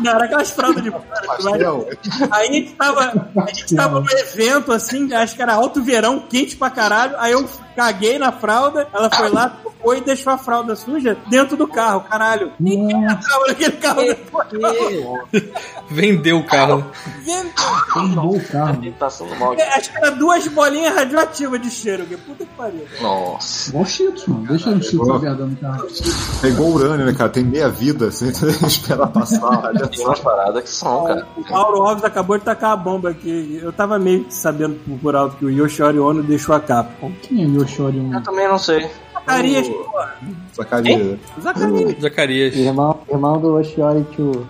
Não, era aquelas fraldas de Pastel. Aí a gente tava, a gente tava no evento, assim, acho que era alto verão, quente pra caralho. Aí eu caguei na fralda, ela foi lá, tocou e deixou a fralda suja dentro do carro, caralho. Ninguém entrava naquele carro depois. Vendeu o carro. Queimou o carro. É, Acho que era duas bolinhas radioativas de cheiro. Que puta que pariu. Nossa. Igual Cheetos, mano. Deixa o Cheetos verdade no carro. Pegou urânio, né, cara? Tem meia vida, assim, esperar passar. Tem umas paradas que são, cara. O Mauro Alves acabou de tacar a bomba aqui. Eu tava meio sabendo por- alto que o Yoshori Ono deixou a Capcom. Quem é Yoshori? Um... Eu também não sei. Zacarias, porra. Sacaria. Zacarias. Zacarias. Irmão, irmão do Oshiori Chu.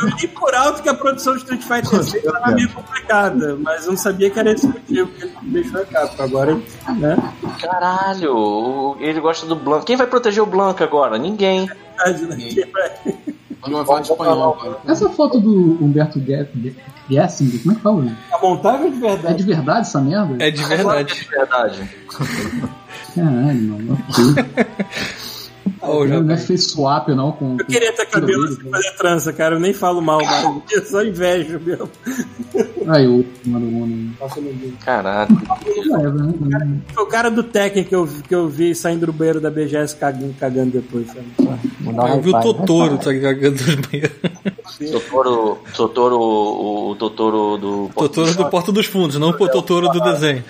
Eu li por alto que a produção do Street Fighter 6 tava meio complicada, mas eu não sabia que era esse motivo que ele deixou a Capcom. Agora, né? Caralho, o- ele gosta do Blanca. Quem vai proteger o Blanca agora? Ninguém. Ele vai falar de espanhol. Essa foto do Humberto Ge- Gessinger, como é que fala? A montagem de É verdade. de verdade essa merda? É de verdade. É verdade. Caralho, mano. ok. Ô, Não, não é face swap, não, com... Eu queria ter cabelo dele, sem fazer trança, cara. Eu nem falo mal, mas eu só invejo mesmo. Aí, o mano. Caralho. É, né? Foi o cara do Tekken que eu, que eu vi saindo do banheiro da BGS cagando, cagando depois. Sabe? Eu vi o Totoro, tá cagando nos banheiros. Totoro, Totoro, o, o Totoro do. Totoro do Porta dos Fundos, não o Totoro do desenho.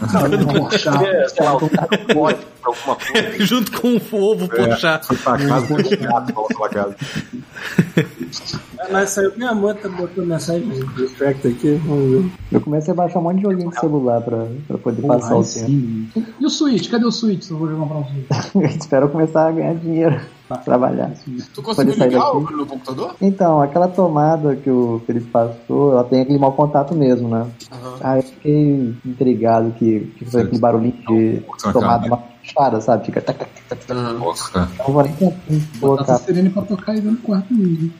É, sei lá, o pode pra alguma coisa. Junto com o ovo por chá. Foi pra casa, gato, volta pra casa. Mas saiu minha moto botou mensagem do track aqui, vamos ver. Eu comecei a baixar um monte de joguinho de celular pra, pra poder Porra, passar o aí tempo. sim. E o Switch? Cadê o Switch? Se eu vou comprar um Switch. Espero começar a ganhar dinheiro pra trabalhar. Tu conseguiu sair ligar daqui? o- no computador? Então, aquela tomada que o Felipe passou, ela tem aquele mau contato mesmo, né? Aham. Aí eu fiquei intrigado que, que foi aquele barulhinho de tomada uma fechada, sabe? Fica tac, tac, tac, tac. Aham. Nossa, Eu vou nem colocar. essa sirene pra tocar aí do quarto mesmo.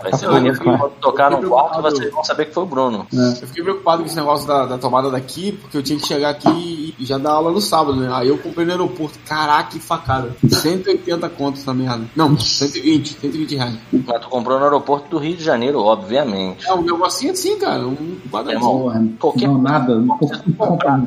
Vai ser que quando tocar no quarto, vocês vão saber que foi o Bruno. Eu fiquei preocupado com esse negócio da, da tomada daqui, porque eu tinha que chegar aqui e já dar aula no sábado, né? Aí eu comprei no aeroporto. Caraca, que facada. 180 contos essa merda. Não, 120, 120 reais. Mas tu comprou no aeroporto do Rio de Janeiro, obviamente. É um negocinho assim, cara. Um quadradinho. Porra, qualquer não, nada. Não comprar,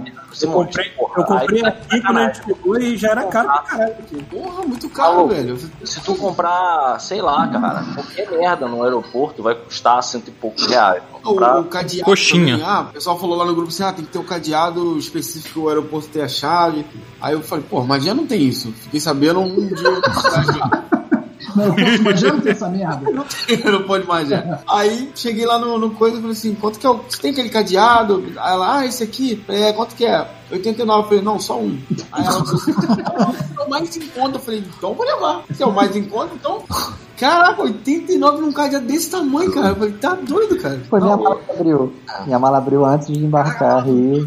Eu comprei, eu comprei aqui quando a gente pegou e já era caro pra caralho aqui. Porra, muito caro, Alô. velho. Se tu comprar, sei lá, cara, qualquer merda no aeroporto vai custar cento e poucos reais. O, Comprar o cadeado. Coxinha. também. Ah, o pessoal falou lá no grupo assim: ah, tem que ter um cadeado específico o aeroporto ter a chave. Aí eu falei, pô, mas já não tem isso. Fiquei sabendo um dia. Não, eu posso imaginar ter essa merda. não pode mais já. Aí cheguei lá no, no coisa e falei assim: quanto que é o. Você tem aquele cadeado? Aí ela, ah, esse aqui, é, quanto que é? 89. Eu falei, não, só um. Aí ela disse, é o mais em conta. Eu falei, então vou levar. Se é o mais em conta, então. Caraca, 89 num cadeado desse tamanho, cara. Eu falei, tá doido, cara. Foi minha Tá mala que abriu. Minha mala abriu antes de embarcar. E,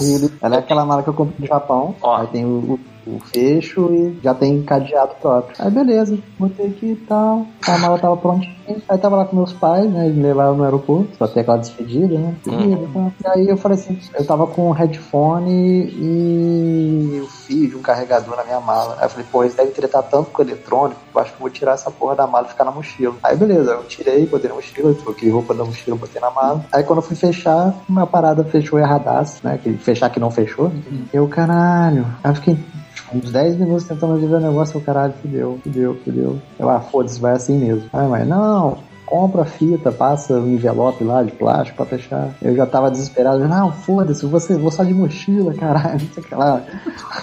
e ela é aquela mala que eu comprei no Japão. Ó. Aí tem o, o- o fecho e já tem cadeado próprio. Aí beleza, botei aqui e tal. A mala tava prontinha. Aí tava lá com meus pais, né? Eles me levaram no aeroporto, só ter aquela despedida, né? Uhum. E aí eu falei assim, eu tava com um headphone e o fio de um carregador na minha mala. Aí eu falei, pô, eles devem tretar tanto com o eletrônico, eu acho que eu vou tirar essa porra da mala e ficar na mochila. Aí beleza, eu tirei, botei na mochila, troquei roupa da mochila, botei na mala. Aí quando eu fui fechar, uma parada fechou erradaço, né? Que fechar que não fechou. né? Eu, caralho. Aí eu fiquei uns 10 minutos tentando resolver o negócio, eu, caralho, fudeu, fudeu, fudeu. Eu, ah, foda-se, vai assim mesmo. Aí, mas, não, compra a fita, passa um envelope lá de plástico pra fechar. Eu já tava desesperado, não, foda-se, você, vou só de mochila, caralho, não sei o que lá.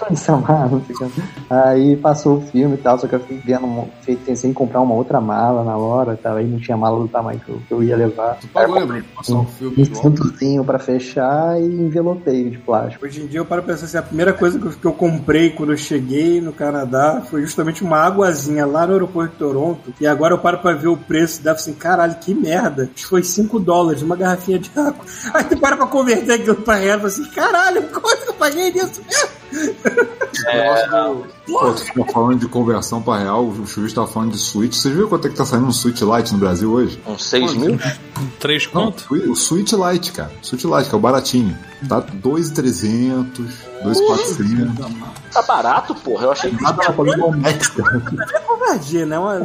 Não sei o que lá. Aí passou o filme e tal, só que eu fiquei vendo, pensei em comprar uma outra mala na hora, tal, aí não tinha mala do tamanho que eu, que eu ia levar. Tu pagou, Bruno? Passou um filme Um cintozinho pra fechar e envelopei de plástico. Hoje em dia eu paro pra pensar assim, a primeira coisa que eu, que eu comprei quando eu cheguei no Canadá foi justamente uma águazinha lá no aeroporto de Toronto. E agora eu paro pra ver o preço e dava assim, caralho, que merda. Foi 5 dólares, uma garrafinha de água. Aí tu para pra converter aquilo pra e assim, caralho, quanto que eu paguei nisso mesmo? É, Pô, tu tá falando de conversão pra real, o Chuvis tá falando de Switch. Vocês viram quanto é que tá saindo um Switch Lite no Brasil hoje? uns 6 mil? Três Não, conto? o Switch Lite, cara. O Switch Lite, que é o baratinho. Tá 2,300, 2,400. Tá barato, porra. Eu achei que Nada pra pagar o Max, cara. É covardia, né? Uma...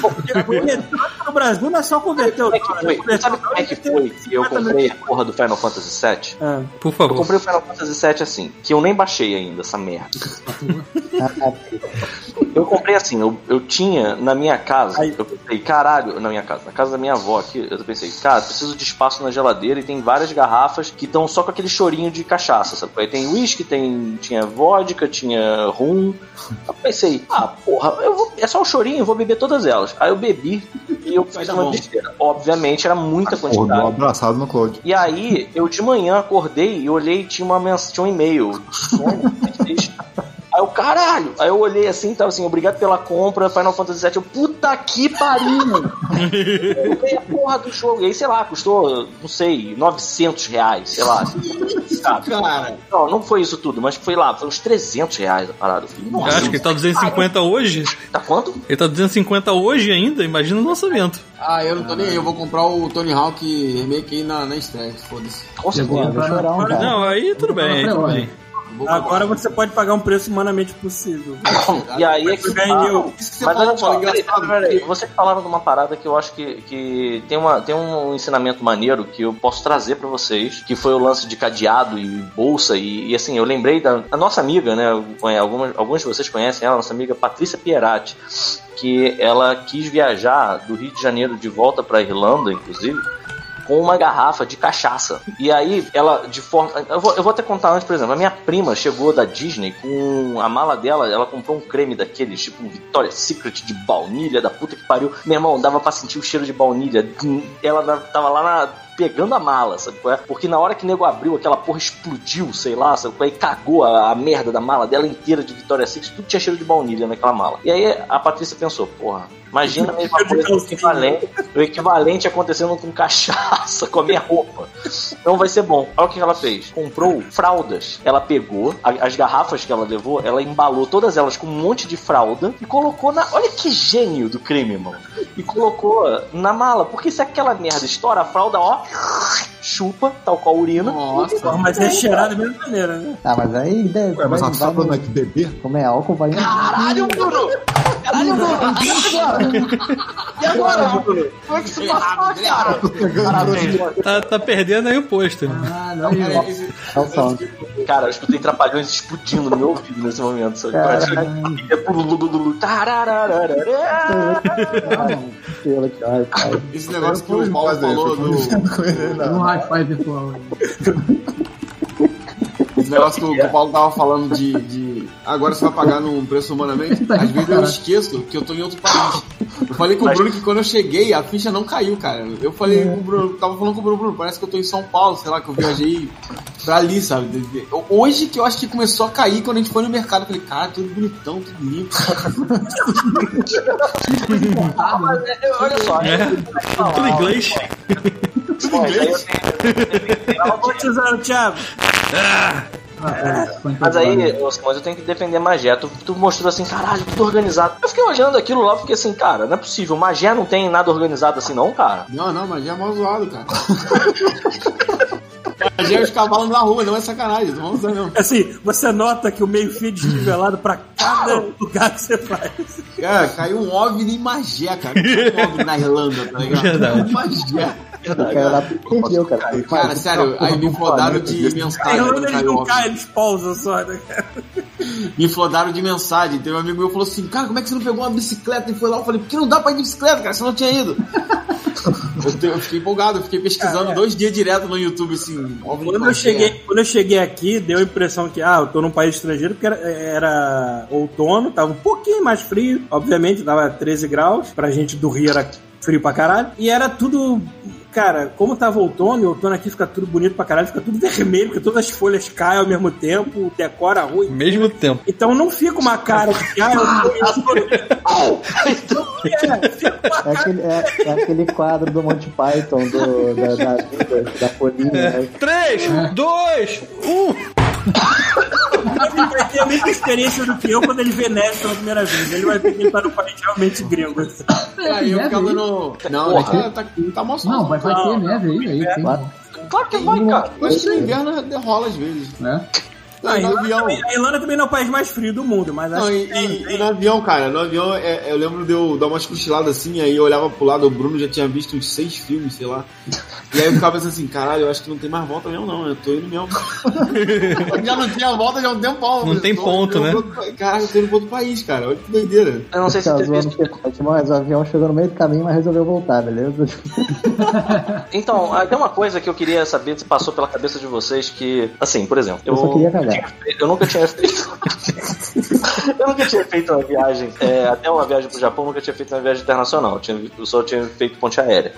Porque o eletrônico no Brasil não é só converter o Como é que foi? Sabe como é que foi que eu comprei a porra do Final Fantasy VII? Por Eu favor. comprei o Final Fantasy VII assim, que eu nem baixei ainda, essa merda. Eu comprei assim, eu, eu tinha na minha casa, Aí. eu pensei, caralho, na minha casa, na casa da minha avó aqui, eu pensei, cara, preciso de espaço na geladeira e tem várias garrafas que estão só com aquele chorinho de cachaça, sabe? Aí tem whisky, tem, tinha vodka, tinha rum. Eu pensei, ah, porra, eu vou, é só o chorinho, eu vou beber todas elas. Aí eu bebi e eu fiz uma besteira. Obviamente era muita Acordou quantidade. abraçado no Cloud. E aí, eu de manhã acordei e olhei tinha, uma tinha um e-mail. PlayStation. Aí eu, caralho! Aí eu olhei assim, tava assim, obrigado pela compra, Final Fantasy VII. Eu, puta que pariu! eu olhei a porra do jogo. E aí, sei lá, custou, não sei, 900 reais, sei lá. Sabe? Cara, Não, não foi isso tudo, mas foi lá, foi uns 300 reais a parada. Eu falei, Eu nossa, acho que ele tá 250 hoje. tá quanto? Ele tá 250 hoje ainda, imagina o lançamento. ah, eu não tô nem aí, eu vou comprar o Tony Hawk remake aí na, na estreia, foda-se. Com certeza. Cara. Não, aí tudo bem, aí tudo bem. Agora você pode pagar um preço humanamente possível. E aí é que que você Mas falou, olha só, peraí, peraí. Vocês falaram de uma parada que eu acho que, que tem, uma, tem um ensinamento maneiro que eu posso trazer pra vocês, que foi o lance de cadeado e bolsa. E, e, assim, eu lembrei da a nossa amiga, né? Algumas, alguns de vocês conhecem ela, nossa amiga Patrícia Pierati, que ela quis viajar do Rio de Janeiro de volta pra Irlanda, inclusive. Com uma garrafa de cachaça. E aí, ela, de forma. Eu vou, eu vou até contar antes, por exemplo, a minha prima chegou da Disney com a mala dela, ela comprou um creme daqueles, tipo um Victoria's Secret de baunilha, da puta que pariu. Meu irmão, dava pra sentir o cheiro de baunilha. Ela tava lá na pegando a mala, sabe qual é? Porque na hora que o nego abriu, aquela porra explodiu, sei lá, sabe qual é? E cagou a, a merda da mala dela inteira de Victoria's Secret, tudo tinha cheiro de baunilha naquela mala. E aí a Patrícia pensou, porra, Imagina a mesma coisa, o equivalente, o equivalente acontecendo com cachaça, com a minha roupa. Então vai ser bom. Olha o que ela fez. Comprou fraldas. Ela pegou as garrafas que ela levou, ela embalou todas elas com um monte de fralda e colocou na. Olha que gênio do crime, mano. E colocou na mala. Porque se aquela merda estoura, a fralda, ó, chupa, tal qual a urina. Porra, mas é cheirado da mesma maneira, né? Ah, mas aí deve. Ué, mas ela tá falando aqui beber? Como é álcool, vai. Caralho, Bruno! Caralho, Bruno! E agora? Como é que isso passou, cara? Tá, tá perdendo aí o posto. né? Ah, não, eu- É. Cara, eu escutei trapalhões explodindo no meu ouvido nesse momento. Sabe? É. Esse negócio que o Paulo fazer, falou um hi-fi virtual. Esse negócio que o, que o Paulo tava falando de, de. Agora você vai pagar num preço humanamente. Tá Às vezes eu esqueço que eu tô em outro país. Eu falei com o Bruno que quando eu cheguei, a ficha não caiu, cara. Eu falei com o Bruno, tava falando com o Bruno, Bruno, parece que eu tô em São Paulo, sei lá, que eu viajei pra ali, sabe? Hoje que eu acho que começou a cair quando a gente foi no mercado. Eu falei, cara, tudo bonitão, tudo limpo. Olha só, É, tudo em inglês. Aí eu tenho- Vou te usar o Thiago. Mas aí, ô, Simões, eu tenho que defender a Magé. Tu, tu mostrou assim, caralho, tudo organizado. Eu fiquei olhando aquilo lá, porque assim, cara, não é possível. Magé não tem nada organizado assim, não, cara. Não, não, mas já é mal zoado, cara. É os cavalos na rua, não é sacanagem, não vamos usar não. Assim, você nota que o meio-fio é desnivelado pra cada lugar que você faz. Cara, caiu um OVNI em Magé, cara. Um OVNI na Irlanda, tá ligado? Verdade. Magé. O cara perdeu, cara. Cara, sério, aí me flodaram de mensagem. Irlanda quando eles não caem, eles pousam só, né, cara? Me flodaram de mensagem. Teve um amigo meu que falou assim: Cara, como é que você não pegou uma bicicleta e foi lá? Eu falei: Porque não dá pra ir de bicicleta, cara, você não tinha ido. eu, fiquei empolgado, eu fiquei pesquisando dois dias direto no YouTube, assim. Quando eu, cheguei, quando eu cheguei aqui, deu a impressão que, ah, eu tô num país estrangeiro, porque era, era outono, tava um pouquinho mais frio, obviamente, tava 13 graus, pra gente do Rio era frio pra caralho, e era tudo. Cara, como tava outono, e outono aqui fica tudo bonito pra caralho, fica tudo vermelho, porque todas as folhas caem ao mesmo tempo, decora a rua. Mesmo tempo. Então não fica uma cara de ah, eu é, É aquele, é, é aquele quadro do Monty Python, do, da, da vida, da folhinha. né? 3, 2, 1. Ele vai ter a mesma experiência do que eu quando ele vê neve pela primeira vez. Ele vai ver que ele tá no país realmente gringo. Aí eu ficava no. Não, Porra. tá, tá, tá mal Não, vai, vai ter neve aí, aí. Claro. Que vai, cara. Que no inverno rola às vezes. Né? Ah, a, no Irlanda avião. também, a Irlanda também não é o país mais frio do mundo, mas acho Não, e, que tem, e- tem. e no avião, cara, no avião é- eu lembro de eu dar umas cochiladas assim, aí eu olhava pro lado, o Bruno já tinha visto uns seis filmes, sei lá. E aí eu ficava pensando assim, caralho, eu acho que não tem mais volta mesmo, não, eu tô indo mesmo. já não tinha volta já há um tempão. Não tem tô ponto, né? Caralho, eu tô indo pra outro país, cara, olha que doideira. Eu não sei se você visto. porque mas o avião chegou no meio do caminho, mas resolveu voltar, beleza? Então, ah, tem uma coisa que eu queria saber se passou pela cabeça de vocês que, assim, por exemplo, eu, Eu só queria cagar. Eu nunca tinha feito. eu nunca tinha feito uma viagem, é, até uma viagem pro Japão, eu nunca tinha feito uma viagem internacional. Eu, tinha- eu só tinha feito ponte aérea.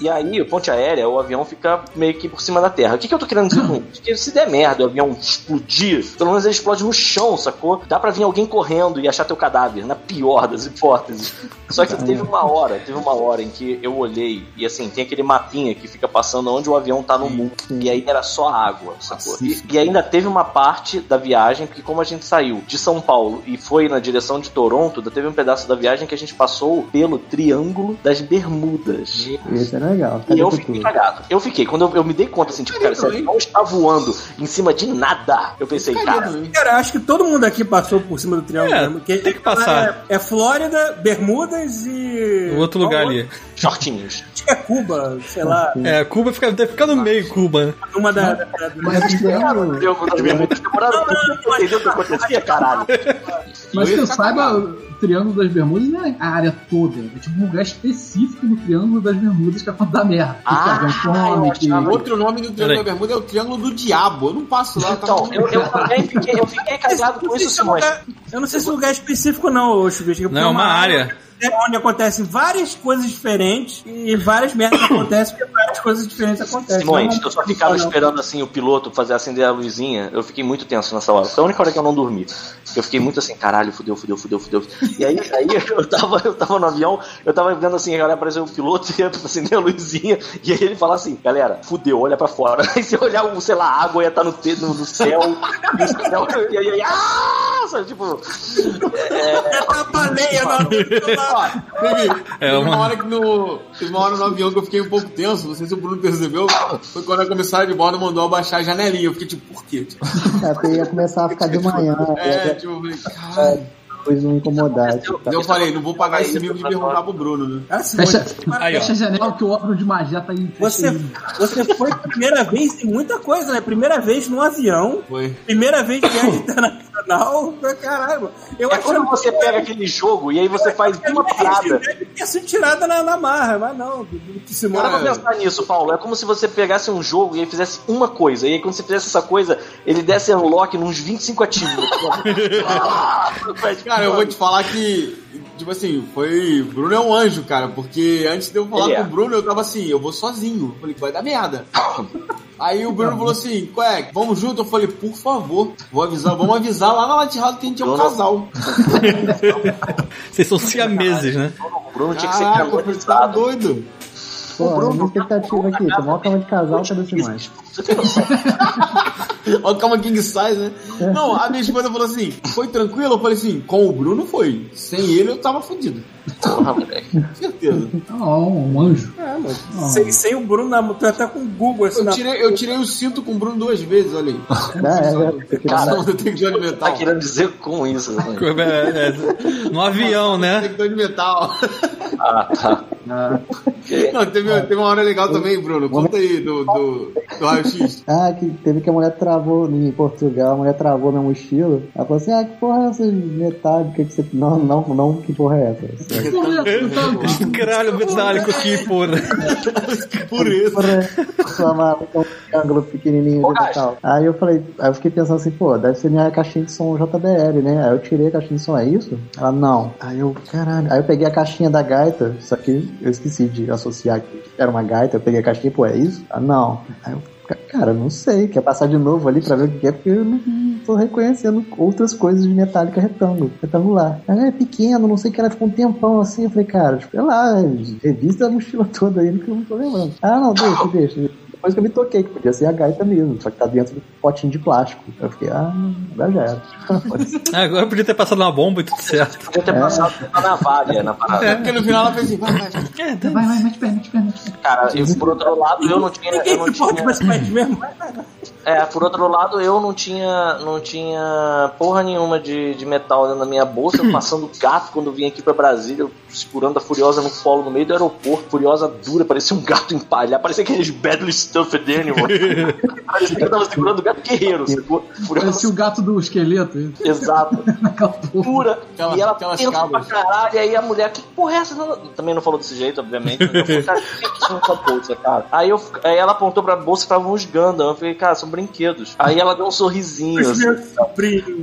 E aí, o ponte aérea, o avião fica meio que por cima da terra. O que, que eu tô querendo dizer com isso? Que se der merda, o avião explodir, pelo menos ele explode no chão, sacou? Dá pra vir alguém correndo e achar teu cadáver, na pior das hipóteses. Só que teve uma hora, teve uma hora em que eu olhei e assim, tem aquele mapinha que fica passando onde o avião tá no mundo. E aí era só água, sacou? E, e ainda teve uma parte da viagem, porque como a gente saiu de São Paulo e foi na direção de Toronto, teve um pedaço da viagem que a gente passou pelo Triângulo das Bermudas. Isso é legal. E Cadê eu fiquei cagado. Eu fiquei. Quando eu, eu me dei conta, assim, tipo, cara, esse avião está voando em cima de nada. Eu pensei, cara, Cara, acho que todo mundo aqui passou por cima do Triângulo. É, mesmo, que tem que passar. É, é Flórida, Bermudas e. O outro lugar ali. shortinhos. Acho que é Cuba, sei lá. É, Cuba fica, deve ficar no meio, Cuba, né? Uma da. da- da- Mas o triângulo, Triângulo das Bermudas demoraram muito pra entender o que acontecia, caralho. Mas Eu que ia eu ficar saiba, cagado. o Triângulo das Bermudas não é a área toda. É tipo um lugar específico no Triângulo das Bermudas que é quando dá merda. Que Ah, come, que... Outro nome do Triângulo da Bermuda é o Triângulo do Diabo. Eu não passo lá. tá Então, eu, eu também fiquei, eu fiquei cagado com isso, é Simões. lugar- eu não sei se é um lugar específico, não, porque Não, é uma área. é onde acontecem várias coisas diferentes e várias merdas acontecem porque várias coisas diferentes acontecem. Simões, Não é eu só ficava esperando assim o piloto fazer acender a luzinha. Eu fiquei muito tenso nessa hora. Foi a única hora que eu não dormi. Eu fiquei muito assim, caralho, fudeu, fudeu, fudeu, fudeu. E aí, aí eu, tava, eu tava no avião, eu tava vendo assim, a galera apareceu o piloto ia acender a luzinha. E aí ele fala assim, galera, fudeu, olha pra fora. Aí se olhar, o, sei lá, a água ia estar no, te- no, no céu. e o céu e aí, ah! Sabe, tipo. É uma baleia, não. Ó, teve, É teve uma- uma hora que no. Teve uma hora no avião que eu fiquei um pouco tenso, não sei se o Bruno percebeu. Foi quando a comissária de bordo mandou abaixar a janelinha. Eu fiquei tipo, por quê? Tipo, É, porque ia começar a ficar de manhã, É, tipo, eu falei, caralho. Depois não incomodar. tipo. Mas eu falei, não vou pagar esse mico de perguntar pro Bruno, né? Ah, Fecha, Aí, fecha a janela que o óculos de magia tá aí. Você, você foi primeira vez em muita coisa, né? Primeira vez num avião, Foi. primeira vez em viagem internacional. Caralho, eu É acho quando você pega aquele jogo e aí você faz uma parada. Ter sido tirada na, na marra, mas não. Simões, Para pra pensar nisso, Paulo. É como se você pegasse um jogo e aí fizesse uma coisa. E aí, quando você fizesse essa coisa, ele desse unlock nos 25 ativos. Cara, eu vou te falar que, tipo assim, foi. Bruno é um anjo, cara, porque antes de eu falar Ele com é. o Bruno, eu tava assim, eu vou sozinho. Eu falei, vai dar merda. Aí o Bruno falou assim, Qué, vamos junto? Eu falei, por favor, vou avisar, vamos avisar lá na Latirrada que a gente é um casal. Vocês são siameses, né? O Bruno tinha que ser Caraca, falei, tá doido. Pô, a minha expectativa aqui, tomar uma cama de casal, cadê? Olha o cama king size, né? Não, a minha esposa falou assim, foi tranquilo? Eu falei assim, com o Bruno foi. Sem ele eu tava fudido. Porra, moleque. Certeza. Não, um anjo. sem, sem o Bruno, na, tu até com o Google assim Eu na tirei, eu tirei o cinto com o Bruno duas vezes, olha aí. É, é, Cara, Eu tenho que de Tá metal. querendo dizer com isso? né? É, é, no avião, né? Detector de metal. Ah, tá. Não, teve, teve uma hora legal também, Bruno. Conta aí do, do, do raio-x. Ah, que teve que a mulher travou em Portugal, a mulher travou minha mochila. Ela falou assim: Ah, que porra é essa de metálica que você. Não, não, não, que porra é essa? Caralho, metálico aqui, porra. Por isso. Porra, é sua maluca, um triângulo pequenininho Ô, de metal. Aí eu falei, aí eu fiquei pensando assim, pô, deve ser minha caixinha de som JBL, né? Aí eu tirei a caixinha de som, é isso? Ela, não. Aí eu, caralho. Aí eu peguei a caixinha da gaita, só que eu esqueci de associar que era uma gaita, eu peguei a caixinha, pô, é isso? Ela, não. Aí eu, ca- cara, não sei, quer passar de novo ali pra ver o que é, porque eu não tô reconhecendo outras coisas de metálica retângulo, retangular. Ela é pequeno, não sei que, ela ficou um tempão assim, eu falei, cara, tipo, sei lá, revista a mochila toda aí, que eu não tô lembrando. Ah, não, deixa, deixa. Depois que eu me toquei, que podia ser a gaita mesmo, só que tá dentro do potinho de plástico. Eu fiquei, ah, agora já era. Agora podia ter passado uma bomba e tudo certo. Podia ter passado na navalha na parada. É porque no final ela fez assim, vai, vai. Vai, vai, mete perna, mete mete. Cara, e por outro lado, eu não tinha. Eu Ninguém não tinha com esse país mesmo. Vai, vai, vai. é, por outro lado, eu não tinha. Não tinha porra nenhuma de, de metal dentro da minha bolsa, eu passando gato quando eu vim aqui pra Brasília, eu segurando a Furiosa no colo no meio do aeroporto, Furiosa dura, parecia um gato empalhado, parecia aqueles Badly Stuffed Animal. eu tava segurando o gato guerreiro, sacou? Parecia o gato do esqueleto. hein? Exato. Naquela porra. Pura. Aquela- e ela pensa pra caralho. E aí a mulher, que porra é essa? Também não falou desse jeito, obviamente. mas Eu falei, cara, o que é isso na sua bolsa, cara? Aí, eu, aí ela apontou pra bolsa e estavam uns Gundam. Eu falei, cara, são brinquedos. Aí ela deu um sorrisinho. Assim.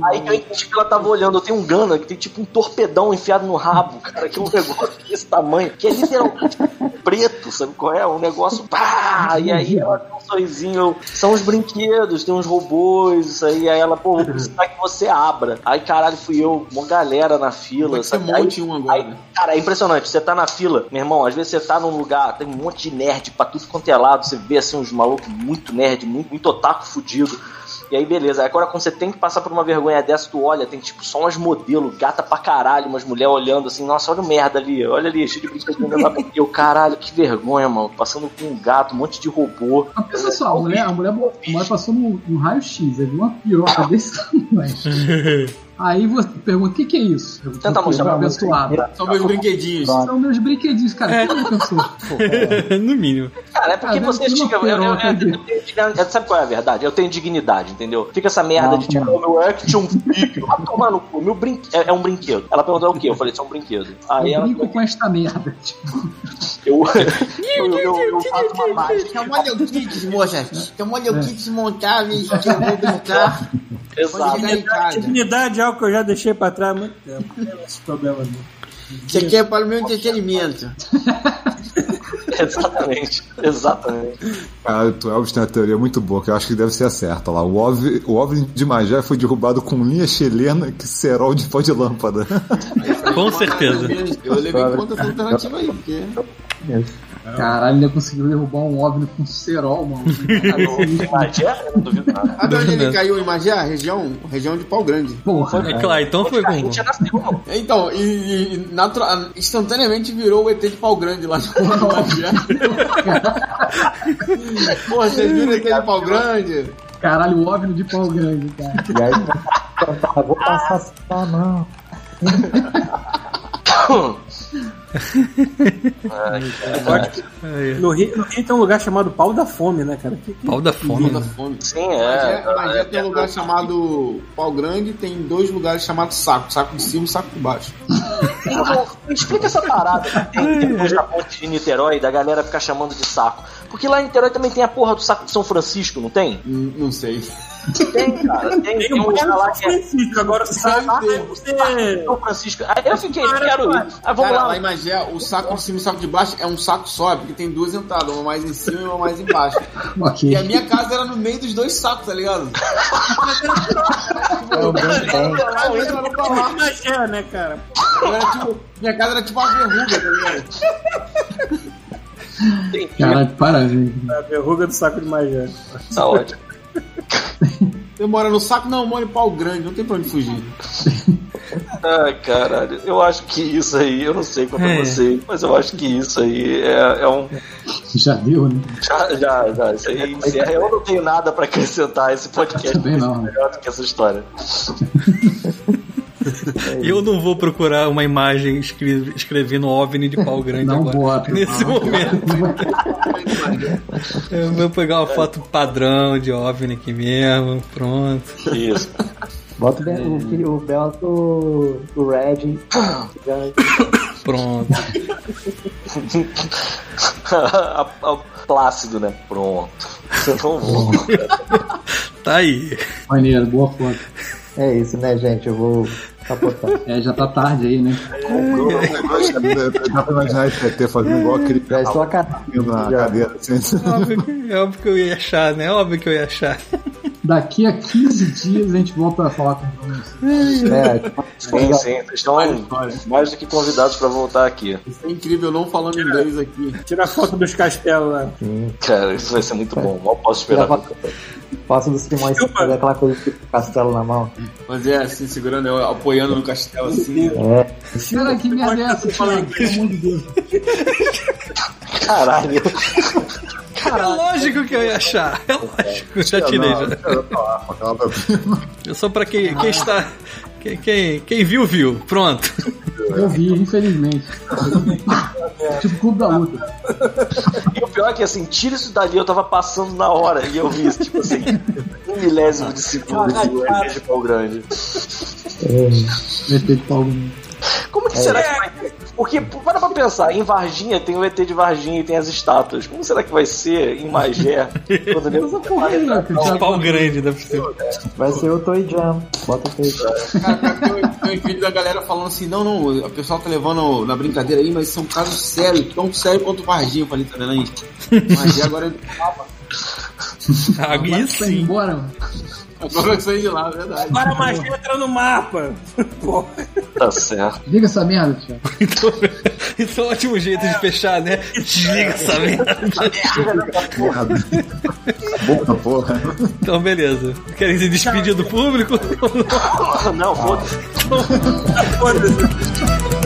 Aí que eu entendi que ela tava olhando. Eu tenho um Gundam que tem tipo um torpedão enfiado no rabo, cara. Que é um negócio desse tamanho. Que é literalmente preto, sabe qual é? Um negócio. Pá! E aí ela deu um sorrisinho. São os brinquedos, tem uns robôs, isso aí. Aí ela, pô, vou precisar que você abra. Aí, caralho, fui eu, uma galera na fila. Que você monte um agora. aí, Cara, é impressionante. Você tá na fila, meu irmão, às vezes você tá num lugar, tem um monte de nerd pra tudo quanto é lado. Você vê assim uns malucos muito nerd, muito, muito otaku fudido. E aí, beleza. Agora, quando você tem que passar por uma vergonha dessa, tu olha, tem tipo só umas modelos, gata pra caralho, umas mulheres olhando assim, nossa, olha o merda ali, olha ali, cheio de lá. E eu, caralho, que vergonha, mano. Passando com um gato, um monte de robô. Mas pensa só, a mulher, a mulher, a mulher passou no, no raio-x, viu uma piroca desse tamanho. Aí você pergunta, o que, que é isso? Eu Tenta mostrar pra abençoado. São meus brinquedinhos. São meus brinquedinhos, cara. Quem já pensou? no mínimo. Cara, é porque Ah, vocês ficam. Eu, eu, eu, sabe qual é a verdade? Eu tenho dignidade, entendeu? Fica essa merda Não, de tipo, o meu action figure. Vai tomar no cu. Meu brinque... é, é um brinquedo. Ela perguntou o quê? Eu falei, isso é um brinquedo. Aí Eu ela. brinco com esta merda. Tipo, Eu, eu, eu, eu faço uma mágica. Tem molho kits, moças. Tem molho kits montáveis que eu vou brincar. Exato. Dignidade é algo que eu já deixei pra trás há muito tempo. Não tem esse problema não. Isso aqui é para o meu entretenimento. Exatamente. Exatamente. Cara, tu Elvis tem uma teoria muito boa, que eu acho que deve ser a certa lá. O OVNI, o OVNI de Magé foi derrubado com linha chilena que cerol de pó de lâmpada. Com certeza. Eu levei em conta essa alternativa aí, porque. Caralho, ele conseguiu derrubar um OVNI com cerol, mano. Tem magia? Eu não duvido nada. Sabe onde ele caiu em Magé? A região, região de pau grande. Porra, É claro, então foi A mano. Então, e, e- natura- instantaneamente virou o ET de pau grande lá de Magé. Porra, vocês viram o ET de pau grande? caralho, o OVNI de pau grande, cara. E aí eu vou passar assim na Aí, No Rio, no Rio tem um lugar chamado Pau da Fome, né, cara? Que, que... Pau da fome. Da né? fome. Sim, Magé, é. Magé tem um lugar chamado Pau Grande tem dois lugares chamados saco. Saco de cima e saco de baixo. Explica essa parada que tem depois da ponte de Niterói, da galera ficar chamando de saco. Porque lá em Niterói também tem a porra do saco de São Francisco, não tem? Hum, Não sei. Tem, cara. Tem, Tem tem um um lá que é Francisco, agora sabe. São Francisco. Aí eu fiquei, quero ir. Aí vamos Cara, lá. lá em Magé, o saco de cima e o saco de baixo é um saco só, porque tem duas entradas, uma mais em cima e uma mais embaixo. Ok. E a minha casa era no meio dos dois sacos, tá ligado? Entra no pra lá. Magé, né, cara? Era tipo, minha casa era tipo uma verruga, tá ligado? Caralho, para, gente. A verruga do saco de Magé. Tá ótimo. Você mora no saco? Não, eu moro em pau grande, não tem pra onde fugir. Ai, caralho. Eu acho que isso aí, eu não sei quanto É. é. você, mas eu acho que isso aí é, é um. Já deu, né? Já, já, já. Isso aí encerra. Eu não tenho nada pra acrescentar a esse podcast. Também não. É melhor do que essa história. Eu não vou procurar uma imagem escre- escrevendo OVNI de pau grande Não agora. bota. Nesse momento. Eu vou pegar uma foto padrão de OVNI aqui mesmo. Pronto. Isso. Bota o, o, o Bota o, Red. Pronto. a, a- Plácido, né? Pronto. Eu não vou. Tá aí. Maneiro, boa foto. é isso, né, gente? Eu vou capotar. É, já tá tarde aí, né? Dá pra imaginar esse ET fazendo igual aquele a cara. na cadeira. Assim. Óbvio, que- é óbvio que eu ia achar, né? Óbvio que eu ia achar. Daqui a 15 dias a gente volta a falar com vocês. É, Sim, sim. Vocês estão mais do que convidados pra voltar aqui. Isso é incrível, não falando inglês aqui. Tira a foto dos castelos lá. Cara, isso vai ser muito bom. Mal posso esperar. Faço dos fazer aquela coisa de castelo na mão. Mas é assim, segurando, eu apoiando no castelo assim. É, Cara, que merda é essa? Pelo amor de Deus. Caralho. É lógico que eu ia achar. É lógico. Já tirei já. É só pra quem, quem está. Quem, quem, quem viu, viu. Pronto. Eu vi, infelizmente. tipo Clube da Luta. E o pior é que assim, tira isso dali, eu tava passando na hora e eu vi isso, tipo assim, um milésimo de segundo do ET de pau grande. ET de pau grande. Como que será que vai ter? Porque, para pra pensar, em Varginha tem o ET de Varginha e tem as estátuas. Como será que vai ser em Magé? quando ele De pau grande, deve ser. vai ser o Toy Jam. Bota o Toy tem, um- vídeo da galera falando assim: não, não, o pessoal tá levando na brincadeira aí, mas são casos sérios, tão sérios quanto o Varginha. Eu falei, tá vendo aí? Magé agora Ah, Vai isso sim. embora, mano. Agora eu saí de lá, é verdade. Agora a magia entra no mapa. Pô. Tá certo. Diga essa merda, Thiago. Então, Isso é um ótimo jeito de fechar, né? Desliga essa merda. Boca, porra. Então, beleza. Querem se despedir do público? Não, foda-se. Foda-se.